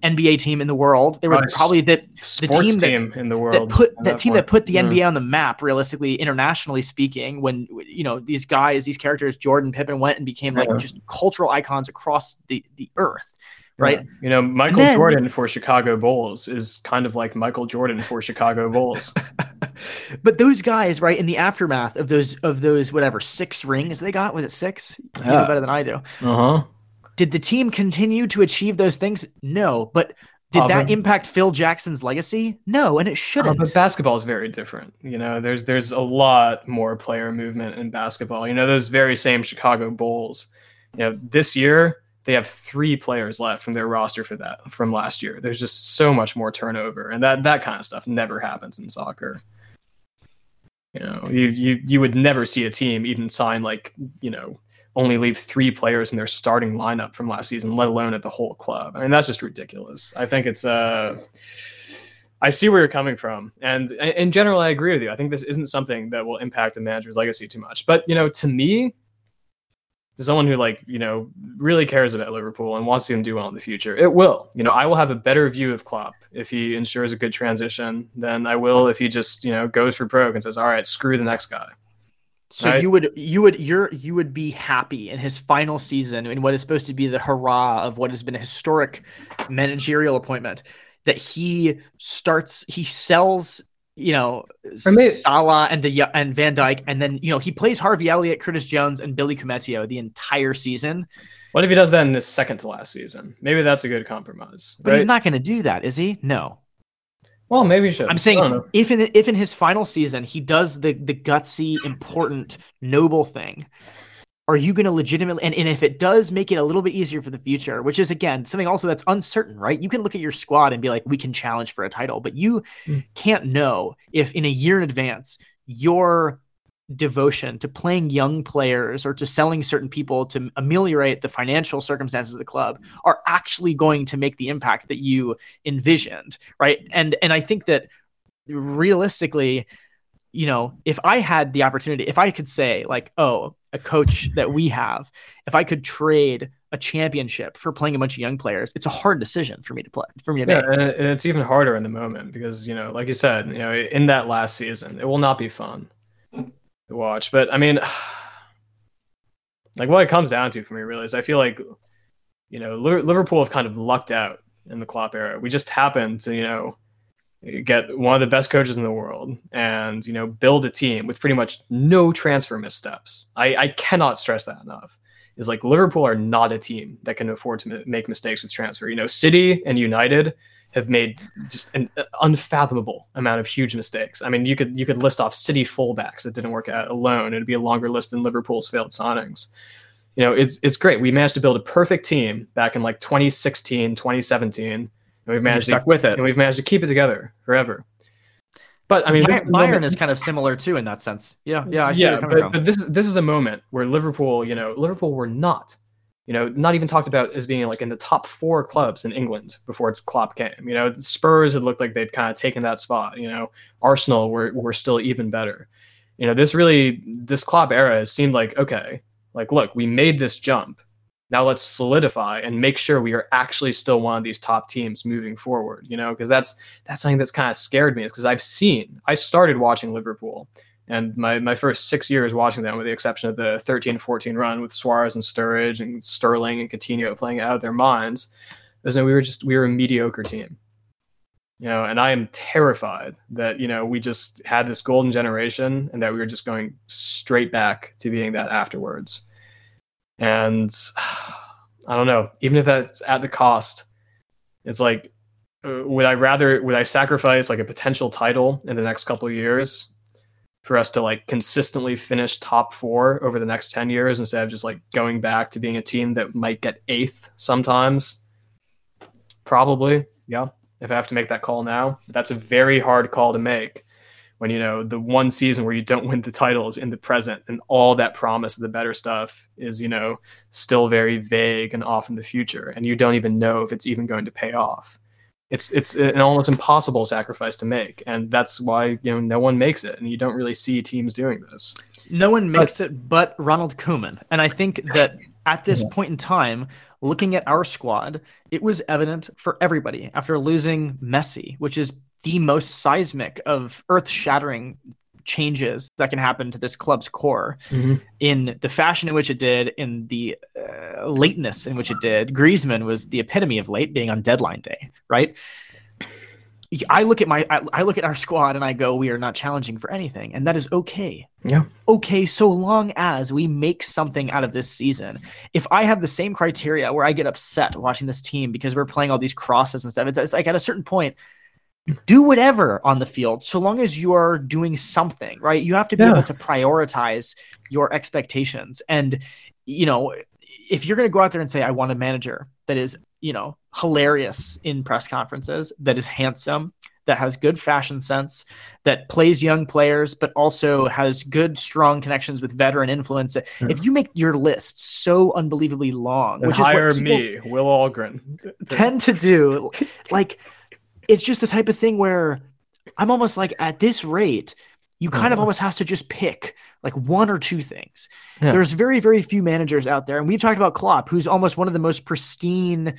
[SPEAKER 1] NBA team in the world. They were
[SPEAKER 2] Right.
[SPEAKER 1] probably the
[SPEAKER 2] Sports
[SPEAKER 1] team that-
[SPEAKER 2] team in the
[SPEAKER 1] that
[SPEAKER 2] world.
[SPEAKER 1] put
[SPEAKER 2] at
[SPEAKER 1] that team that put the
[SPEAKER 2] Yeah.
[SPEAKER 1] NBA on the map, realistically, internationally speaking, when you know these guys, these characters, Jordan Pippen went and became like
[SPEAKER 2] Yeah.
[SPEAKER 1] just cultural icons across the the earth, right?
[SPEAKER 2] Yeah. You know, Michael
[SPEAKER 1] then-
[SPEAKER 2] Jordan for Chicago Bulls is kind of like Michael Jordan for Chicago Bulls.
[SPEAKER 1] But those guys, right, in the aftermath of those of those whatever six rings they got, was it six? You know better than I do.
[SPEAKER 2] Uh huh.
[SPEAKER 1] Did the team continue to achieve those things? No, but did
[SPEAKER 2] Uh,
[SPEAKER 1] that impact Phil Jackson's legacy? No, and it shouldn't.
[SPEAKER 2] but basketball is very different. You know, there's there's a lot more player movement in basketball. You know, those very same Chicago Bulls. You know, this year they have three players left from their roster for that from last year. There's just so much more turnover, and that that kind of stuff never happens in soccer. You know, you you you would never see a team even sign like you know only leave three players in their starting lineup from last season, let alone at the whole club. I mean, that's just ridiculous. I think it's uh I see where you're coming from, and in general, I agree with you. I think this isn't something that will impact a manager's legacy too much. But you know, to me, to someone who like you know really cares about Liverpool and wants to see them do well in the future, it will. You know, I will have a better view of Klopp if he ensures a good transition than I will if he just you know goes for broke and says, "All right, screw the next guy."
[SPEAKER 1] So
[SPEAKER 2] Right.
[SPEAKER 1] you would you would you're you would be happy in his final season in what is supposed to be the hurrah of what has been a historic managerial appointment that he starts he sells you know
[SPEAKER 2] Or may-
[SPEAKER 1] Salah and De, and Van Dijk and then you know he plays Harvey Elliott, Curtis Jones and Billy Koumetio the entire season
[SPEAKER 2] What if he does that in his second to last season? Maybe that's a good compromise.
[SPEAKER 1] but he's not going to do that is he no
[SPEAKER 2] Well, maybe he should.
[SPEAKER 1] I'm saying if in if in his final season he does the the gutsy, important, noble thing, are you going to legitimately and, and if it does make it a little bit easier for the future, which is again something also that's uncertain, right? You can look at your squad and be like, we can challenge for a title, but you
[SPEAKER 2] Mm.
[SPEAKER 1] can't know if in a year in advance your devotion to playing young players or to selling certain people to ameliorate the financial circumstances of the club are actually going to make the impact that you envisioned right and and i think that realistically, you know, if I had the opportunity, if I could say like, oh, a coach that we have, if I could trade a championship for playing a bunch of young players, it's a hard decision for me to play for me to
[SPEAKER 2] yeah,
[SPEAKER 1] make.
[SPEAKER 2] and it's even harder in the moment because you know, like you said, you know, in that last season, it will not be fun watch. But I mean, like what it comes down to for me really is I feel like you know Liverpool have kind of lucked out in the Klopp era. We just happened to you know get one of the best coaches in the world and you know build a team with pretty much no transfer missteps. I, I cannot stress that enough. Is like Liverpool are not a team that can afford to make mistakes with transfer. You know, City and United have made just an uh, unfathomable amount of huge mistakes. I mean, you could you could list off City fullbacks that didn't work out alone. It'd be a longer list than Liverpool's failed signings. You know, it's it's great. We managed to build a perfect team back in like 2016, 2017 and we've managed
[SPEAKER 1] stuck
[SPEAKER 2] to,
[SPEAKER 1] with it.
[SPEAKER 2] and we've managed to keep it together forever. But I mean,
[SPEAKER 1] Bayern,
[SPEAKER 2] is a
[SPEAKER 1] Bayern
[SPEAKER 2] moment-
[SPEAKER 1] is kind of similar too in that sense. Yeah, yeah, I see
[SPEAKER 2] yeah,
[SPEAKER 1] you're coming
[SPEAKER 2] but,
[SPEAKER 1] from.
[SPEAKER 2] but this is this is a moment where Liverpool, you know, Liverpool were not, you know, not even talked about as being like in the top four clubs in England before its Klopp came. You know, Spurs had looked like they'd kind of taken that spot. You know, Arsenal were were still even better. You know, this really this Klopp era has seemed like okay, like look, we made this jump. Now let's solidify and make sure we are actually still one of these top teams moving forward. You know, because that's that's something that's kind of scared me is because I've seen I started watching Liverpool and my, my first six years watching them, with the exception of the 13 14 run with Suarez and Sturridge and Sterling and Coutinho playing out of their minds, was that we were just, we were a mediocre team. You know, and I am terrified that, you know, we just had this golden generation and that we were just going straight back to being that afterwards. And I don't know, even if that's at the cost, it's like, uh, would I rather, would I sacrifice like a potential title in the next couple of years for us to like consistently finish top four over the next 10 years instead of just like going back to being a team that might get eighth sometimes. Probably yeah if i have to make that call now. That's a very hard call to make when you know the one season where you don't win the titles in the present and all that promise of the better stuff is you know still very vague and off in the future. And you don't even know if it's even going to pay off it's it's an almost impossible sacrifice to make. And that's why you know no one makes it. And you don't really see teams doing this.
[SPEAKER 1] No one makes it but Ronald Koeman. And I think that at this point in time, looking at our squad, it was evident for everybody after losing Messi, which is the most seismic of earth shattering changes that can happen to this club's core in the fashion in which it did, in the uh, lateness in which it did. Griezmann was the epitome of late being on deadline day, right? I look at my I, I look at our squad and I go, we are not challenging for anything, and that is okay
[SPEAKER 2] yeah
[SPEAKER 1] okay so long as we make something out of this season. If I have the same criteria where I get upset watching this team because we're playing all these crosses and stuff, it's, it's like at a certain point, do whatever on the field so long as you are doing something, right? You have to be
[SPEAKER 2] Yeah.
[SPEAKER 1] able to prioritize your expectations. And, you know, if you're going to go out there and say, I want a manager that is, you know, hilarious in press conferences, that is handsome, that has good fashion sense, that plays young players, but also has good, strong connections with veteran influence. If you make your list so unbelievably long,
[SPEAKER 2] and
[SPEAKER 1] which
[SPEAKER 2] hire
[SPEAKER 1] is people
[SPEAKER 2] me will algren
[SPEAKER 1] tend to do, like it's just the type of thing where I'm almost like at this rate, you kind of
[SPEAKER 2] Uh-huh.
[SPEAKER 1] almost has to just pick like one or two things.
[SPEAKER 2] Yeah.
[SPEAKER 1] There's very, very few managers out there, and we've talked about Klopp, who's almost one of the most pristine,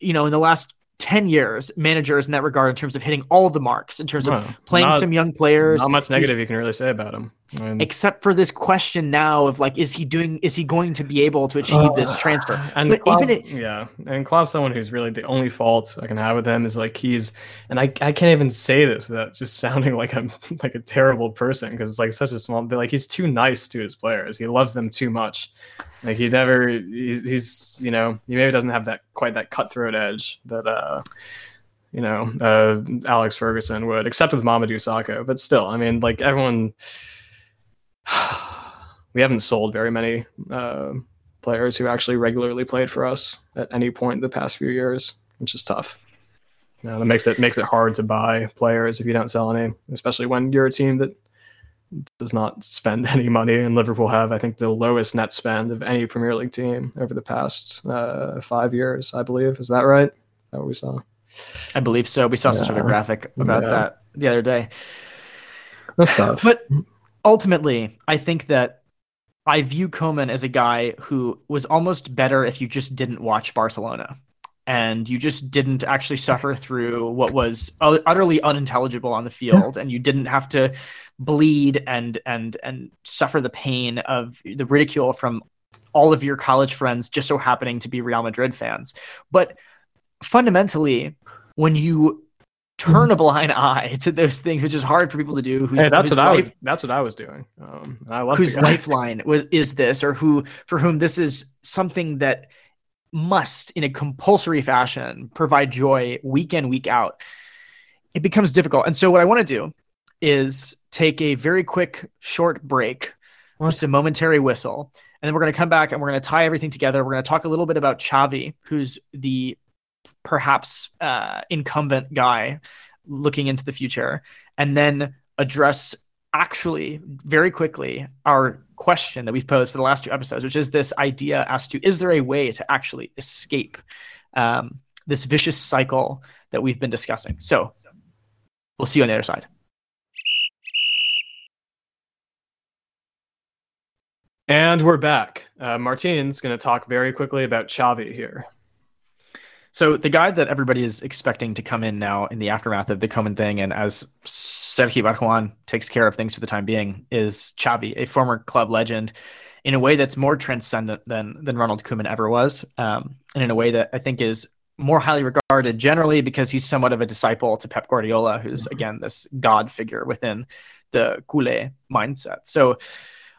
[SPEAKER 1] you know, in the last 10 years managers in that regard in terms of hitting all the marks in terms of
[SPEAKER 2] Well,
[SPEAKER 1] playing
[SPEAKER 2] not-
[SPEAKER 1] some young players.
[SPEAKER 2] not much negative you can really say about him. I mean,
[SPEAKER 1] except for this question now of like is he doing is he going to be able to achieve this
[SPEAKER 2] Uh,
[SPEAKER 1] transfer?
[SPEAKER 2] and
[SPEAKER 1] but
[SPEAKER 2] Klopp,
[SPEAKER 1] even it,
[SPEAKER 2] yeah and Klopp's someone who's really the only fault I can have with him is like he's and I, I can't even say this without just sounding like I'm like a terrible person because it's like such a small like he's too nice to his players. He loves them too much like he never he's, he's you know he maybe doesn't have that quite that cutthroat edge that uh you know uh Alex Ferguson would except with Mamadou Sakho but still I mean like everyone we haven't sold very many uh, players who actually regularly played for us at any point in the past few years, which is tough. You know, that makes it makes it hard to buy players if you don't sell any, especially when you're a team that does not spend any money. And Liverpool have, I think, the lowest net spend of any Premier League team over the past uh, five years. I believe is that right? That what we saw.
[SPEAKER 1] i believe so we saw some sort of graphic about
[SPEAKER 2] Yeah.
[SPEAKER 1] that the other day.
[SPEAKER 3] That's tough.
[SPEAKER 1] But ultimately, I think that I view Koeman as a guy who was almost better if you just didn't watch Barcelona and you just didn't actually suffer through what was utterly unintelligible on the field yeah. and you didn't have to bleed and and and suffer the pain of the ridicule from all of your college friends just so happening to be Real Madrid fans. But fundamentally, when you turn a blind eye to those things, which is hard for people to do.
[SPEAKER 2] Who's, hey, that's what life, I was. That's what I was doing. Um, I
[SPEAKER 1] whose lifeline was is this, or who for whom this is something that must, in a compulsory fashion, provide joy week in week out. It becomes difficult, and so what I want to do is take a very quick, short break, what? just a momentary whistle, and then we're going to come back and we're going to tie everything together. We're going to talk a little bit about Xavi, who's the perhaps uh, incumbent guy looking into the future, and then address actually very quickly our question that we've posed for the last two episodes, which is this idea as to is there a way to actually escape um, this vicious cycle that we've been discussing? So we'll see you on the other side.
[SPEAKER 2] And we're back. Uh, Martin's going to talk very quickly about Xavi here.
[SPEAKER 1] So the guy that everybody is expecting to come in now in the aftermath of the Koeman thing, and as Sergi Barjuan takes care of things for the time being, is Xavi, a former club legend, in a way that's more transcendent than than Ronald Koeman ever was, um, and in a way that I think is more highly regarded generally because he's somewhat of a disciple to Pep Guardiola, who's mm-hmm. again this god figure within the Culé mindset. So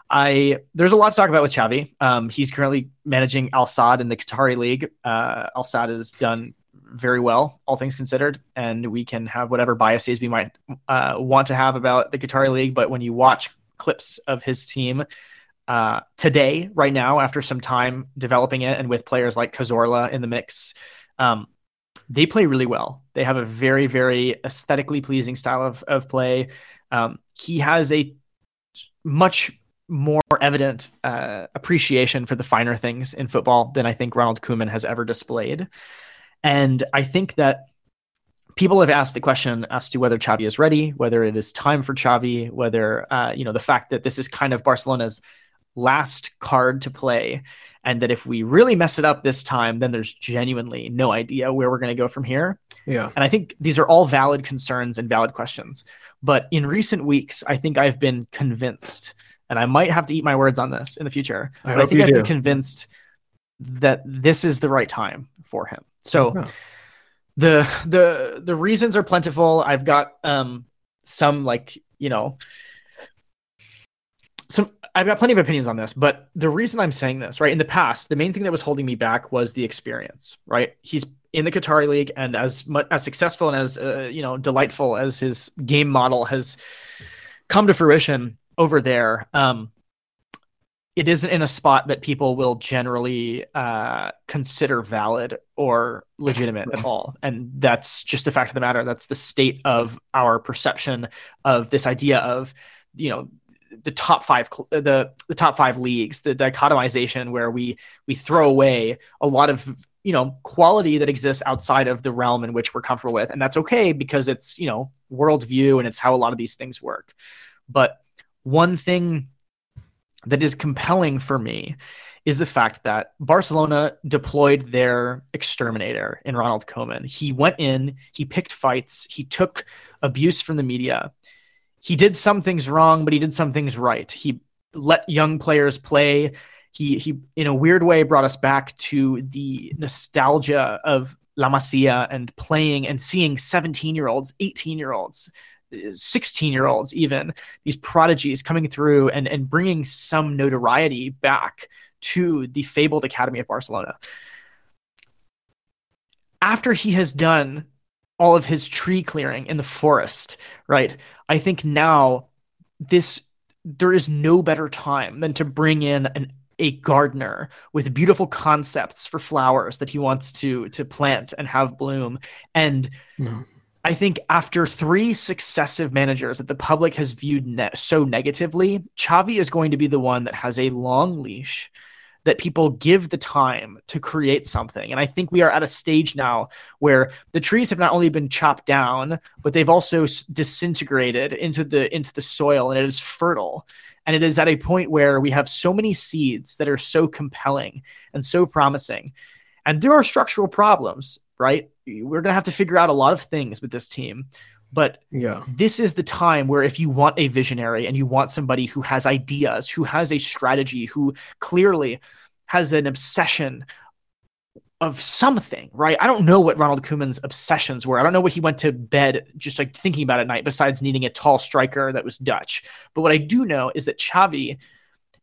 [SPEAKER 1] I there's a lot to talk about with Xavi. Um, he's currently managing Al Sadd in the Qatari League. Uh, Al Sadd has done very well, all things considered, and we can have whatever biases we might uh, want to have about the Qatari League. But when you watch clips of his team uh, today, right now, after some time developing it, and with players like Cazorla in the mix, um, they play really well. They have a very, very aesthetically pleasing style of, of play. Um, he has a much more evident uh, appreciation for the finer things in football than I think Ronald Koeman has ever displayed. And I think that people have asked the question as to whether Xavi is ready, whether it is time for Xavi, whether uh, you know the fact that this is kind of Barcelona's last card to play, and that if we really mess it up this time, then there's genuinely no idea where we're going to go from here.
[SPEAKER 2] Yeah,
[SPEAKER 1] and I think these are all valid concerns and valid questions. But in recent weeks, I think I've been convinced and I might have to eat my words on this in the future. I, but I think I've do. been convinced that this is the right time for him. So oh. the the the reasons are plentiful. I've got um some like, you know, some I've got plenty of opinions on this, but the reason I'm saying this, right, in the past, the main thing that was holding me back was the experience, right? He's in the Qatari League, and as much as successful and as uh, you know delightful as his game model has come to fruition, over there, um, it isn't in a spot that people will generally uh, consider valid or legitimate at all. And that's just the fact of the matter. That's the state of our perception of this idea of, you know, the top five the the top five leagues the dichotomization where we we throw away a lot of you know quality that exists outside of the realm in which we're comfortable with and that's okay because it's you know worldview and it's how a lot of these things work but one thing that is compelling for me is the fact that Barcelona deployed their exterminator in Ronald Koeman. He went in, he picked fights, he took abuse from the media. He did some things wrong, but he did some things right. He let young players play. He he in a weird way brought us back to the nostalgia of La Masia and playing and seeing 17 year olds, 18 year olds 16 year olds even these prodigies coming through and and bringing some notoriety back to the fabled academy of barcelona after he has done all of his tree clearing in the forest right i think now this there is no better time than to bring in an a gardener with beautiful concepts for flowers that he wants to to plant and have bloom and no. I think after three successive managers that the public has viewed ne- so negatively, Xavi is going to be the one that has a long leash that people give the time to create something. And I think we are at a stage now where the trees have not only been chopped down, but they've also disintegrated into the into the soil and it is fertile. And it is at a point where we have so many seeds that are so compelling and so promising. And there are structural problems, right? We're going to have to figure out a lot of things with this team. But
[SPEAKER 3] yeah,
[SPEAKER 1] this is the time where if you want a visionary and you want somebody who has ideas, who has a strategy, who clearly has an obsession of something, right? I don't know what Ronald Koeman's obsessions were. I don't know what he went to bed just like thinking about at night, besides needing a tall striker that was Dutch. But what I do know is that Xavi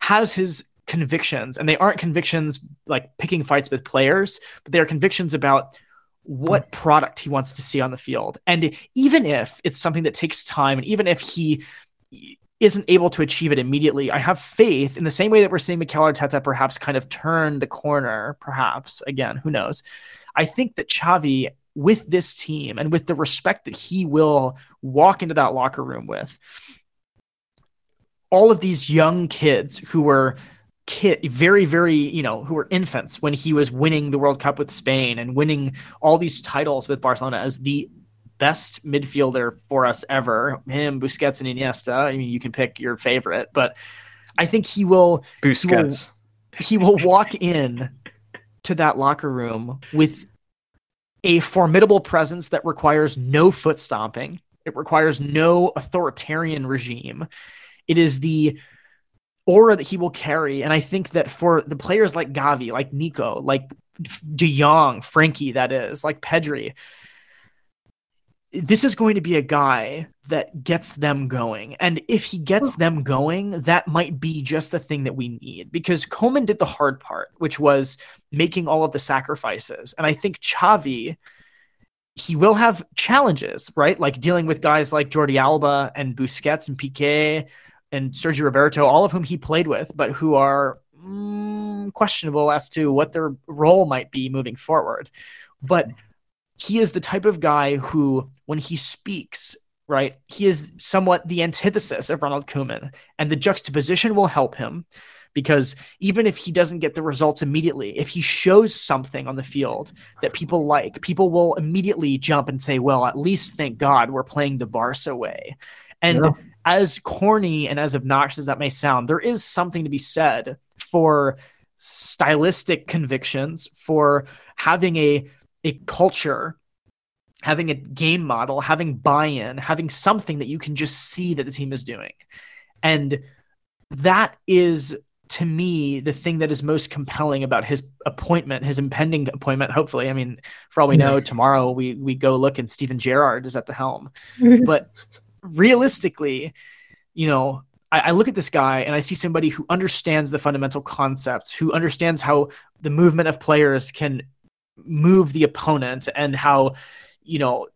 [SPEAKER 1] has his convictions, and they aren't convictions like picking fights with players, but they are convictions about what product he wants to see on the field. And even if it's something that takes time, and even if he isn't able to achieve it immediately, I have faith in the same way that we're seeing Mikel Arteta perhaps kind of turn the corner, perhaps again, who knows? I think that Xavi, with this team and with the respect that he will walk into that locker room with, all of these young kids who were kid very very you know who were infants when he was winning the world cup with spain and winning all these titles with barcelona as the best midfielder for us ever. Him busquets and iniesta. I mean you can pick your favorite but i think he will
[SPEAKER 2] busquets
[SPEAKER 1] he will, he will walk in to that locker room with a formidable presence that requires no foot stomping. It requires no authoritarian regime. It is the aura that he will carry. And I think that for the players like Gavi, like Nico, like De Jong, Frenkie, that is, like Pedri, this is going to be a guy that gets them going. And if he gets them going, that might be just the thing that we need because Koeman did the hard part, which was making all of the sacrifices. And I think Xavi, he will have challenges, right? Like dealing with guys like Jordi Alba and Busquets and Piqué and Sergio Roberto, all of whom he played with, but who are mm, questionable as to what their role might be moving forward. But he is the type of guy who, when he speaks, right, he is somewhat the antithesis of Ronald Koeman, and the juxtaposition will help him because even if he doesn't get the results immediately, if he shows something on the field that people like, people will immediately jump and say, well, at least thank God we're playing the Barca way. And yeah as corny and as obnoxious as that may sound, there is something to be said for stylistic convictions, for having a a culture, having a game model, having buy-in, having something that you can just see that the team is doing. And that is to me the thing that is most compelling about his appointment, his impending appointment. Hopefully, I mean, for all we know, tomorrow we we go look and Steven Gerrard is at the helm. but realistically, you know, I, look at this guy and I see somebody who understands the fundamental concepts, who understands how the movement of players can move the opponent and how, you know,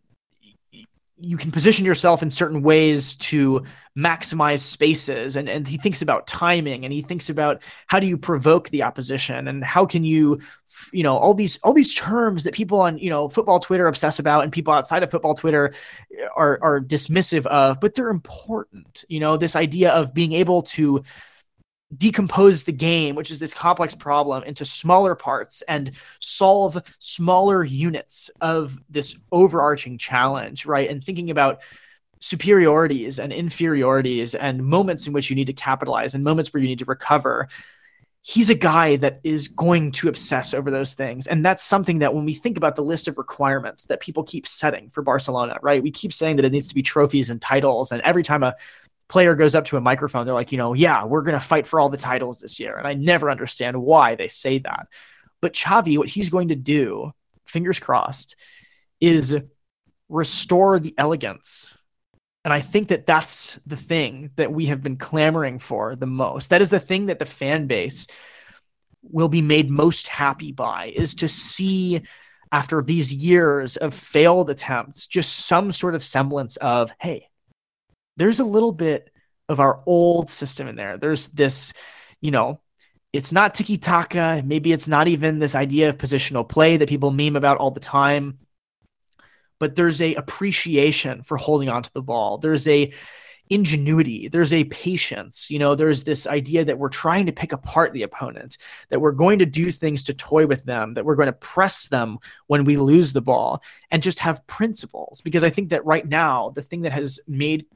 [SPEAKER 1] you can position yourself in certain ways to maximize spaces. And, and he thinks about timing and he thinks about how do you provoke the opposition and how can you you know all these all these terms that people on you know football twitter obsess about and people outside of football twitter are are dismissive of but they're important. You know this idea of being able to decompose the game, which is this complex problem, into smaller parts and solve smaller units of this overarching challenge, right? And thinking about superiorities and inferiorities and moments in which you need to capitalize and moments where you need to recover. He's a guy that is going to obsess over those things. And that's something that when we think about the list of requirements that people keep setting for Barcelona, right? We keep saying that it needs to be trophies and titles. And every time a player goes up to a microphone, they're like, you know, yeah, we're going to fight for all the titles this year. And I never understand why they say that. But Xavi, what he's going to do, fingers crossed, is restore the elegance. And I think that that's the thing that we have been clamoring for the most. That is the thing that the fan base will be made most happy by is to see after these years of failed attempts just some sort of semblance of, hey, there's a little bit of our old system in there. There's this, you know, it's not tiki taka. Maybe it's not even this idea of positional play that people meme about all the time. But there's a appreciation for holding onto the ball. There's a ingenuity there's a patience you know there's this idea that we're trying to pick apart the opponent that we're going to do things to toy with them that we're going to press them when we lose the ball and just have principles because i think that right now the thing that has made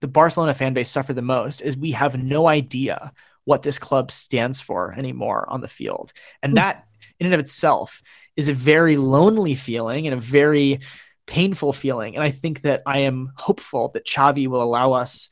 [SPEAKER 1] the barcelona fan base suffer the most is we have no idea what this club stands for anymore on the field and hmm. that in and of itself is a very lonely feeling and a very painful feeling. And I think that I am hopeful that Xavi will allow us,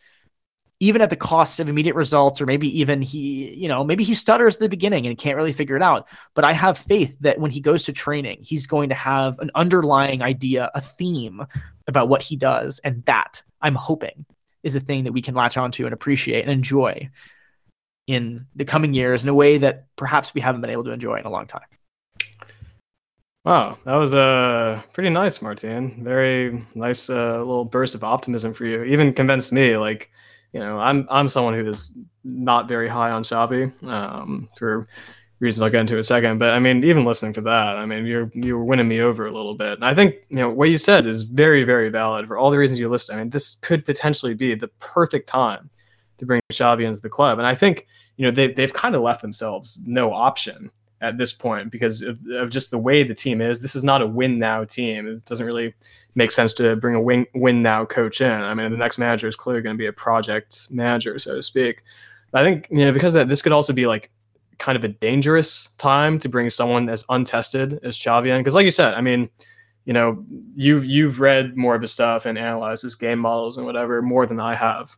[SPEAKER 1] even at the cost of immediate results, or maybe even he, you know, maybe he stutters at the beginning and can't really figure it out. But I have faith that when he goes to training, he's going to have an underlying idea, a theme about what he does. And that I'm hoping is a thing that we can latch onto and appreciate and enjoy in the coming years in a way that perhaps we haven't been able to enjoy in a long time.
[SPEAKER 2] Wow, that was uh, pretty nice, Martin. Very nice uh, little burst of optimism for you. Even convinced me, like, you know, I'm I'm someone who is not very high on Xavi um, for reasons I'll get into in a second. But I mean, even listening to that, I mean, you're you were winning me over a little bit. And I think you know what you said is very very valid for all the reasons you listed. I mean, this could potentially be the perfect time to bring Xavi into the club, and I think you know they they've kind of left themselves no option at this point because of, of, just the way the team is. This is not a win now team. It doesn't really make sense to bring a win, win now coach in. I mean, the next manager is clearly going to be a project manager, so to speak. I think you know because that this could also be like kind of a dangerous time to bring someone as untested as Xavi in. Because like you said, I mean, you know, you've you've read more of his stuff and analyzed his game models and whatever more than I have.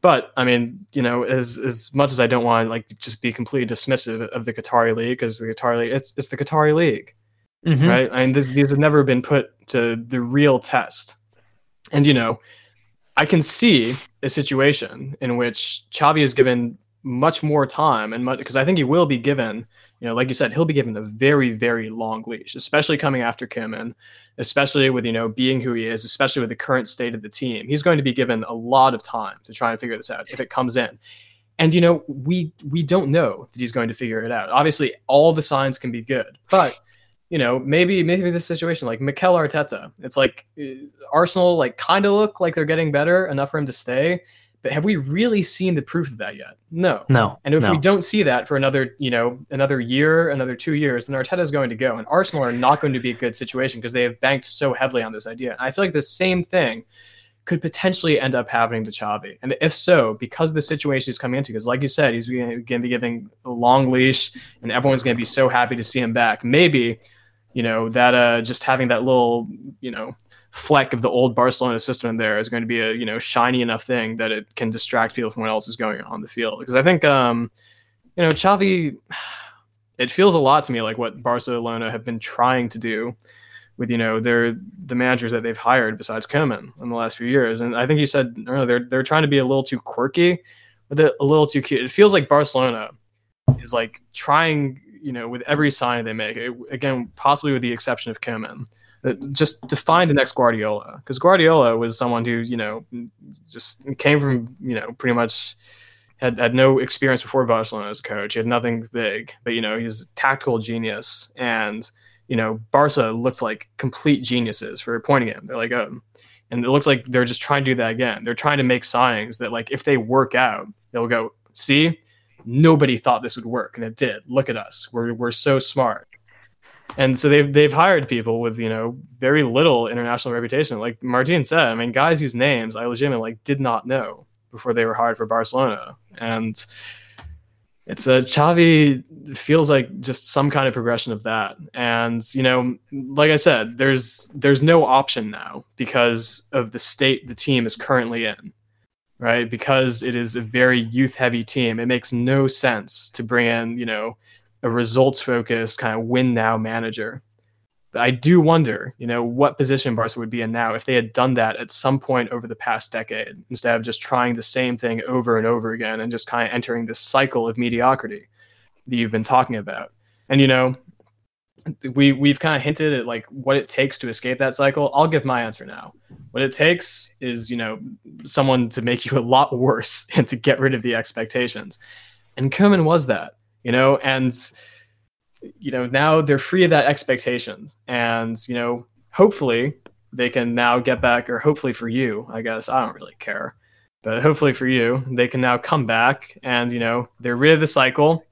[SPEAKER 2] But I mean, you know, as as much as I don't want to like just be completely dismissive of the Qatari League, because the Qatari League, it's it's the Qatari League, mm-hmm. right? I mean, this, these have never been put to the real test, and you know, I can see a situation in which Xavi is given much more time, and much because I think he will be given, you know, like you said, he'll be given a very very long leash, especially coming after Koeman and especially with you know being who he is, especially with the current state of the team. He's going to be given a lot of time to try and figure this out if it comes in. And you know, we we don't know that he's going to figure it out. Obviously, all the signs can be good, but you know, maybe maybe this situation like Mikel Arteta, it's like uh, Arsenal like kind of look like they're getting better enough for him to stay, but have we really seen the proof of that yet? No.
[SPEAKER 1] No.
[SPEAKER 2] And if
[SPEAKER 1] no.
[SPEAKER 2] we don't see that for another, you know, another year, another two years, then Arteta is going to go. And Arsenal are not going to be a good situation because they have banked so heavily on this idea. And I feel like the same thing could potentially end up happening to Xavi. And if so, because the situation he's coming into, because like you said, he's going to be giving a long leash and everyone's going to be so happy to see him back. Maybe, you know, that uh, just having that little, you know, fleck of the old Barcelona system in there is going to be a you know shiny enough thing that it can distract people from what else is going on the field. Because I think um, you know Xavi, it feels a lot to me like what Barcelona have been trying to do with you know their the managers that they've hired besides Koeman in the last few years. And I think you said earlier they're they're trying to be a little too quirky, with it a little too cute. It feels like Barcelona is like trying you know with every sign they make. It, again, possibly with the exception of Koeman Uh, just define the next Guardiola because Guardiola was someone who you know just came from you know pretty much had, had no experience before Barcelona as a coach. He had nothing big, but you know he's a tactical genius, and you know Barca looked like complete geniuses for appointing him. They're like, oh, and it looks like they're just trying to do that again. They're trying to make signings that like if they work out, they'll go see. Nobody thought this would work, and it did. Look at us. We're we're so smart and so they've they've hired people with you know very little international reputation. Like Martin said, I mean, guys whose names I legitimately like did not know before they were hired for Barcelona, and it's a Xavi feels like just some kind of progression of that. And you know, like I said, there's there's no option now because of the state the team is currently in. Right, because it is a very youth heavy team, it makes no sense to bring in, you know, a results focused kind of win now manager. I do wonder, you know, what position Barca would be in now if they had done that at some point over the past decade instead of just trying the same thing over and over again and just kind of entering this cycle of mediocrity that you've been talking about. And you know, we we've kind of hinted at like what it takes to escape that cycle. I'll give my answer now. What it takes is, you know, someone to make you a lot worse and to get rid of the expectations. And Koeman was that you know, and you know now they're free of that expectations, and you know hopefully they can now get back, or hopefully for you, I guess I don't really care. But hopefully for you, they can now come back and, you know, they're rid of the cycle.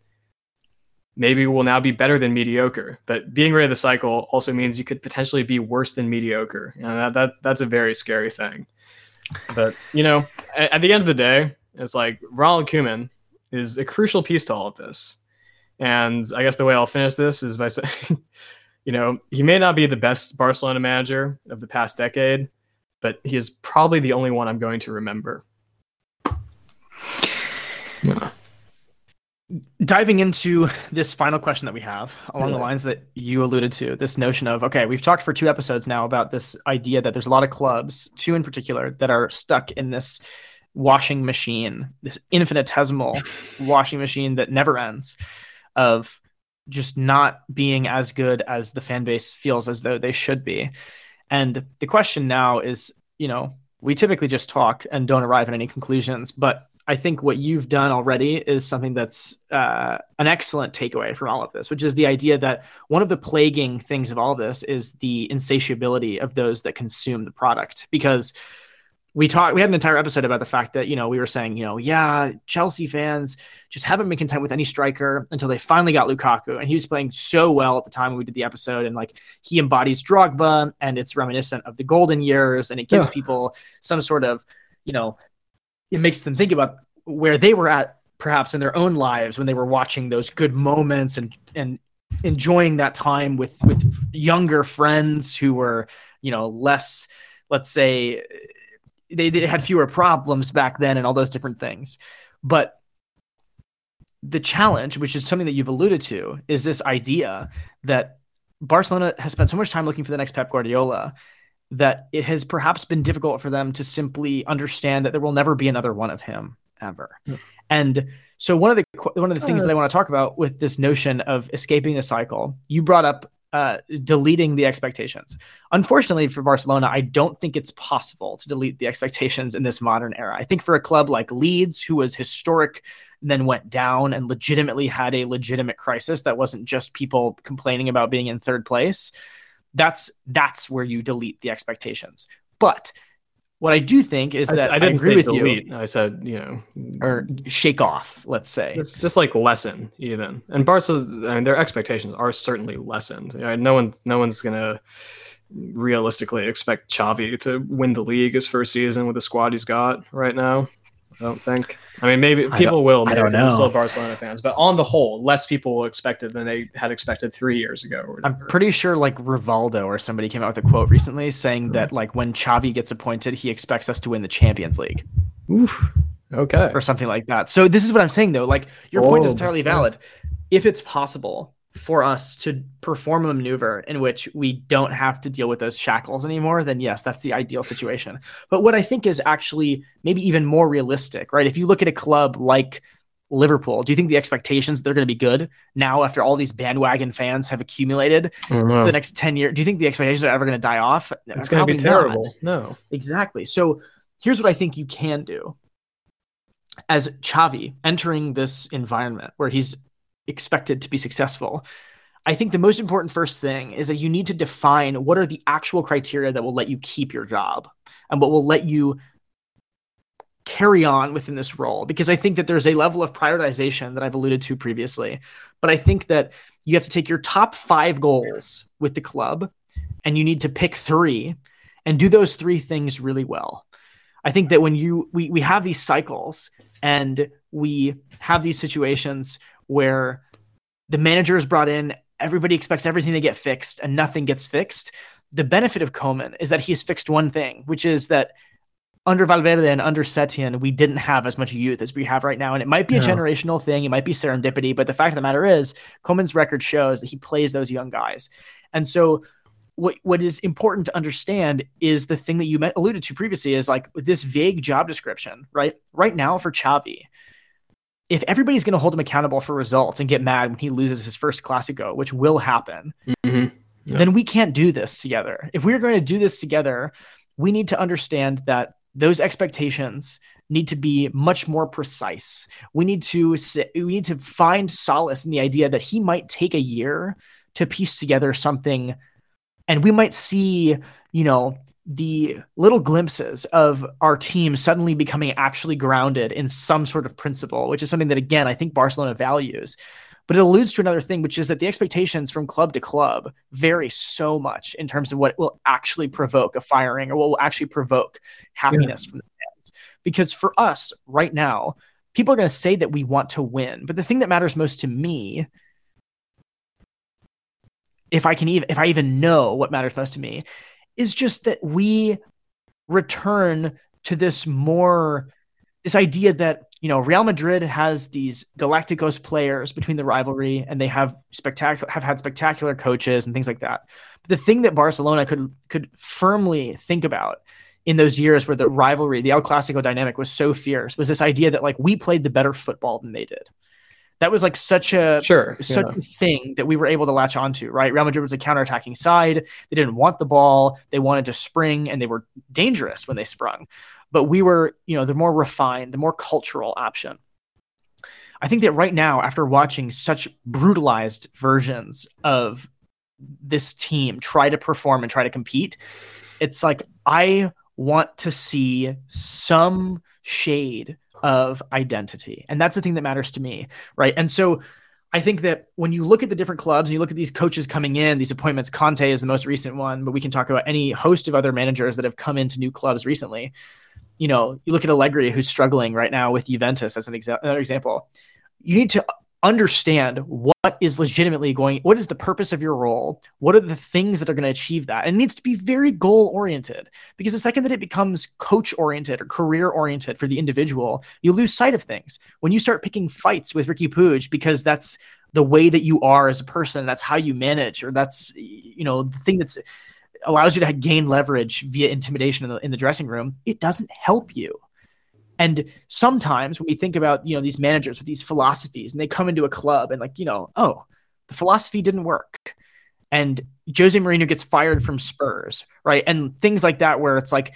[SPEAKER 2] Maybe will now be better than mediocre. But being rid of the cycle also means you could potentially be worse than mediocre. And that, that that's a very scary thing. But, you know, at, at the end of the day, it's like Ronald Koeman is a crucial piece to all of this. And I guess the way I'll finish this is by saying, you know, he may not be the best Barcelona manager of the past decade, but he is probably the only one I'm going to remember.
[SPEAKER 1] Yeah. Diving into this final question that we have along yeah. the lines that you alluded to, this notion of okay, we've talked for two episodes now about this idea that there's a lot of clubs, two in particular, that are stuck in this washing machine, this infinitesimal washing machine that never ends of just not being as good as the fan base feels as though they should be. And the question now is, you know, we typically just talk and don't arrive at any conclusions, but I think what you've done already is something that's uh, an excellent takeaway from all of this, which is the idea that one of the plaguing things of all of this is the insatiability of those that consume the product. Because we talked we had an entire episode about the fact that you know we were saying you know yeah Chelsea fans just haven't been content with any striker until they finally got Lukaku. And he was playing so well at the time when we did the episode. And like he embodies Drogba and it's reminiscent of the golden years. And it gives yeah. people some sort of you know it makes them think about where they were at perhaps in their own lives when they were watching those good moments and and enjoying that time with with younger friends who were you know less let's say they, they had fewer problems back then and all those different things. But the challenge, which is something that you've alluded to, is this idea that Barcelona has spent so much time looking for the next Pep Guardiola that it has perhaps been difficult for them to simply understand that there will never be another one of him ever. Yeah. And so one of the one of the oh, things oh, that I want to talk about with this notion of escaping the cycle, you brought up uh, deleting the expectations. Unfortunately for Barcelona, I don't think it's possible to delete the expectations in this modern era. I think for a club like Leeds, who was historic, then went down and legitimately had a legitimate crisis that wasn't just people complaining about being in third place, that's that's where you delete the expectations. But what I do think is that I, I didn't I agree with delete. you.
[SPEAKER 2] I said, you know,
[SPEAKER 1] or shake off. Let's say
[SPEAKER 2] it's just like lessen even. And Barca, I mean, their expectations are certainly lessened. You know, no one, no one's gonna realistically expect Xavi to win the league his first season with the squad he's got right now. I don't think. I mean, maybe people will. Maybe I don't know. Still Barcelona fans, but on the whole, less people will expect it than they had expected three years ago.
[SPEAKER 1] I'm pretty sure like Rivaldo or somebody came out with a quote recently saying that like when Xavi gets appointed, he expects us to win the Champions League.
[SPEAKER 2] Oof. Okay.
[SPEAKER 1] Or something like that. So this is what I'm saying though. Like your oh, point is oh, entirely valid. If it's possible for us to perform a maneuver in which we don't have to deal with those shackles anymore, then yes, that's the ideal situation. But what I think is actually maybe even more realistic, right? If you look at a club like Liverpool, do you think the expectations they're going to be good now after all these bandwagon fans have accumulated for the next 10 years? Do you think the expectations are ever going to die off?
[SPEAKER 2] It's going to be terrible. Not. No.
[SPEAKER 1] Exactly. So here's what I think you can do. As Xavi entering this environment where he's expected to be successful. I think the most important first thing is that you need to define what are the actual criteria that will let you keep your job and what will let you carry on within this role because I think that there's a level of prioritization that I've alluded to previously. But I think that you have to take your top 5 goals with the club and you need to pick 3 and do those 3 things really well. I think that when you we we have these cycles and we have these situations where the manager is brought in, everybody expects everything to get fixed and nothing gets fixed. The benefit of Koeman is that he's fixed one thing, which is that under Valverde and under Setién, we didn't have as much youth as we have right now. And it might be a generational thing, it might be serendipity, but the fact of the matter is, Koeman's record shows that he plays those young guys. And so, what, what is important to understand is the thing that you alluded to previously is like this vague job description, right? Right now for Xavi, if everybody's going to hold him accountable for results and get mad when he loses his first Clasico, which will happen, mm-hmm. yeah. then we can't do this together. If we're going to do this together, we need to understand that those expectations need to be much more precise. We need to we need to find solace in the idea that he might take a year to piece together something and we might see, you know, the little glimpses of our team suddenly becoming actually grounded in some sort of principle, which is something that, again, I think Barcelona values. But it alludes to another thing, which is that the expectations from club to club vary so much in terms of what will actually provoke a firing or what will actually provoke happiness yeah. from the fans. Because for us right now, people are going to say that we want to win. But the thing that matters most to me, if I can even, if I even know what matters most to me, is just that we return to this more this idea that you know Real Madrid has these Galacticos players between the rivalry and they have spectacular have had spectacular coaches and things like that. But the thing that Barcelona could could firmly think about in those years where the rivalry, the El Clasico dynamic was so fierce was this idea that like we played the better football than they did that was like such a
[SPEAKER 2] sure
[SPEAKER 1] such yeah. a thing that we were able to latch onto, right? Real Madrid was a counterattacking side. They didn't want the ball. They wanted to spring and they were dangerous when they sprung. But we were, you know, the more refined, the more cultural option. I think that right now, after watching such brutalized versions of this team try to perform and try to compete, it's like I want to see some shade of identity. And that's the thing that matters to me, right? And so I think that when you look at the different clubs and you look at these coaches coming in, these appointments, Conte is the most recent one, but we can talk about any host of other managers that have come into new clubs recently. You know, you look at Allegri, who's struggling right now with Juventus as an exa- example. You need to understand what is legitimately going what is the purpose of your role? What are the things that are going to achieve that? And it needs to be very goal oriented because the second that it becomes coach oriented or career oriented for the individual you lose sight of things. When you start picking fights with Riqui Puig because that's the way that you are as a person that's how you manage or that's you know the thing that's allows you to gain leverage via intimidation in the, in the dressing room it doesn't help you and sometimes when we think about, you know, these managers with these philosophies and they come into a club and like, you know, oh, the philosophy didn't work. And Jose Mourinho gets fired from Spurs, right? And things like that where it's like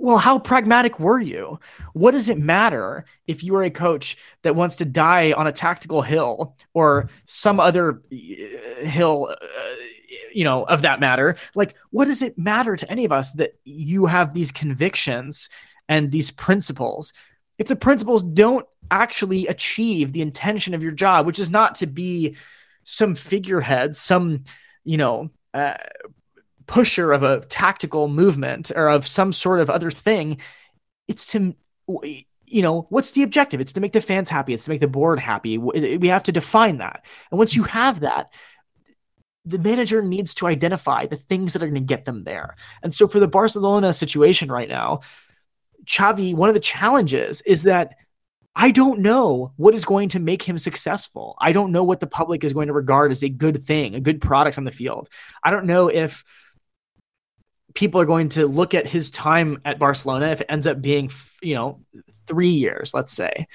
[SPEAKER 1] well, how pragmatic were you? What does it matter if you are a coach that wants to die on a tactical hill or some other uh, hill, uh, you know, of that matter? Like, what does it matter to any of us that you have these convictions and these principles? If the principles don't actually achieve the intention of your job which is not to be some figurehead some you know uh, pusher of a tactical movement or of some sort of other thing it's to you know what's the objective? It's to make the fans happy. It's to make the board happy. We have to define that. And once you have that the manager needs to identify the things that are going to get them there and so for the barcelona situation right now Xavi, one of the challenges is that I don't know what is going to make him successful. I don't know what the public is going to regard as a good thing, a good product on the field. I don't know if people are going to look at his time at Barcelona if it ends up being, you know, 3 years, let's say.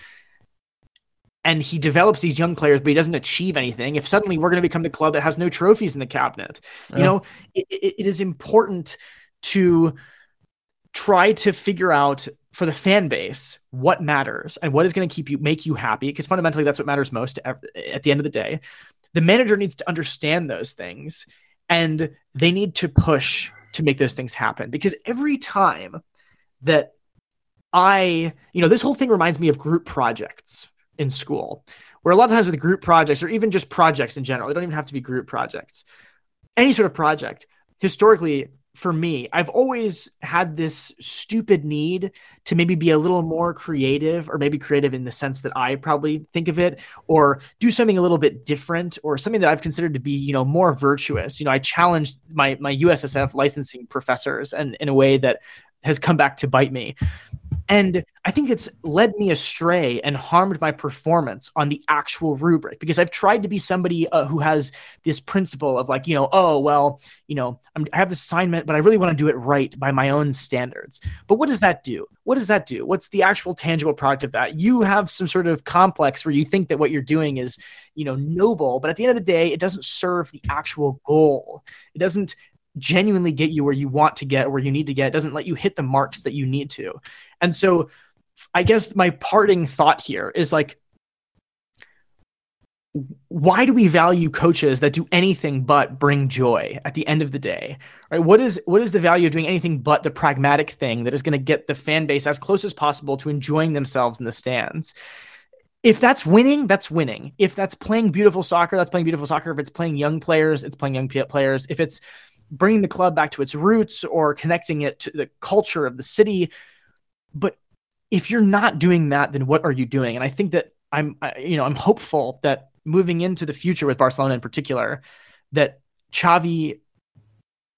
[SPEAKER 1] And he develops these young players, but he doesn't achieve anything. If suddenly we're going to become the club that has no trophies in the cabinet, yeah. you know, it, it is important to try to figure out for the fan base what matters and what is going to keep you make you happy because fundamentally that's what matters most at the end of the day the manager needs to understand those things and they need to push to make those things happen because every time that i you know this whole thing reminds me of group projects in school where a lot of times with group projects or even just projects in general they don't even have to be group projects any sort of project historically for me, I've always had this stupid need to maybe be a little more creative, or maybe creative in the sense that I probably think of it, or do something a little bit different, or something that I've considered to be, you know, more virtuous. You know, I challenged my my USSF licensing professors, and in a way that has come back to bite me. And I think it's led me astray and harmed my performance on the actual rubric because I've tried to be somebody uh, who has this principle of like, you know, oh, well, you know, I'm, i have this assignment, but I really want to do it right by my own standards. But what does that do? What does that do? What's the actual tangible product of that? You have some sort of complex where you think that what you're doing is, you know, noble, but at the end of the day, it doesn't serve the actual goal. It doesn't genuinely get you where you want to get, where you need to get. It doesn't let you hit the marks that you need to. And so I guess my parting thought here is like why do we value coaches that do anything but bring joy at the end of the day? Right? What is what is the value of doing anything but the pragmatic thing that is going to get the fan base as close as possible to enjoying themselves in the stands? If that's winning that's winning. If that's playing beautiful soccer that's playing beautiful soccer. If it's playing young players it's playing young players. If it's bringing the club back to its roots or connecting it to the culture of the city but if you're not doing that then what are you doing and i think that i'm you know i'm hopeful that moving into the future with Barcelona in particular, that Xavi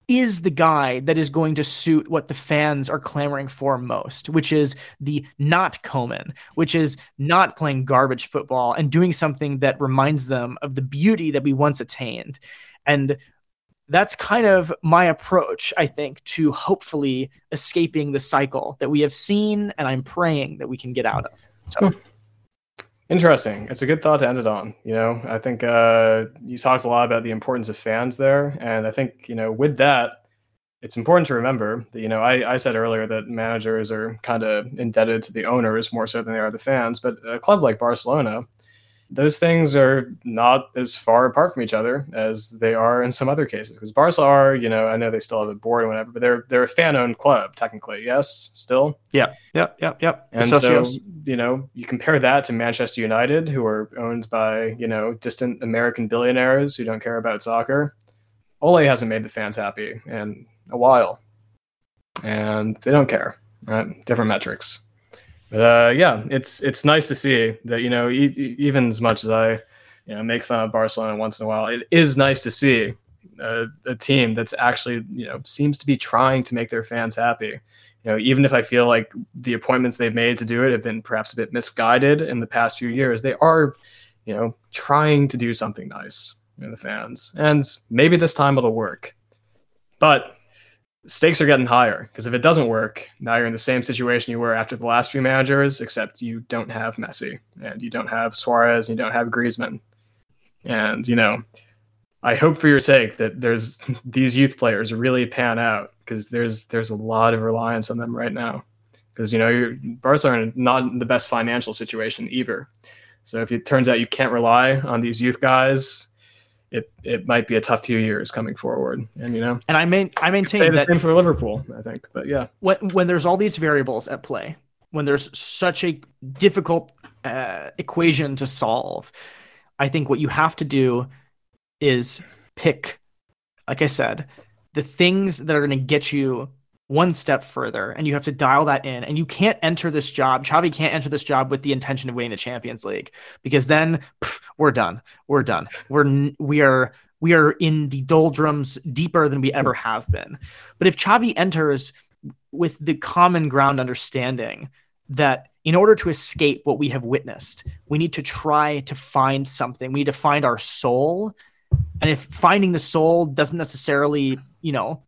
[SPEAKER 1] is the guy that is going to suit what the fans are clamoring for most, which is the not Koeman, which is not playing garbage football and doing something that reminds them of the beauty that we once attained. And that's kind of my approach, I think, to hopefully escaping the cycle that we have seen and I'm praying that we can get out of. So.
[SPEAKER 2] Interesting. It's a good thought to end it on. You know, I think uh, you talked a lot about the importance of fans there, and I think you know with that, it's important to remember that you know I, I said earlier that managers are kind of indebted to the owners more so than they are the fans, but a club like Barcelona, those things are not as far apart from each other as they are in some other cases. Because Barca are, you know, I know they still have a board and whatever, but they're they're a fan-owned club technically. Yes, still.
[SPEAKER 1] Yeah, yep, yep, yep.
[SPEAKER 2] And so you know, you compare that to Manchester United, who are owned by you know distant American billionaires who don't care about soccer. Ole hasn't made the fans happy in a while, and they don't care. Right, different metrics. But uh, yeah, it's it's nice to see that you know e- even as much as I you know make fun of Barcelona once in a while, it is nice to see a, a team that's actually you know seems to be trying to make their fans happy. You know, even if I feel like the appointments they've made to do it have been perhaps a bit misguided in the past few years, they are, you know, trying to do something nice in the fans, and maybe this time it'll work. But stakes are getting higher because if it doesn't work, now you're in the same situation you were after the last few managers, except you don't have Messi and you don't have Suarez and you don't have Griezmann. And, you know, I hope for your sake that there's these youth players really pan out because there's there's a lot of reliance on them right now. Because you know, you're, are not in the best financial situation either. So if it turns out you can't rely on these youth guys it it might be a tough few years coming forward. And you know,
[SPEAKER 1] and I main I maintain
[SPEAKER 2] the that same for Liverpool. I think, but yeah,
[SPEAKER 1] when when there's all these variables at play, when there's such a difficult uh, equation to solve, I think what you have to do is pick, like I said, the things that are going to get you one step further and you have to dial that in and you can't enter this job Xavi can't enter this job with the intention of winning the Champions League because then pff, we're done. We're done. We're we are we are in the doldrums deeper than we ever have been. But if Xavi enters with the common ground understanding that in order to escape what we have witnessed we need to try to find something. We need to find our soul and if finding the soul doesn't necessarily you know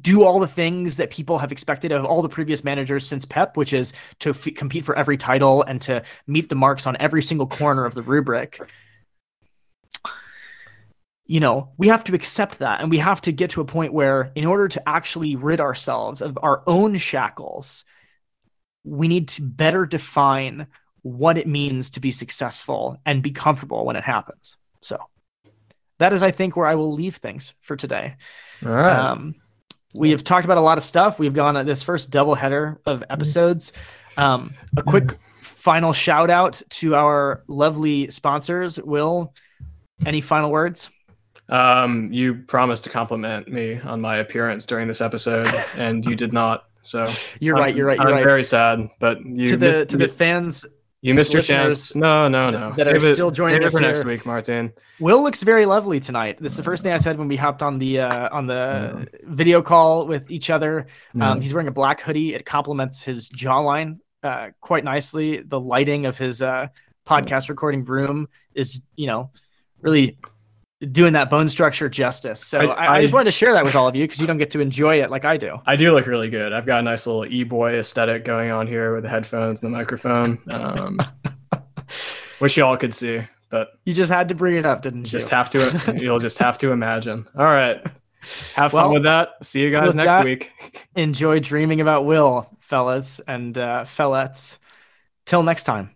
[SPEAKER 1] do all the things that people have expected of all the previous managers since Pep, which is to f- compete for every title and to meet the marks on every single corner of the rubric. You know, we have to accept that and we have to get to a point where, in order to actually rid ourselves of our own shackles, we need to better define what it means to be successful and be comfortable when it happens. So, that is, I think, where I will leave things for today.
[SPEAKER 2] All right. Um,
[SPEAKER 1] we have talked about a lot of stuff. We've gone on this first double header of mm-hmm. episodes. Um, a quick final shout out to our lovely sponsors. Will, any final words?
[SPEAKER 2] Um, you promised to compliment me on my appearance during this episode, and you did not. So
[SPEAKER 1] you're right. You're right. You're
[SPEAKER 2] I'm
[SPEAKER 1] right.
[SPEAKER 2] very sad, but you
[SPEAKER 1] to the to the fans
[SPEAKER 2] you missed your chance. No, no, no.
[SPEAKER 1] That save are it, still joining us
[SPEAKER 2] for here. next week, Martin.
[SPEAKER 1] Will looks very lovely tonight. This is the first thing I said when we hopped on the uh, on the video call with each other. Um, he's wearing a black hoodie. It complements his jawline uh, quite nicely. The lighting of his uh, podcast recording room is, you know, really doing that bone structure justice. So I, I, I, just wanted to share that with all of you because you don't get to enjoy it like I do.
[SPEAKER 2] I do look really good. I've got a nice little e-boy aesthetic going on here with the headphones and the microphone. Um, wish you all could see, but
[SPEAKER 1] you just had to bring it up, didn't you?
[SPEAKER 2] Just have to. You'll just have to imagine. All right. Have fun well, with that. See you guys next that, week.
[SPEAKER 1] enjoy dreaming about Will, fellas and uh, fellettes. Till next time.